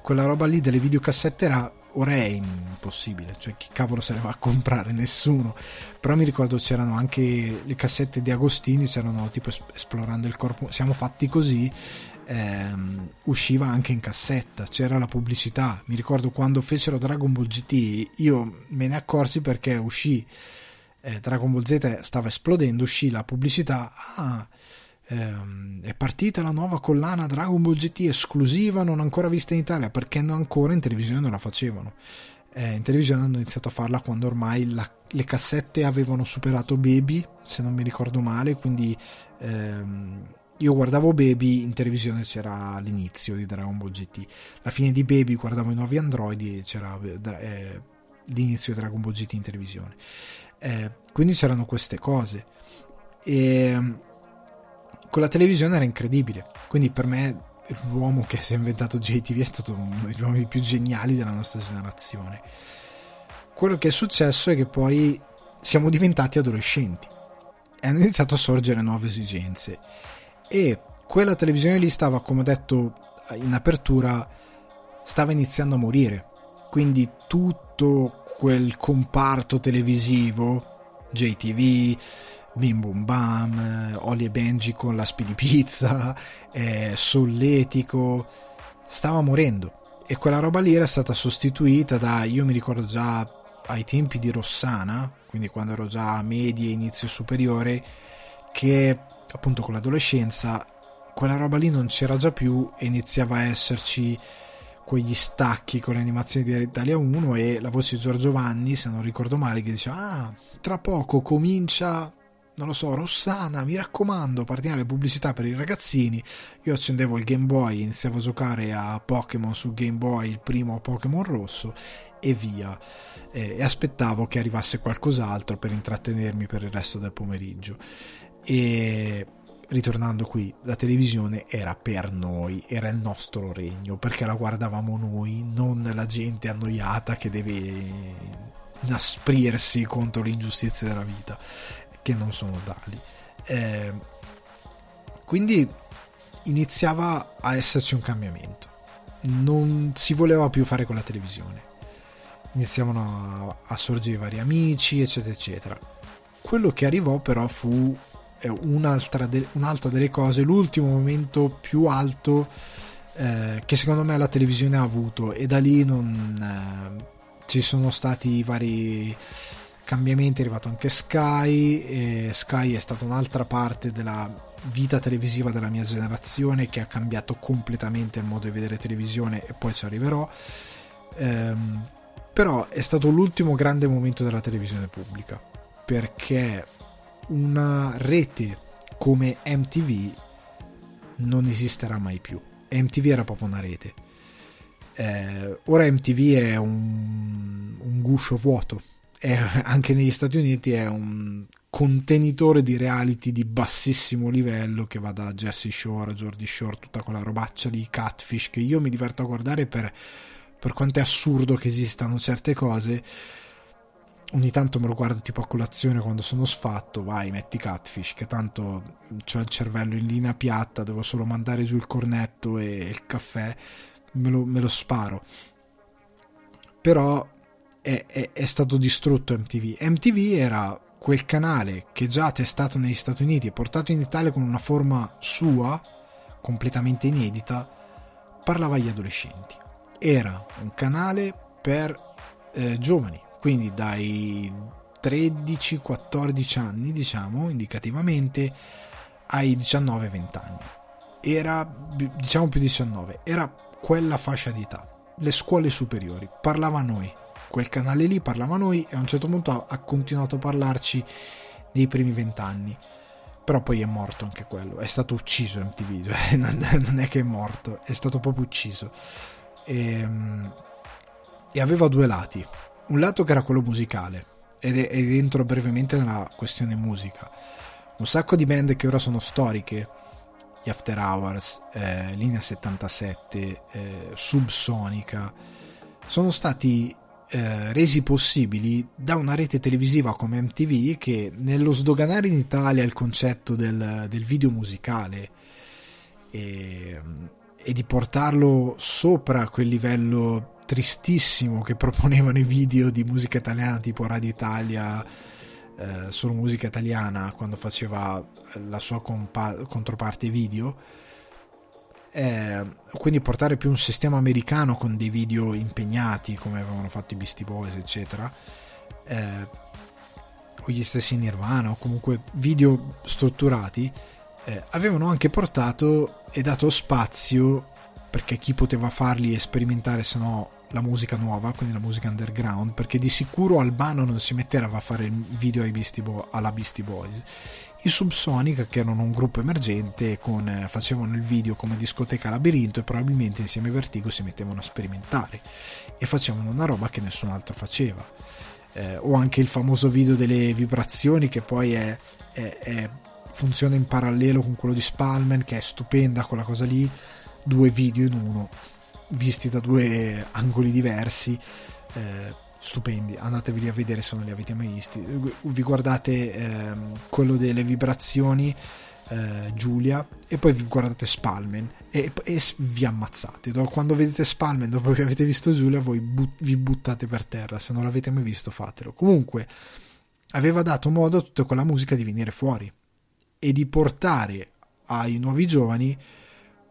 quella roba lì delle videocassette era ora è impossibile, cioè chi cavolo se ne va a comprare? Nessuno. Però mi ricordo c'erano anche le cassette di Agostini, c'erano tipo esplorando il corpo, siamo fatti così ehm, usciva anche in cassetta, c'era la pubblicità. Mi ricordo quando fecero Dragon Ball GT, io me ne accorsi perché uscì eh, Dragon Ball Z stava esplodendo, uscì la pubblicità. Ah, ehm, è partita la nuova collana Dragon Ball GT esclusiva, non ancora vista in Italia perché non ancora in televisione non la facevano. Eh, in televisione hanno iniziato a farla quando ormai la, le cassette avevano superato Baby, se non mi ricordo male, quindi ehm, io guardavo Baby in televisione c'era l'inizio di Dragon Ball GT la fine di Baby guardavo i nuovi androidi e c'era eh, l'inizio di Dragon Ball GT in televisione. Eh, quindi c'erano queste cose. E con la televisione era incredibile. Quindi per me l'uomo che si è inventato JTV è stato uno degli uomini più geniali della nostra generazione. Quello che è successo è che poi siamo diventati adolescenti. E hanno iniziato a sorgere nuove esigenze e quella televisione lì stava, come ho detto in apertura, stava iniziando a morire. Quindi tutto quel comparto televisivo, JTV, Bim Bum Bam, Oli e Benji con la Speedy Pizza, eh, Solletico, stava morendo. E quella roba lì era stata sostituita da, io mi ricordo già ai tempi di Rossana, quindi quando ero già a medie, inizio superiore, che appunto con l'adolescenza quella roba lì non c'era già più e iniziava a esserci quegli stacchi con le animazioni di Italia 1 e la voce di Giorgio Vanni, se non ricordo male, che diceva ah, tra poco comincia non lo so, Rossana, mi raccomando, partiamo le pubblicità per i ragazzini. Io accendevo il Game Boy, iniziavo a giocare a Pokémon su Game Boy, il primo Pokémon rosso, e via. e aspettavo che arrivasse qualcos'altro per intrattenermi per il resto del pomeriggio e ritornando qui, la televisione era per noi, era il nostro regno, perché la guardavamo noi, non la gente annoiata che deve inasprirsi contro le ingiustizie della vita, che non sono tali. Eh, quindi iniziava a esserci un cambiamento. Non si voleva più fare con la televisione. Iniziavano a, a sorgere vari amici, eccetera, eccetera. Quello che arrivò però fu un'altra, de- un'altra delle cose, l'ultimo momento più alto eh, che secondo me la televisione ha avuto. E da lì non, eh, ci sono stati vari cambiamenti, è arrivato anche Sky e Sky è stata un'altra parte della vita televisiva della mia generazione che ha cambiato completamente il modo di vedere televisione e poi ci arriverò. Ehm, però è stato l'ultimo grande momento della televisione pubblica perché una rete come MTV non esisterà mai più. MTV era proprio una rete. Eh, ora MTV è un, un guscio vuoto. È, anche negli Stati Uniti è un contenitore di reality di bassissimo livello che va da Jersey Shore a Jordi Shore, tutta quella robaccia di catfish che io mi diverto a guardare per, per quanto è assurdo che esistano certe cose ogni tanto me lo guardo tipo a colazione quando sono sfatto, vai, metti catfish, che tanto ho il cervello in linea piatta, devo solo mandare giù il cornetto e il caffè, me lo, me lo sparo. Però è, è, è, stato distrutto MTV. MTV era quel canale che già testato negli Stati Uniti e portato in Italia con una forma sua, completamente inedita, parlava agli adolescenti. Era un canale per eh, giovani quindi dai 13-14 anni, diciamo, indicativamente, ai 19-20 anni. Era, diciamo più 19, era quella fascia di età. Le scuole superiori, parlava a noi. Quel canale lì parlava a noi e a un certo punto ha, continuato a parlarci nei primi vent'anni. Però poi è morto anche quello, è stato ucciso MTV, cioè non è che è morto, è stato proprio ucciso. E, ehm, e aveva due lati un lato che era quello musicale ed, ed entro brevemente nella questione musica. Un sacco di band che ora sono storiche gli After Hours, eh, Linea 77, eh, Subsonica sono stati eh, resi possibili da una rete televisiva come MTV che nello sdoganare in Italia il concetto del, del video musicale e, e di portarlo sopra quel livello tristissimo che proponevano i video di musica italiana tipo Radio Italia eh, solo musica italiana quando faceva la sua compa- controparte video. Eh, quindi portare più un sistema americano con dei video impegnati come avevano fatto i Beastie Boys eccetera. Eh, o gli stessi Nirvana o comunque video strutturati eh, avevano anche portato e dato spazio perché chi poteva farli e sperimentare se no la musica nuova, quindi la musica underground, perché di sicuro Albano non si metteva a fare il video ai Beastie Bo- alla Beastie Boys. I Subsonic, che erano un gruppo emergente, con, eh, facevano il video come discoteca labirinto e probabilmente insieme a Vertigo si mettevano a sperimentare e facevano una roba che nessun altro faceva. Eh, o anche il famoso video delle vibrazioni che poi è, è, è, funziona in parallelo con quello di Spalman, che è stupenda quella cosa lì, due video in uno visti da due angoli diversi. Eh, stupendi, andatevi a vedere se non li avete mai visti. Vi guardate eh, quello delle vibrazioni, eh, Giulia, e poi vi guardate Spalmen e, e, vi ammazzate. Quando vedete Spalmen, dopo che avete visto Giulia, voi but- vi buttate per terra. Se non l'avete mai visto, fatelo. Comunque, aveva dato modo a tutta quella musica di venire fuori e di portare ai nuovi giovani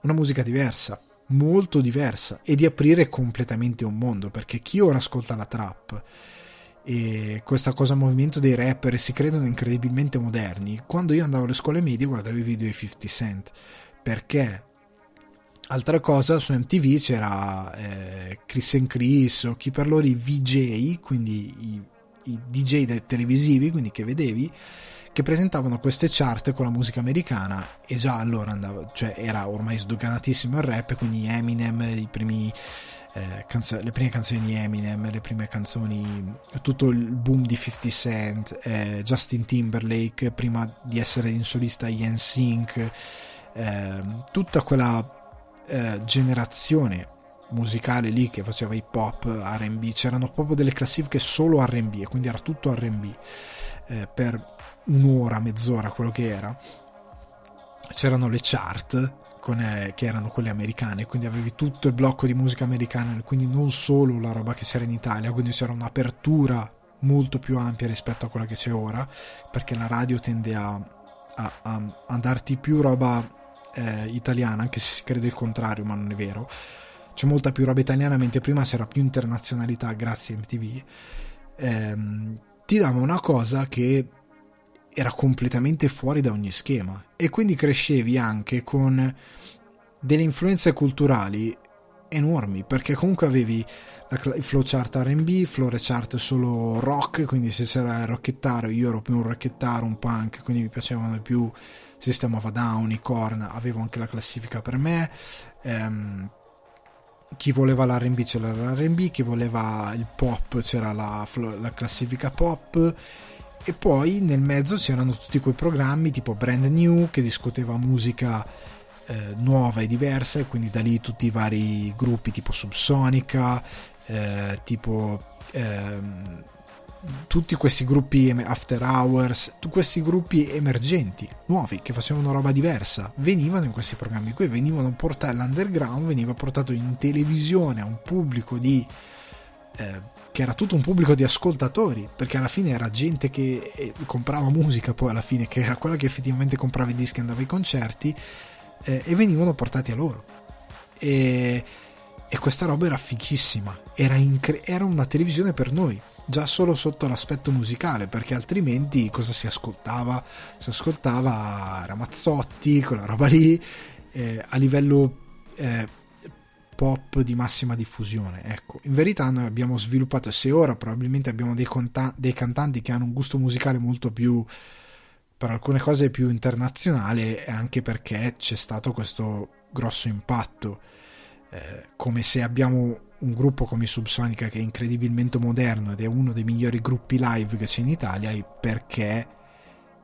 una musica diversa molto diversa e di aprire completamente un mondo perché chi ora ascolta la trap e questa cosa movimento dei rapper si credono incredibilmente moderni quando io andavo alle scuole medie guardavo i video di 50 Cent perché altra cosa su MTV c'era eh, Chris and Chris o chi per loro i VJ quindi i, i DJ televisivi quindi che vedevi che presentavano queste chart con la musica americana e già allora andava, cioè era ormai sdoganatissimo il rap, quindi Eminem, primi, eh, canzo- le prime canzoni di Eminem, le prime canzoni, tutto il boom di 50 Cent, eh, Justin Timberlake, prima di essere in solista Ian Sink, eh, tutta quella eh, generazione musicale lì che faceva hip hop, RB, c'erano proprio delle classifiche solo RB e quindi era tutto RB. Eh, per un'ora, mezz'ora, quello che era, c'erano le chart con, eh, che erano quelle americane, quindi avevi tutto il blocco di musica americana, quindi non solo la roba che c'era in Italia, quindi c'era un'apertura molto più ampia rispetto a quella che c'è ora, perché la radio tende a, a, a, a darti più roba eh, italiana, anche se si crede il contrario, ma non è vero. C'è molta più roba italiana, mentre prima c'era più internazionalità grazie a MTV. Ehm, ti dava una cosa che era completamente fuori da ogni schema e quindi crescevi anche con delle influenze culturali enormi perché comunque avevi la, flowchart R&B, flowchart solo rock, quindi se c'era il rocchettaro io ero più un rocchettaro, un punk, quindi mi piacevano più System of Down, i Korn, avevo anche la classifica per me. Ehm, chi voleva l'R&B c'era l'R&B, chi voleva il pop c'era la, la classifica pop e poi nel mezzo c'erano tutti quei programmi tipo Brand New che discuteva musica eh, nuova e diversa e quindi da lì tutti i vari gruppi tipo Subsonica, eh, tipo ehm, tutti questi gruppi after hours, tutti questi gruppi emergenti, nuovi, che facevano roba diversa, venivano in questi programmi qui, venivano portati, l'underground veniva portato in televisione a un pubblico di... Eh, che era tutto un pubblico di ascoltatori, perché alla fine era gente che eh, comprava musica, poi alla fine, che era quella che effettivamente comprava i dischi e andava ai concerti, eh, e venivano portati a loro. E, e questa roba era fichissima, era, incre- era una televisione per noi, già solo sotto l'aspetto musicale, perché altrimenti cosa si ascoltava? Si ascoltava Ramazzotti, quella roba lì, eh, a livello eh, pop di massima diffusione. Ecco, in verità noi abbiamo sviluppato, se ora probabilmente abbiamo dei, conta- dei cantanti che hanno un gusto musicale molto più, per alcune cose più internazionale, anche perché c'è stato questo grosso impatto. Eh, come se abbiamo un gruppo come Subsonica che è incredibilmente moderno ed è uno dei migliori gruppi live che c'è in Italia perché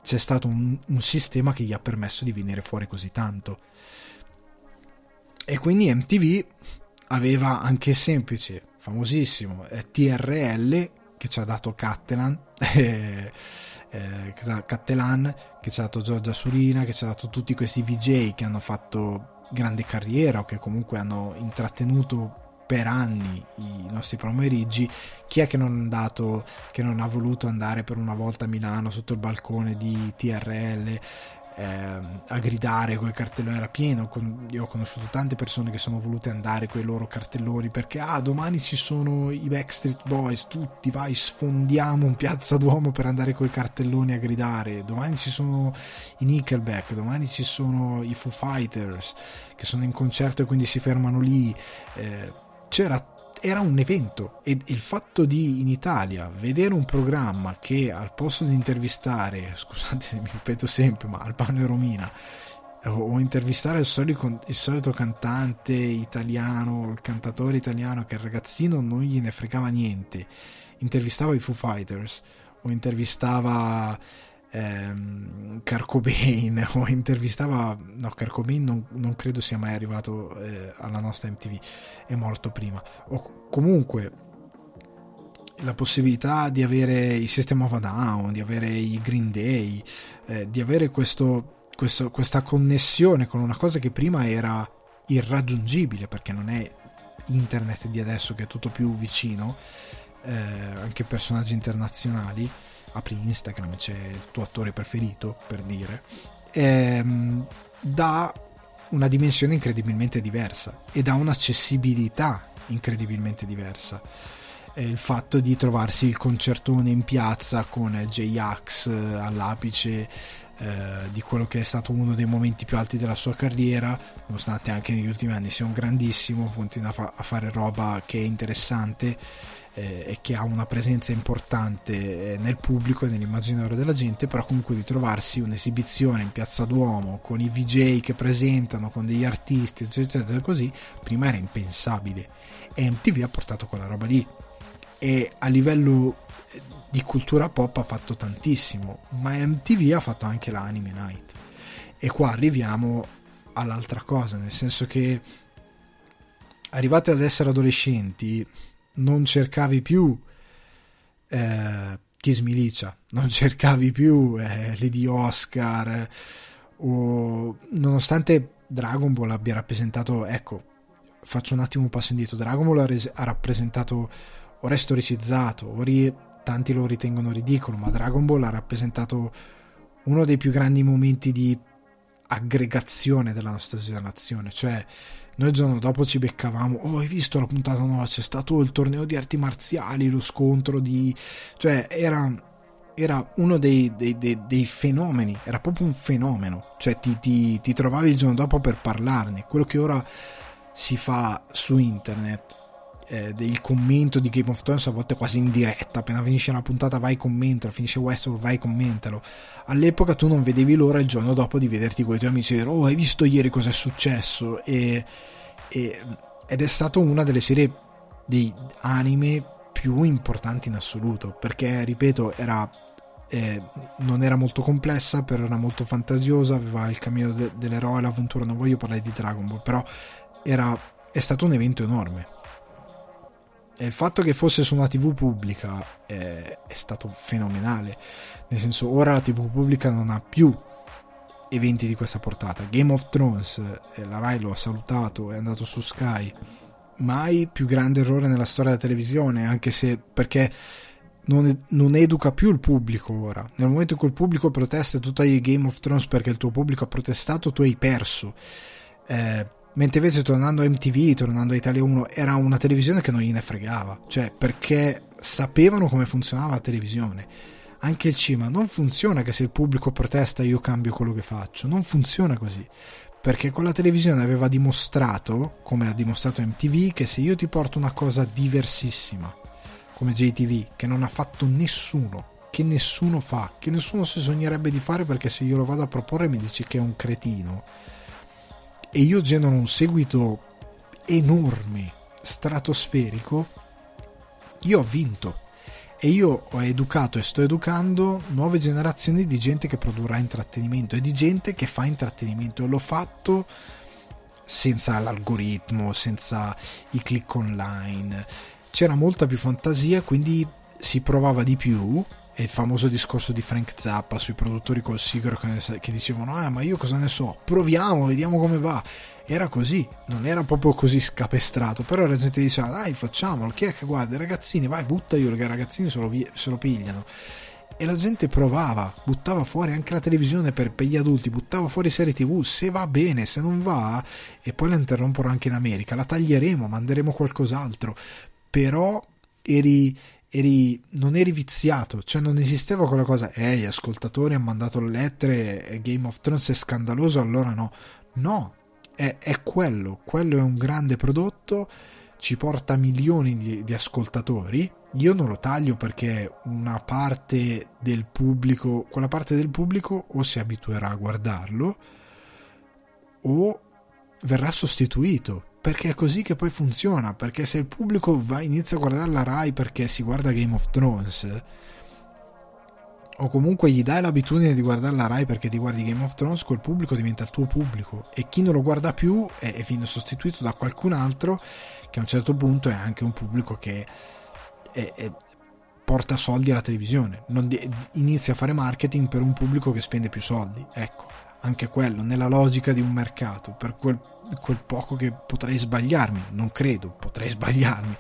c'è stato un, un sistema che gli ha permesso di venire fuori così tanto. E quindi MTV aveva anche semplice, famosissimo eh, TRL che ci ha dato Cattelan, eh, eh, Cattelan, che ci ha dato Giorgia Surina, che ci ha dato tutti questi VJ che hanno fatto grande carriera o che comunque hanno intrattenuto per anni i nostri pomeriggi, chi è che non andato, che non ha voluto andare per una volta a Milano sotto il balcone di TRL eh, a gridare quei cartelloni era pieno io ho conosciuto tante persone che sono volute andare con i loro cartelloni perché ah domani ci sono i Backstreet Boys tutti vai sfondiamo un piazza Duomo per andare con i cartelloni a gridare. Domani ci sono i Nickelback domani ci sono i Foo Fighters che sono in concerto e quindi si fermano lì. Eh, c'era era un evento e il fatto di in Italia vedere un programma che al posto di intervistare, scusate se mi ripeto sempre, ma Albano e Romina, o intervistare il solito, il solito, cantante italiano, il cantatore italiano che il ragazzino non gliene fregava niente, intervistava i Foo Fighters o intervistava ehm, Carcobain o intervistava no Carcobain non, non, credo sia mai arrivato eh, alla nostra MTV è morto prima. O comunque la possibilità di avere i System of a Down di avere i Green Day eh, di avere questo, questo, questa connessione con una cosa che prima era irraggiungibile perché non è internet di adesso che è tutto più vicino eh, anche personaggi internazionali apri Instagram, c'è il tuo attore preferito, per dire, ehm, dà una dimensione incredibilmente diversa e dà un'accessibilità incredibilmente diversa. Il fatto di trovarsi il concertone in piazza con J-Ax eh, all'apice eh, di quello che è stato uno dei momenti più alti della sua carriera, nonostante anche negli ultimi anni sia un grandissimo, continua a, fa- a fare roba che è interessante eh, e che ha una presenza importante eh, nel pubblico e nell'immaginario della gente, però comunque di trovarsi un'esibizione in Piazza Duomo con i VJ che presentano, con degli artisti, eccetera, eccetera, così, prima era impensabile. E MTV ha portato quella roba lì. E a livello eh, di cultura pop ha fatto tantissimo, ma MTV ha fatto anche l'anime night. E qua arriviamo all'altra cosa, nel senso che arrivati ad essere adolescenti, non cercavi più eh, Kiss Milicia, non cercavi più eh, Lady Oscar o nonostante Dragon Ball abbia rappresentato, ecco, faccio un attimo un passo indietro, Dragon Ball ha, res- ha rappresentato o è storicizzato, o ri- tanti lo ritengono ridicolo, ma Dragon Ball ha rappresentato uno dei più grandi momenti di aggregazione della nostra generazione, cioè noi il giorno dopo ci beccavamo, oh hai visto la puntata nuova, c'è stato il torneo di arti marziali, lo scontro di... cioè era, era uno dei, dei, dei, dei, fenomeni, era proprio un fenomeno, cioè ti, ti, ti trovavi il giorno dopo per parlarne, quello che ora si fa su internet eh, del commento di Game of Thrones a volte quasi in diretta. Appena finisce una puntata vai commentalo finisce Westworld vai commentalo all'epoca tu non vedevi l'ora il giorno dopo di vederti con i tuoi amici e dire oh hai visto ieri cosa è successo? E, e, ed è stata una delle serie di anime più importanti in assoluto perché ripeto era eh, non era molto complessa però era molto fantasiosa aveva il cammino de- dell'eroe l'avventura. Non voglio parlare di Dragon Ball però era, è stato un evento enorme e il fatto che fosse su una TV pubblica è, è stato fenomenale. Nel senso, ora la TV pubblica non ha più eventi di questa portata. Game of Thrones, eh, la Rai lo ha salutato, è andato su Sky. Mai più grande errore nella storia della televisione, anche se perché non, non, educa più il pubblico ora. Nel momento in cui il pubblico protesta e tu tagli Game of Thrones perché il tuo pubblico ha protestato, tu hai perso. Eh, Mentre invece tornando a MTV, tornando a Italia 1, era una televisione che non gliene fregava, cioè perché sapevano come funzionava la televisione. Anche il cinema non funziona che se il pubblico protesta io cambio quello che faccio, non funziona così. Perché con la televisione aveva dimostrato, come ha dimostrato MTV, che se io ti porto una cosa diversissima, come JTV, che non ha fatto nessuno, che nessuno fa, che nessuno si sognerebbe di fare perché se io lo vado a proporre mi dici che è un cretino, e io genero un seguito enorme, stratosferico, io ho vinto. E io ho educato e sto educando nuove generazioni di gente che produrrà intrattenimento e di gente che fa intrattenimento. E l'ho fatto senza l'algoritmo, senza i click online. C'era molta più fantasia, quindi si provava di più è il famoso discorso di Frank Zappa sui produttori col sigaro che, che dicevano ah ma io cosa ne so proviamo vediamo come va. Era così non era proprio così scapestrato però la gente diceva dai facciamolo chi è che guarda? I ragazzini vai butta io i ragazzini se lo, se lo pigliano. E la gente provava, buttava fuori anche la televisione per, per, gli adulti, buttava fuori serie tv, se va bene, se non va, e poi la interrompono anche in America, la taglieremo, manderemo qualcos'altro, però eri, eri, non eri viziato, cioè non esisteva quella cosa, eh, gli ascoltatori hanno mandato le lettere Game of Thrones è scandaloso, allora no. No, è, è quello, quello è un grande prodotto, ci porta milioni di, di ascoltatori. Io non lo taglio perché una parte del pubblico, quella parte del pubblico o si abituerà a guardarlo o verrà sostituito perché è così che poi funziona perché se il pubblico va, inizia a guardare la Rai perché si guarda Game of Thrones o comunque gli dai l'abitudine di guardare la Rai perché ti guardi Game of Thrones quel pubblico diventa il tuo pubblico. E chi non lo guarda più è, è viene sostituito da qualcun altro che a un certo punto è anche un pubblico che è, è, porta soldi alla televisione. Di, inizia a fare marketing per un pubblico che spende più soldi ecco. Anche quello nella logica di un mercato. Per quel quel poco che potrei sbagliarmi, non credo, potrei sbagliarmi,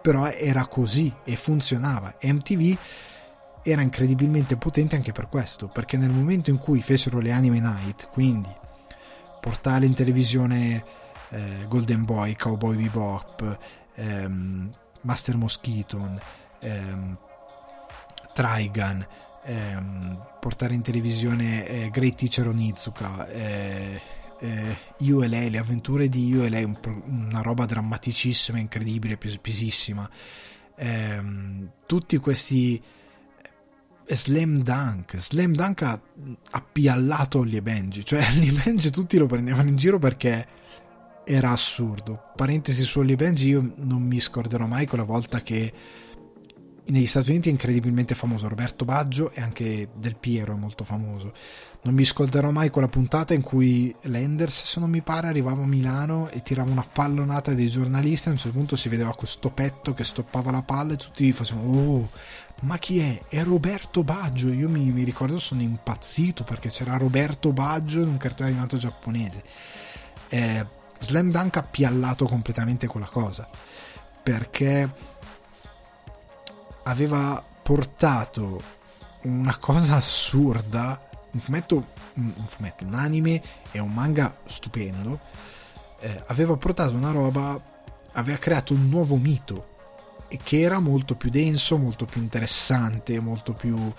però era così e funzionava. MTV era incredibilmente potente anche per questo, perché nel momento in cui fecero le anime night, quindi portare in televisione eh, Golden Boy, Cowboy Bebop, ehm, Master Mosquito, ehm, Trigun, ehm, portare in televisione eh, Great Teacher Onizuka, eh, eh, io e lei, le avventure di io e lei, un, una roba drammaticissima, incredibile, pesissima. Eh, tutti questi eh, Slam Dunk, Slam Dunk ha appiallato Ollie Benji, cioè Ollie Benji tutti lo prendevano in giro perché era assurdo. Parentesi su Ollie Benji, io non mi scorderò mai quella volta che negli Stati Uniti è incredibilmente famoso Roberto Baggio e anche Del Piero è molto famoso non mi scorderò mai quella puntata in cui Lenders, se non mi pare, arrivava a Milano e tirava una pallonata dei giornalisti. A un certo punto si vedeva questo petto che stoppava la palla e tutti facevano: Oh, ma chi è? È Roberto Baggio. Io mi, mi ricordo, sono impazzito perché c'era Roberto Baggio in un cartone animato giapponese. Eh, Slam Dunk ha piallato completamente quella cosa perché aveva portato una cosa assurda un fumetto, un, fumetto, un anime e un manga stupendo, eh, aveva portato una roba, aveva creato un nuovo mito che era molto più denso, molto più interessante, molto più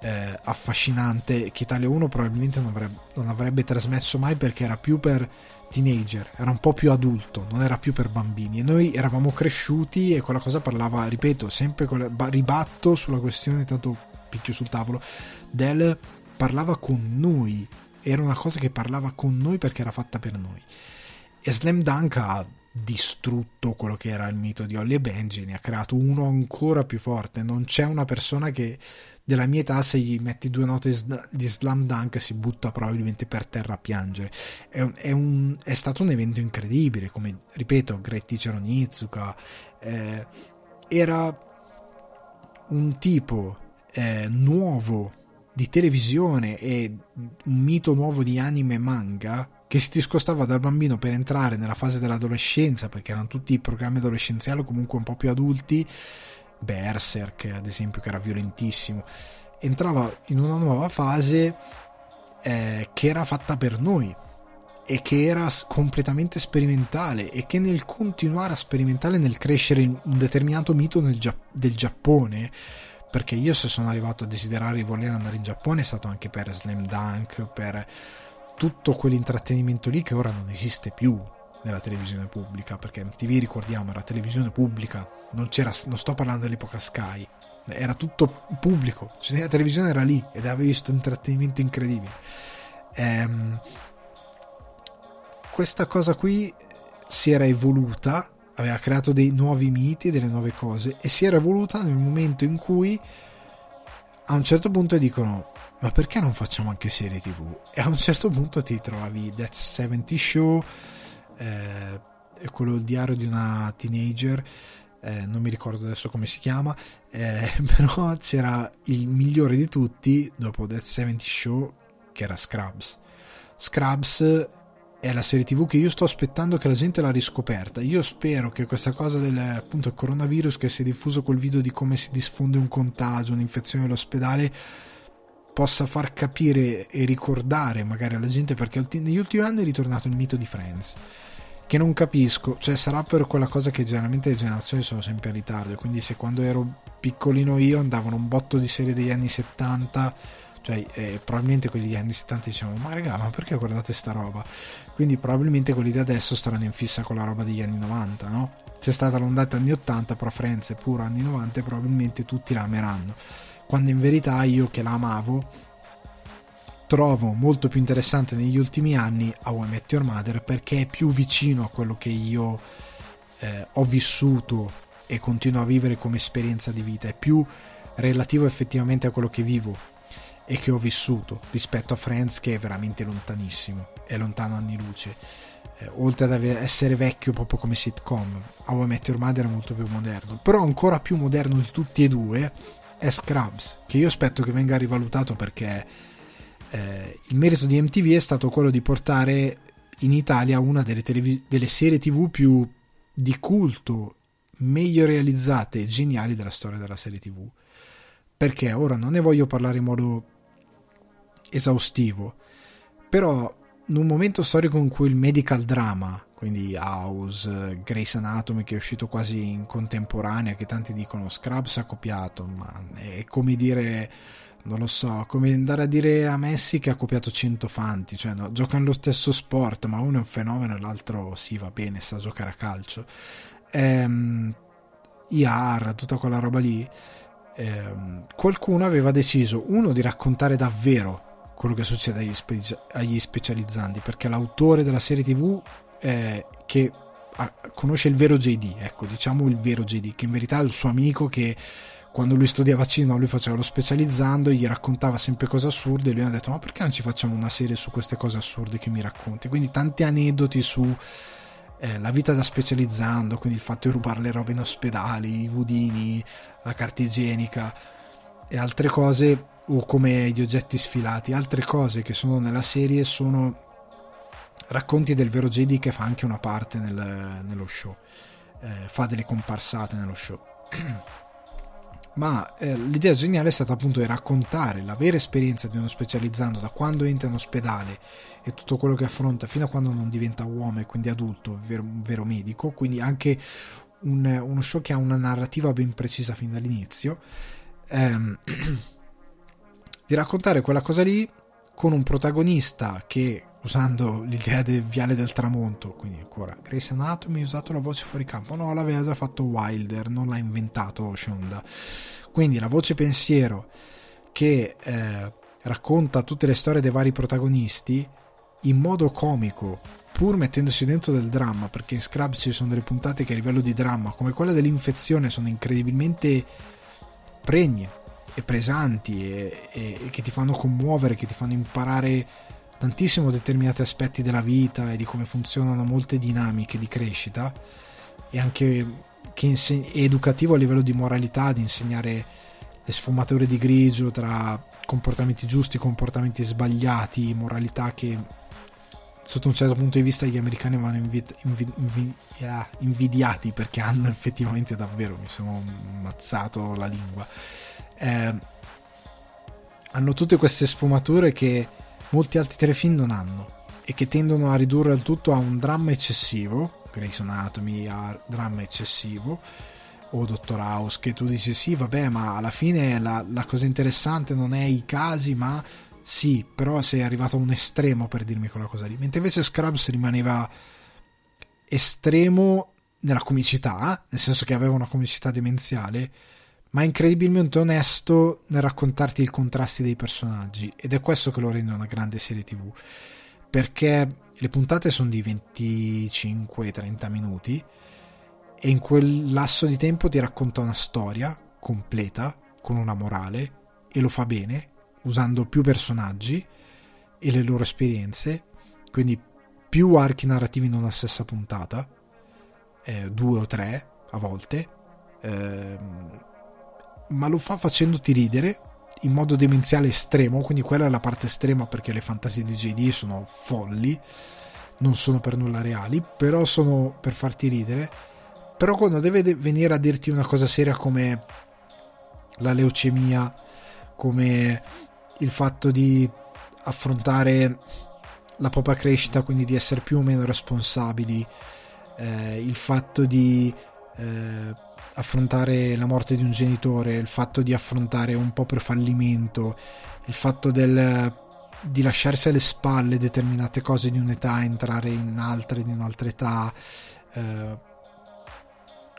eh, affascinante che Italia 1 probabilmente non avrebbe, non avrebbe trasmesso mai perché era più per teenager, era un po' più adulto, non era più per bambini. E noi eravamo cresciuti e quella cosa parlava, ripeto, sempre con ribatto sulla questione, tanto picchio sul tavolo, del parlava con noi, era una cosa che parlava con noi perché era fatta per noi. E Slam Dunk ha distrutto quello che era il mito di Holly e Benji, ne ha creato uno ancora più forte. Non c'è una persona che della mia età, se gli metti due note di Slam Dunk, si butta probabilmente per terra a piangere. È, un, è, un, è stato un evento incredibile, come ripeto, Great Teacher Onizuka. Eh, era un tipo eh, nuovo di televisione e un mito nuovo di anime e manga che si discostava dal bambino per entrare nella fase dell'adolescenza, perché erano tutti programmi adolescenziali o comunque un po' più adulti, Berserk ad esempio che era violentissimo, entrava in una nuova fase eh, che era fatta per noi e che era completamente sperimentale e che nel continuare a sperimentare, nel crescere un determinato mito Gia- del Giappone, perché io se sono arrivato a desiderare di voler andare in Giappone è stato anche per Slam Dunk, per tutto quell'intrattenimento lì che ora non esiste più nella televisione pubblica, perché MTV ricordiamo era televisione pubblica, non, non sto parlando dell'epoca Sky, era tutto pubblico, cioè, la televisione era lì ed avevi visto intrattenimento incredibile. Ehm, questa cosa qui si era evoluta, aveva creato dei nuovi miti, delle nuove cose e si era evoluta nel momento in cui a un certo punto dicono ma perché non facciamo anche serie tv? E a un certo punto ti trovavi That 70 Show, eh, quello il diario di una teenager, eh, non mi ricordo adesso come si chiama, eh, però c'era il migliore di tutti dopo That 70 Show, che era Scrubs. Scrubs è la serie tv che io sto aspettando che la gente l'ha riscoperta. Io spero che questa cosa del appunto, coronavirus che si è diffuso col video di come si diffonde un contagio, un'infezione all'ospedale possa far capire e ricordare magari alla gente perché negli ultimi anni è ritornato il mito di Friends che non capisco, cioè sarà per quella cosa che generalmente le generazioni sono sempre in ritardo, quindi se quando ero piccolino io andavano un botto di serie degli anni 70, cioè eh, probabilmente quelli degli anni 70 dicevano ma raga ma perché guardate sta roba? Quindi probabilmente quelli di adesso staranno in fissa con la roba degli anni 90, no? C'è stata l'ondata anni 80, però Friends è puro anni 90 e probabilmente tutti la ameranno. Quando in verità io che la amavo trovo molto più interessante negli ultimi anni a I Met Your Mother perché è più vicino a quello che io eh, ho vissuto e continuo a vivere come esperienza di vita, è più relativo effettivamente a quello che vivo e che ho vissuto rispetto a Friends che è veramente lontanissimo, è lontano anni luce. Eh, oltre ad essere vecchio proprio come sitcom, How I Met Your Mother è molto più moderno, però ancora più moderno di tutti e due è Scrubs, che io aspetto che venga rivalutato perché eh, il merito di MTV è stato quello di portare in Italia una delle, televis- delle serie tv più di culto, meglio realizzate e geniali della storia della serie tv. Perché ora non ne voglio parlare in modo esaustivo, però in un momento storico in cui il medical drama quindi House, Grace Anatomy che è uscito quasi in contemporanea, che tanti dicono Scrubs ha copiato, ma è come dire, non lo so, come andare a dire a Messi che ha copiato 100 fanti, cioè no, giocano lo stesso sport, ma uno è un fenomeno e l'altro sì, va bene, sa giocare a calcio. Ehm, IAR, tutta quella roba lì, ehm, qualcuno aveva deciso, uno, di raccontare davvero quello che succede agli, spe- agli specializzanti, perché l'autore della serie tv eh, che ah, conosce il vero JD, ecco, diciamo il vero JD, che in verità è il suo amico che quando lui studiava cinema, lui faceva lo specializzando, gli raccontava sempre cose assurde e lui ha detto ma perché non ci facciamo una serie su queste cose assurde che mi racconti? Quindi tanti aneddoti su eh, la vita da specializzando, quindi il fatto di rubare le robe in ospedali, i budini, la carta igienica e altre cose, o come gli oggetti sfilati, altre cose che sono nella serie sono racconti del vero Jedi che fa anche una parte nel, nello show, eh, fa delle comparsate nello show. Ma eh, l'idea geniale è stata appunto di raccontare la vera esperienza di uno specializzando da quando entra in ospedale e tutto quello che affronta fino a quando non diventa uomo e quindi adulto, vero, un vero medico, quindi anche un, uno show che ha una narrativa ben precisa fin dall'inizio. Ehm, di raccontare quella cosa lì con un protagonista che usando l'idea del viale del tramonto, quindi ancora Grace Anatomy ha usato la voce fuori campo, no, l'aveva già fatto Wilder, non l'ha inventato Shonda. Quindi la voce pensiero che eh, racconta tutte le storie dei vari protagonisti in modo comico, pur mettendosi dentro del dramma, perché in Scrubs ci sono delle puntate che a livello di dramma, come quella dell'infezione, sono incredibilmente pregne e pesanti e, e, che ti fanno commuovere, che ti fanno imparare tantissimo determinati aspetti della vita e di come funzionano molte dinamiche di crescita e anche che inseg- educativo a livello di moralità, di insegnare le sfumature di grigio tra comportamenti giusti comportamenti sbagliati, moralità che sotto un certo punto di vista gli americani vanno invi- invi- invi- yeah, invidiati perché hanno effettivamente davvero, mi sono ammazzato la lingua, eh, hanno tutte queste sfumature che molti altri telefilm non hanno e che tendono a ridurre il tutto a un dramma eccessivo, Grey's Anatomy ha dramma eccessivo, o Dottor House, che tu dici sì, vabbè, ma alla fine la, la cosa interessante non è i casi, ma sì, però sei arrivato a un estremo per dirmi quella cosa lì. Mentre invece Scrubs rimaneva estremo nella comicità, nel senso che aveva una comicità demenziale, ma incredibilmente onesto nel raccontarti i contrasti dei personaggi ed è questo che lo rende una grande serie tv perché le puntate sono di 25-30 minuti e in quel lasso di tempo ti racconta una storia completa con una morale e lo fa bene usando più personaggi e le loro esperienze quindi più archi narrativi in una stessa puntata eh, due o tre a volte eh, ma lo fa facendoti ridere in modo demenziale estremo, quindi quella è la parte estrema perché le fantasie di JD sono folli, non sono per nulla reali, però sono per farti ridere. Però quando deve venire a dirti una cosa seria come la leucemia, come il fatto di affrontare la propria crescita, quindi di essere più o meno responsabili, eh, il fatto di eh, affrontare la morte di un genitore, il fatto di affrontare un proprio fallimento, il fatto del, di lasciarsi alle spalle determinate cose di un'età, entrare in altre di un'altra età. Eh,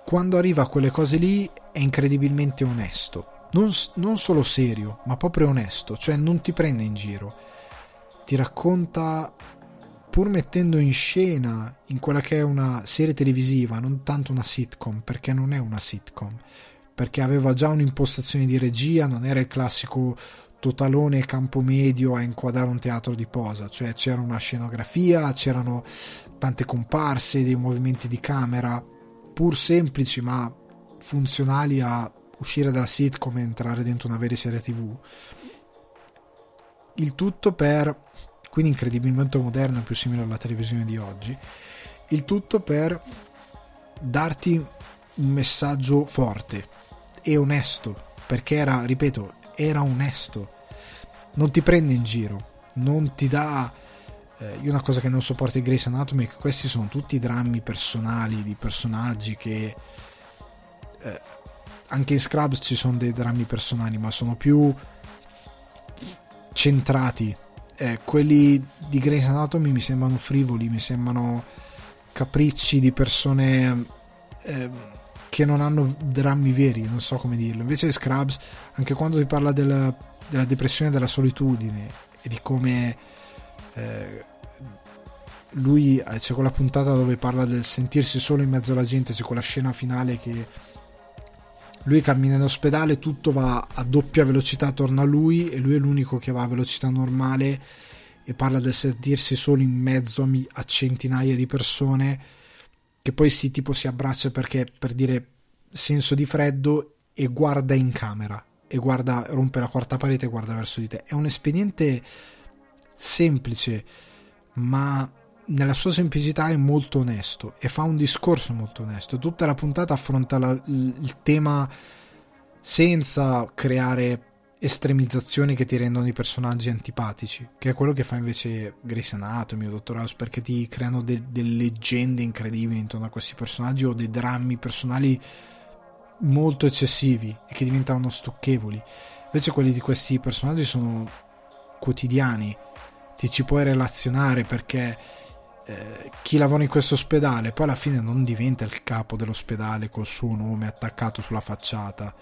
quando arriva a quelle cose lì è incredibilmente onesto, non, non solo serio, ma proprio onesto, cioè non ti prende in giro, ti racconta pur mettendo in scena in quella che è una serie televisiva, non tanto una sitcom, perché non è una sitcom, perché aveva già un'impostazione di regia, non era il classico totalone campo medio a inquadrare un teatro di posa, cioè c'era una scenografia, c'erano tante comparse, dei movimenti di camera, pur semplici ma funzionali a uscire dalla sitcom e entrare dentro una vera serie tv. Il tutto per quindi incredibilmente moderno e più simile alla televisione di oggi. Il tutto per darti un messaggio forte e onesto, perché era, ripeto, era onesto. Non ti prende in giro, non ti dà eh, io una cosa che non sopporto di Grace Anatomy è che questi sono tutti drammi personali di personaggi che eh, anche in Scrubs ci sono dei drammi personali ma sono più centrati eh, quelli di Grey's Anatomy mi sembrano frivoli, mi sembrano capricci di persone eh, che non hanno drammi veri, non so come dirlo. Invece Scrubs, anche quando si parla della, della depressione e della solitudine e di come eh, lui eh, c'è quella puntata dove parla del sentirsi solo in mezzo alla gente, c'è quella scena finale che lui cammina in ospedale, tutto va a doppia velocità attorno a lui e lui è l'unico che va a velocità normale e parla del sentirsi solo in mezzo a, centinaia di persone che poi si tipo si abbraccia perché per dire senso di freddo e guarda in camera e guarda rompe la quarta parete e guarda verso di te. È un espediente semplice ma nella sua semplicità è molto onesto e fa un discorso molto onesto. Tutta la puntata affronta la, il tema senza creare estremizzazioni che ti rendono i personaggi antipatici, che è quello che fa invece Grace Anatomy o Dottor House, perché ti creano de, delle leggende incredibili intorno a questi personaggi o dei drammi personali molto eccessivi e che diventavano stucchevoli. Invece quelli di questi personaggi sono quotidiani, ti ci puoi relazionare perché eh, chi lavora in questo ospedale poi alla fine non diventa il capo dell'ospedale col suo nome attaccato sulla facciata,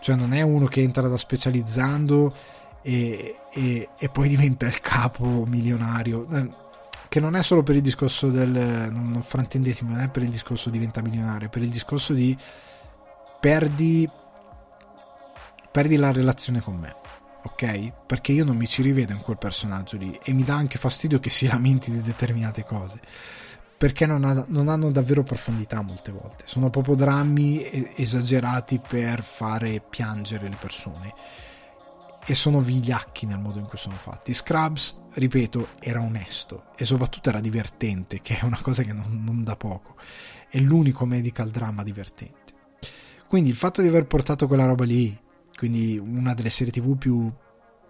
cioè non è uno che entra da specializzando e, e, e poi diventa il capo milionario. Eh, che non è solo per il discorso del non fraintendetemi, non è per il discorso diventa milionario, è per il discorso di perdi perdi la relazione con me ok? Perché io non mi ci rivedo in quel personaggio lì e mi dà anche fastidio che si lamenti di determinate cose perché non, ha, non hanno davvero profondità molte volte. Sono proprio drammi esagerati per fare piangere le persone. E sono vigliacchi nel modo in cui sono fatti. Scrubs, ripeto, era onesto e soprattutto era divertente che è una cosa che non, non dà poco. È l'unico medical drama divertente. Quindi il fatto di aver portato quella roba lì quindi una delle serie tv più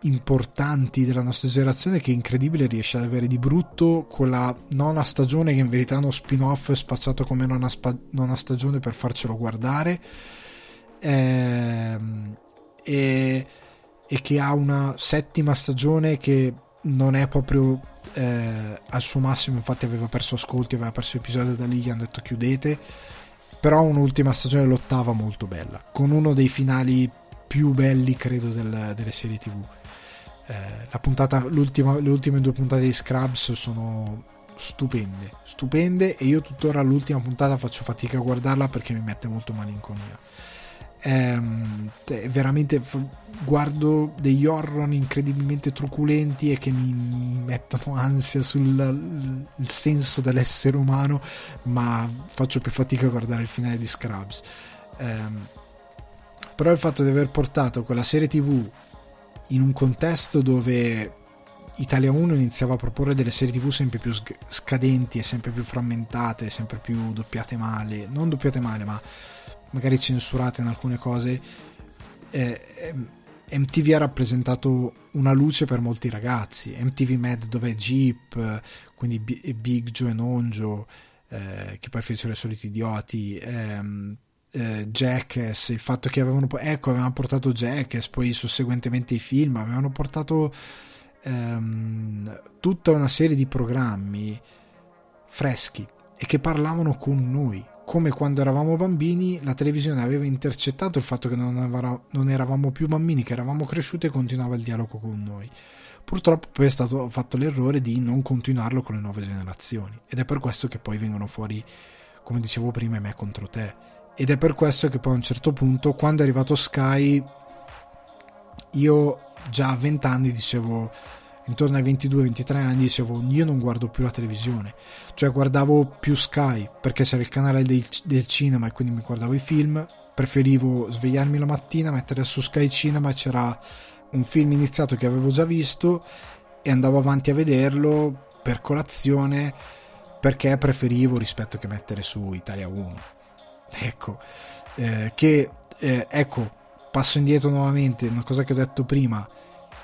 importanti della nostra generazione che incredibile riesce ad avere di brutto quella nona stagione che in verità è uno spin-off spacciato come nona, spa- nona stagione per farcelo guardare ehm, e, e, che ha una settima stagione che non è proprio eh, al suo massimo infatti aveva perso ascolti aveva perso episodi da lì gli hanno detto chiudete però un'ultima stagione l'ottava molto bella con uno dei finali più belli credo del, delle serie tv eh, puntata, le ultime due puntate di Scrubs sono stupende stupende e io tuttora l'ultima puntata faccio fatica a guardarla perché mi mette molto malinconia. Ehm, veramente guardo degli horror incredibilmente truculenti e che mi, mi mettono ansia sul senso dell'essere umano ma faccio più fatica a guardare il finale di Scrubs. Ehm, però il fatto di aver portato quella serie tv in un contesto dove Italia 1 iniziava a proporre delle serie tv sempre più scadenti e sempre più frammentate, sempre più doppiate male, non doppiate male ma magari censurate in alcune cose, eh, MTV ha rappresentato una luce per molti ragazzi. MTV Mad dove Jeep, quindi Big Joe e Non Joe, eh, che poi fecero i soliti idioti. Ehm, eh, Jackass, il fatto che avevano, ecco, avevano portato Jackass, poi susseguentemente i film, avevano portato ehm, tutta una serie di programmi freschi e che parlavano con noi. Come quando eravamo bambini, la televisione aveva intercettato il fatto che non, avara, non eravamo più bambini, che eravamo cresciuti e continuava il dialogo con noi. Purtroppo poi è stato fatto l'errore di non continuarlo con le nuove generazioni ed è per questo che poi vengono fuori, come dicevo prima, me contro te ed è per questo che poi a un certo punto quando è arrivato Sky io già a 20 anni dicevo intorno ai 22-23 anni dicevo io non guardo più la televisione. Cioè guardavo più Sky perché c'era il canale del, del cinema e quindi mi guardavo i film. Preferivo svegliarmi la mattina mettere su Sky Cinema c'era un film iniziato che avevo già visto e andavo avanti a vederlo per colazione perché preferivo rispetto che mettere su Italia 1 ecco, eh, che eh, ecco, passo indietro nuovamente, una cosa che ho detto prima,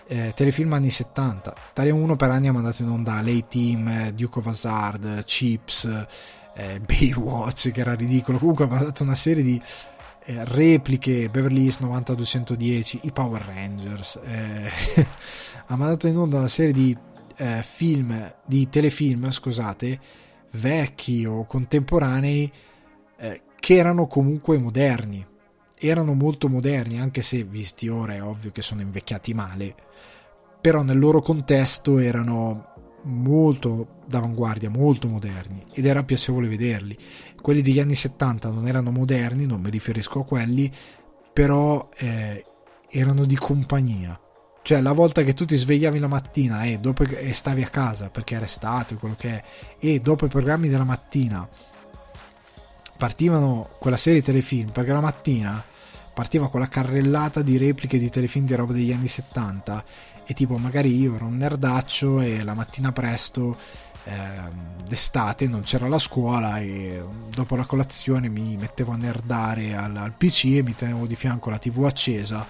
eh, telefilm anni 70, Italia 1 per anni ha mandato in onda L'A-Team, eh, Duke of Hazard, Chips, eh, Baywatch che era ridicolo, comunque ha mandato una serie di eh, repliche, Beverly Hills 90-210, i Power Rangers, ha mandato in onda una serie di film, di telefilm, scusate, vecchi o contemporanei che erano comunque moderni. Erano molto moderni, anche se visti ora è ovvio che sono invecchiati male, però nel loro contesto erano molto d'avanguardia, molto moderni ed era piacevole vederli. Quelli degli anni 70 non erano moderni, non mi riferisco a quelli, però eh, erano di compagnia. Cioè, la volta che tu ti svegliavi la mattina e, dopo, e stavi a casa perché era estate o quello che è, e dopo i programmi della mattina partivano quella serie di telefilm perché la mattina partiva quella carrellata di repliche di telefilm di roba degli anni 70 e tipo magari io ero un nerdaccio e la mattina presto eh, d'estate non c'era la scuola e dopo la colazione mi mettevo a nerdare al, al PC e mi tenevo di fianco la tv accesa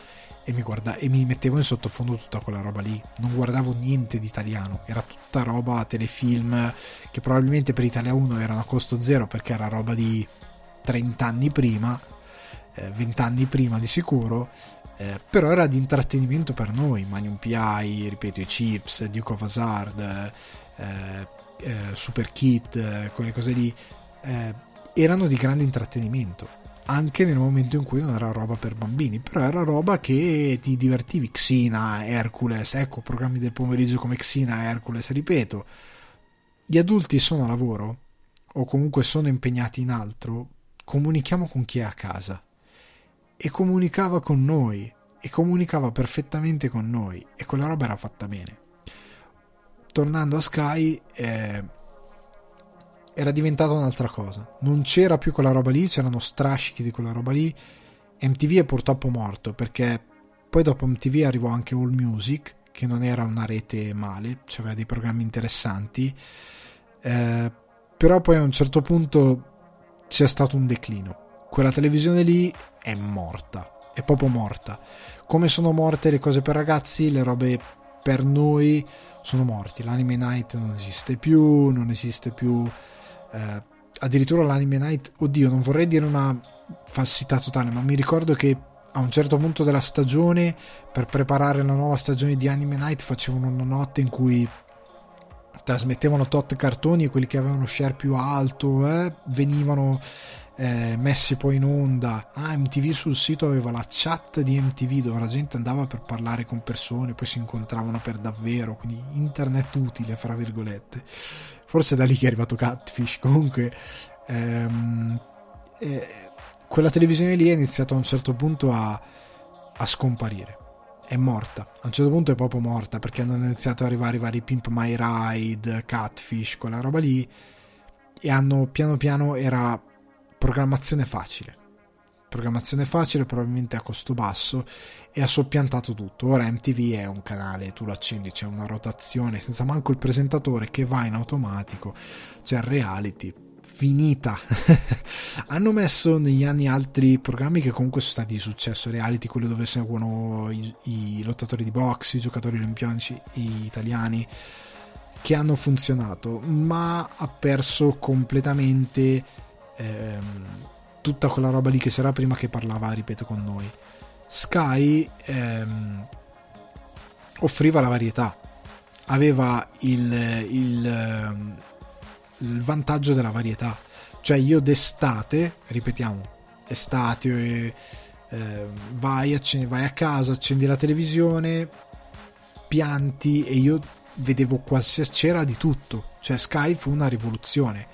e mi, guarda- e mi mettevo in sottofondo tutta quella roba lì. Non guardavo niente di italiano, era tutta roba telefilm che probabilmente per Italia 1 erano a costo zero perché era roba di 30 anni prima. eh, vent'anni prima di sicuro, eh, però era di intrattenimento per noi, Magnum PI, ripeto, i Chips, Duke of Hazard, eh, eh, Super Kit, quelle cose lì, erano di grande intrattenimento anche nel momento in cui non era roba per bambini, però era roba che ti divertivi. Xina, Hercules, ecco, programmi del pomeriggio come Xina, Hercules, ripeto, gli adulti sono a lavoro o comunque sono impegnati in altro, comunichiamo con chi è a casa. E comunicava con noi, e comunicava perfettamente con noi, e quella roba era fatta bene. Tornando a Sky, eh, era diventata un'altra cosa. Non c'era più quella roba lì, c'erano strascichi di quella roba lì. MTV è purtroppo morto perché poi dopo MTV arrivò anche All Music, che non era una rete male, aveva dei programmi interessanti. Eh, però poi a un certo punto c'è stato un declino. Quella televisione lì è morta, è proprio morta. Come sono morte le cose per ragazzi, le robe per noi sono morti. L'anime night non esiste più, non esiste più eh, addirittura l'anime night, oddio, non vorrei dire una falsità totale, ma mi ricordo che a un certo punto della stagione, per preparare la nuova stagione di Anime Night, facevano una notte in cui trasmettevano tot cartoni e quelli che avevano share più alto eh, venivano eh, messi poi in onda. Ah, MTV sul sito aveva la chat di MTV dove la gente andava per parlare con persone, poi si incontravano per davvero, quindi internet utile, fra virgolette. Forse è da lì che è arrivato Catfish. Comunque, ehm, eh, quella televisione lì è iniziata a un certo punto a, a scomparire è morta. A un certo punto è proprio morta perché hanno iniziato ad arrivare i vari Pimp My Ride, Catfish, quella roba lì. E hanno piano piano era programmazione facile. Programmazione facile, probabilmente a costo basso, e ha soppiantato tutto. Ora MTV è un canale, tu lo accendi, c'è una rotazione, senza manco il presentatore che va in automatico, c'è il reality, finita. Hanno messo negli anni altri programmi che comunque sono stati di successo, reality, quelli dove seguono i, i lottatori di box, i giocatori olimpionici italiani, che hanno funzionato, ma ha perso completamente ehm, tutta quella roba lì che c'era prima che parlava, ripeto, con noi. Sky ehm, offriva la varietà, aveva il, il, ehm, il, vantaggio della varietà. Cioè io d'estate, ripetiamo, estate, eh, vai, accendi, vai a casa, accendi la televisione, pianti e io vedevo qualsiasi c'era di tutto. Cioè Sky fu una rivoluzione.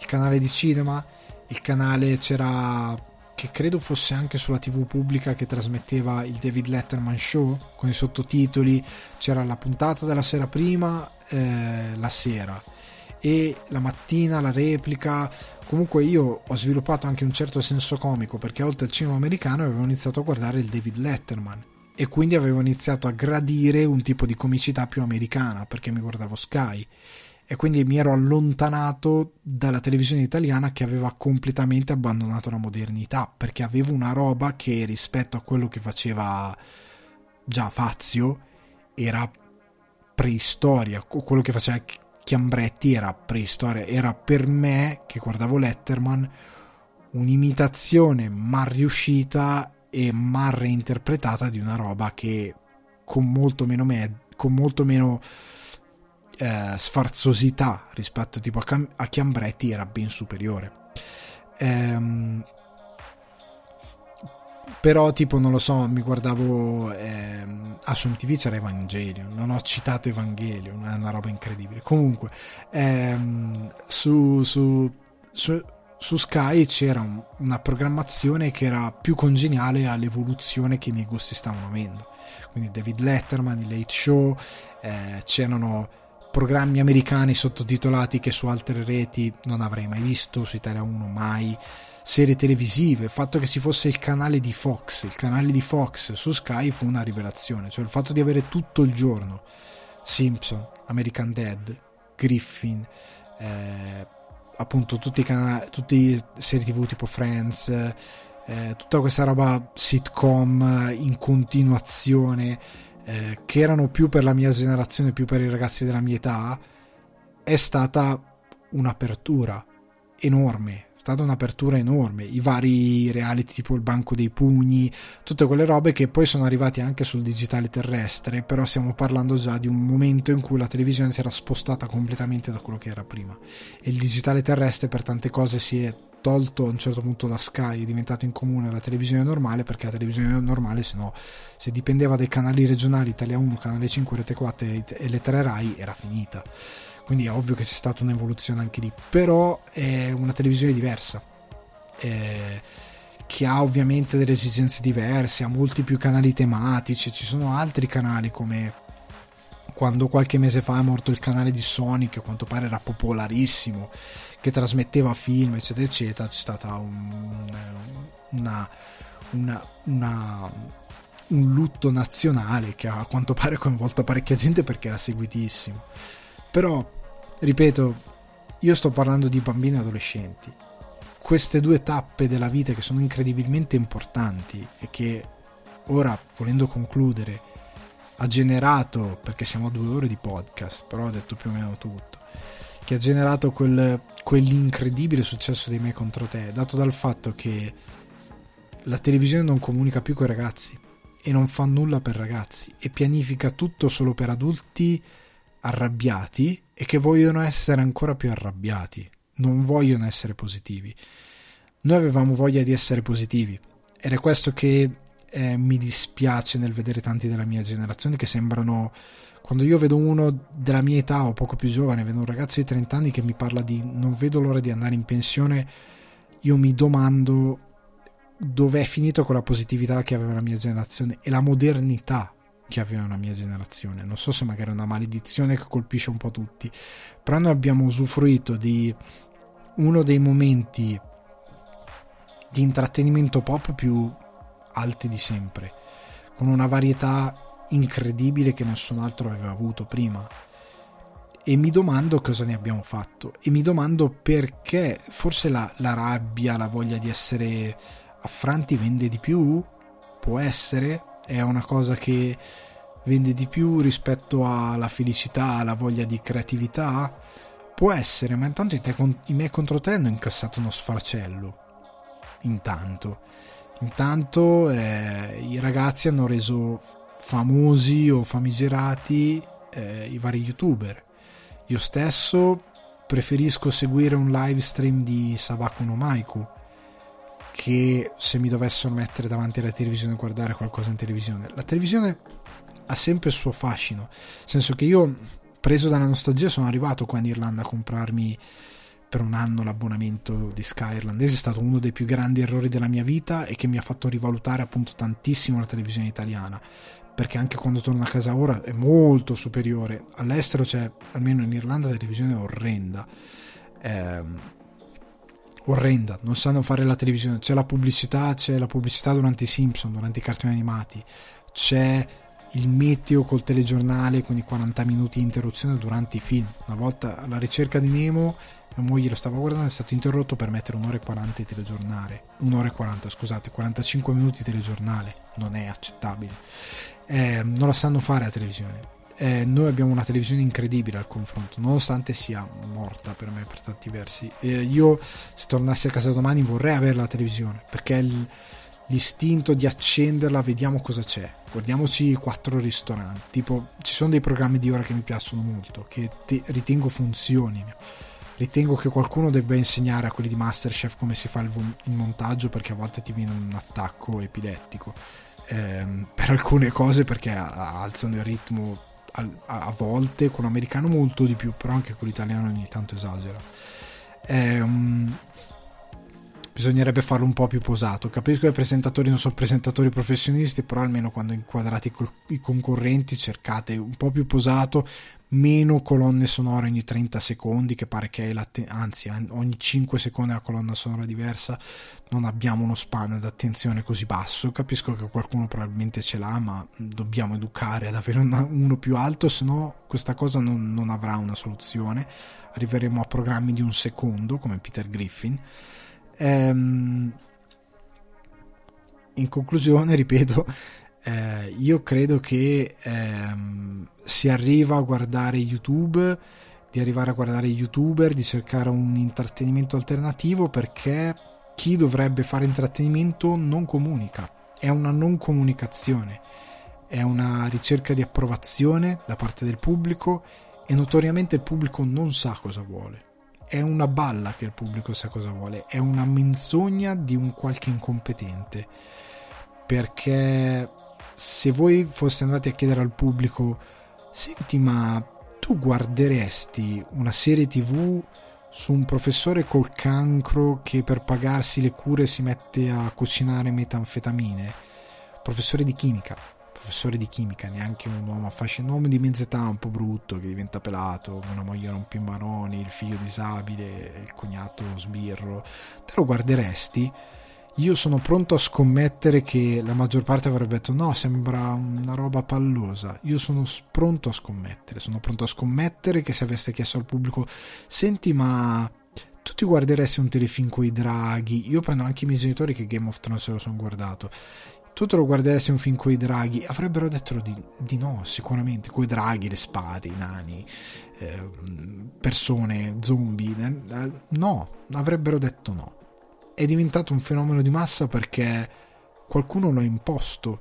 Il canale di cinema, il canale c'era che credo fosse anche sulla tv pubblica che trasmetteva il David Letterman Show con i sottotitoli c'era la puntata della sera prima eh, la sera e la mattina la replica. Comunque io ho sviluppato anche un certo senso comico perché oltre al cinema americano avevo iniziato a guardare il David Letterman e quindi avevo iniziato a gradire un tipo di comicità più americana perché mi guardavo Sky e quindi mi ero allontanato dalla televisione italiana che aveva completamente abbandonato la modernità perché avevo una roba che rispetto a quello che faceva già Fazio era preistoria. Quello che faceva Chiambretti era preistoria. Era per me che guardavo Letterman un'imitazione mal riuscita e mal reinterpretata di una roba che con molto meno me- con molto meno eh, sfarzosità rispetto tipo a, Cam- a Chiambretti era ben superiore. Ehm, però tipo non lo so mi guardavo ehm, ah su MTV c'era Evangelion non ho citato Evangelion è una roba incredibile comunque ehm, su, su, su, su, Sky c'era un, una programmazione che era più congeniale all'evoluzione che i miei gusti stavano avendo quindi David Letterman, il Late Show eh, c'erano programmi americani sottotitolati che su altre reti non avrei mai visto, su Italia 1 mai, serie televisive, il fatto che ci fosse il canale di Fox, il canale di Fox su Sky fu una rivelazione, cioè il fatto di avere tutto il giorno Simpson, American Dead, Griffin, eh, appunto tutti i canali, tutte le serie tv tipo Friends, eh, tutta questa roba sitcom in continuazione eh, che erano più per la mia generazione, più per i ragazzi della mia età, è stata un'apertura enorme. stata un'apertura enorme, i vari reality tipo il banco dei pugni, tutte quelle robe che poi sono arrivati anche sul digitale terrestre, però stiamo parlando già di un momento in cui la televisione si era spostata completamente da quello che era prima e il digitale terrestre per tante cose si è tolto a un certo punto da Sky, è diventato in comune la televisione normale perché la televisione normale se no se dipendeva dai canali regionali Italia 1, Canale 5, Rete 4 e le 3 Rai era finita. Quindi è ovvio che c'è stata un'evoluzione anche lì, però è una televisione diversa, eh, che ha ovviamente delle esigenze diverse, ha molti più canali tematici, ci sono altri canali come quando qualche mese fa è morto il canale di Sony, che a quanto pare era popolarissimo, che trasmetteva film, eccetera, eccetera, c'è stata un, una, una, una, un lutto nazionale che a quanto pare ha coinvolto parecchia gente perché era seguitissimo. Però, ripeto, io sto parlando di bambini e adolescenti. Queste due tappe della vita che sono incredibilmente importanti e che ora, volendo concludere, ha generato, perché siamo a due ore di podcast, però ho detto più o meno tutto, che ha generato quel, quell'incredibile successo dei me contro te, dato dal fatto che la televisione non comunica più con i ragazzi e non fa nulla per ragazzi e pianifica tutto solo per adulti arrabbiati e che vogliono essere ancora più arrabbiati, non vogliono essere positivi. Noi avevamo voglia di essere positivi ed è questo che eh, mi dispiace nel vedere tanti della mia generazione che sembrano quando io vedo uno della mia età o poco più giovane, vedo un ragazzo di 30 anni che mi parla di non vedo l'ora di andare in pensione, io mi domando dove è finito quella positività che aveva la mia generazione e la modernità che aveva una mia generazione. Non so se magari è una maledizione che colpisce un po' tutti, però noi abbiamo usufruito di uno dei momenti di intrattenimento pop più alti di sempre, con una varietà incredibile che nessun altro aveva avuto prima. E mi domando cosa ne abbiamo fatto. E mi domando perché forse la, la rabbia, la voglia di essere affranti vende di più? Può essere? è una cosa che vende di più rispetto alla felicità, alla voglia di creatività? Può essere, ma intanto i, te, i me contro te hanno incassato uno sfarcello. Intanto. Intanto eh, i ragazzi hanno reso famosi o famigerati eh, i vari youtuber. Io stesso preferisco seguire un live stream di Sabaku no Maiku che se mi dovessero mettere davanti alla televisione e guardare qualcosa in televisione. La televisione ha sempre il suo fascino, nel senso che io, preso dalla nostalgia, sono arrivato qua in Irlanda a comprarmi per un anno l'abbonamento di Sky irlandese, è stato uno dei più grandi errori della mia vita e che mi ha fatto rivalutare appunto tantissimo la televisione italiana, perché anche quando torno a casa ora è molto superiore. All'estero c'è, almeno in Irlanda, la televisione è orrenda. Eh, orrenda, non sanno fare la televisione, c'è la pubblicità, c'è la pubblicità durante i Simpson, durante i cartoni animati, c'è il meteo col telegiornale con i 40 minuti di interruzione durante i film. Una volta alla ricerca di Nemo, mia moglie lo stava guardando, è stato interrotto per mettere un'ora e 40 di telegiornale. Un'ora e 40, scusate, 45 minuti di telegiornale. Non è accettabile. Eh, non la sanno fare la televisione eh, noi abbiamo una televisione incredibile al confronto, nonostante sia morta per me per tanti versi. Eh, io, se tornassi a casa domani, vorrei avere la televisione perché il, l'istinto di accenderla, vediamo cosa c'è. Guardiamoci i quattro ristoranti. Tipo, ci sono dei programmi di ora che mi piacciono molto, che te, ritengo funzionino. Ritengo che qualcuno debba insegnare a quelli di Masterchef come si fa il, il montaggio perché a volte ti viene un attacco epilettico. Eh, per alcune cose perché alzano il ritmo a, a volte con l'americano molto di più, però anche con l'italiano ogni tanto esagera. Um, bisognerebbe farlo un po' più posato. Capisco che i presentatori non sono presentatori professionisti, però almeno quando inquadrate i concorrenti cercate un po' più posato, meno colonne sonore ogni 30 secondi, che pare che è la anzi ogni 5 secondi una colonna sonora diversa, non abbiamo uno span d'attenzione così basso. Capisco che qualcuno probabilmente ce l'ha, ma dobbiamo educare ad avere una, uno più alto, se no questa cosa non, non avrà una soluzione. Arriveremo a programmi di un secondo, come Peter Griffin. Ehm, in conclusione, ripeto, eh, io credo che ehm, si arriva a guardare YouTube di arrivare a guardare youtuber, di cercare un intrattenimento alternativo perché chi dovrebbe fare intrattenimento non comunica, è una non comunicazione, è una ricerca di approvazione da parte del pubblico e notoriamente il pubblico non sa cosa vuole. È una balla che il pubblico sa cosa vuole, è una menzogna di un qualche incompetente. Perché se voi foste andati a chiedere al pubblico, senti ma tu guarderesti una serie tv su un professore col cancro che per pagarsi le cure si mette a cucinare metanfetamine, professore di chimica, professore di chimica, neanche un uomo affascinante, un uomo di mezza età un po' brutto che diventa pelato, una moglie rompimaroni, il figlio disabile, il cognato sbirro, te lo guarderesti? Io sono pronto a scommettere che la maggior parte avrebbe detto no, sembra una roba pallosa. Io sono pronto a scommettere, sono pronto a scommettere che se aveste chiesto al pubblico, senti ma tu ti guarderesti un telefilm con i draghi? Io prendo anche i miei genitori che Game of Thrones lo sono guardato. Tu te lo guarderesti un film con i draghi? Avrebbero detto di, di no, sicuramente. Con i draghi, le spade, i nani, eh, persone, zombie. Eh, no, avrebbero detto no è diventato un fenomeno di massa perché qualcuno lo ha imposto.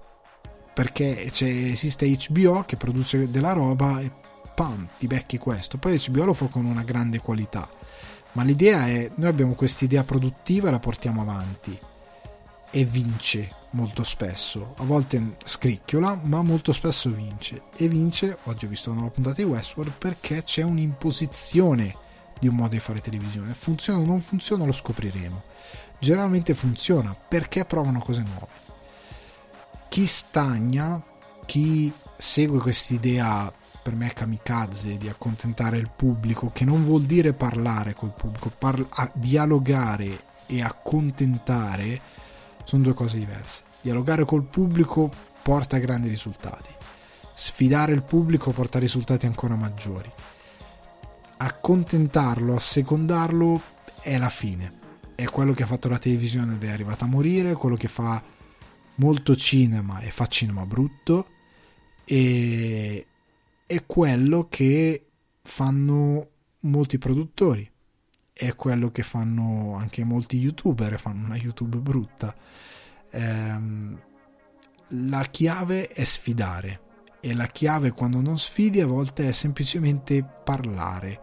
Perché esiste HBO che produce della roba e pam, ti becchi questo. Poi HBO lo fa con una grande qualità. Ma l'idea è, noi abbiamo questa idea produttiva e la portiamo avanti. E vince molto spesso. A volte scricchiola, ma molto spesso vince. E vince, oggi ho visto una nuova puntata di Westworld, perché c'è un'imposizione di un modo di fare televisione. Funziona o non funziona, lo scopriremo generalmente funziona perché provano cose nuove. Chi stagna, chi segue quest'idea per me kamikaze di accontentare il pubblico, che non vuol dire parlare col pubblico, parla- dialogare e accontentare sono due cose diverse. Dialogare col pubblico porta grandi risultati. Sfidare il pubblico porta risultati ancora maggiori. Accontentarlo, assecondarlo è la fine è quello che ha fatto la televisione ed è arrivata a morire, quello che fa molto cinema e fa cinema brutto e è quello che fanno molti produttori è quello che fanno anche molti youtuber fanno una youtube brutta. Ehm, la chiave è sfidare e la chiave quando non sfidi a volte è semplicemente parlare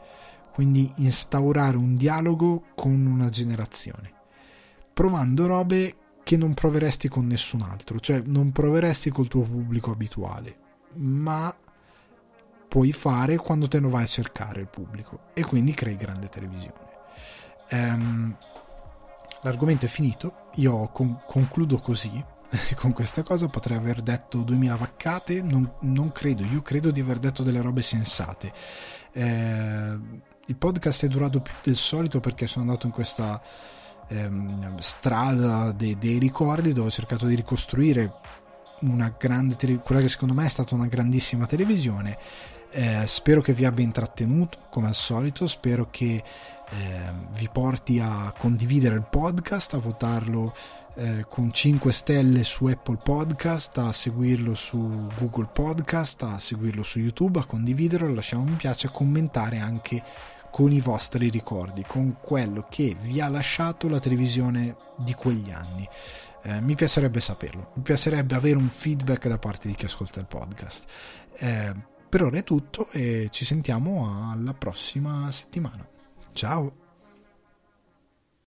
quindi instaurare un dialogo con una generazione, provando robe che non proveresti con nessun altro, cioè non proveresti col tuo pubblico abituale, ma puoi fare quando te lo vai a cercare il pubblico. E quindi crei grande televisione. Um, l'argomento è finito, io con- concludo così. Con questa cosa potrei aver detto 2000 vaccate, non, non, credo, io credo di aver detto delle robe sensate. Eh, il podcast è durato più del solito perché sono andato in questa ehm, strada dei, dei, ricordi dove ho cercato di ricostruire una grande tele- quella che secondo me è stata una grandissima televisione. Eh, spero che vi abbia intrattenuto come al solito, spero che eh, vi porti a condividere il podcast, a votarlo eh, con 5 stelle su Apple Podcast, a seguirlo su Google Podcast, a seguirlo su YouTube, a condividerlo, a lasciare un mi piace, a commentare anche con i vostri ricordi, con quello che vi ha lasciato la televisione di quegli anni. Eh, mi piacerebbe saperlo, mi piacerebbe avere un feedback da parte di chi ascolta il podcast. Eh, per ora è tutto e ci sentiamo alla prossima settimana. Ciao!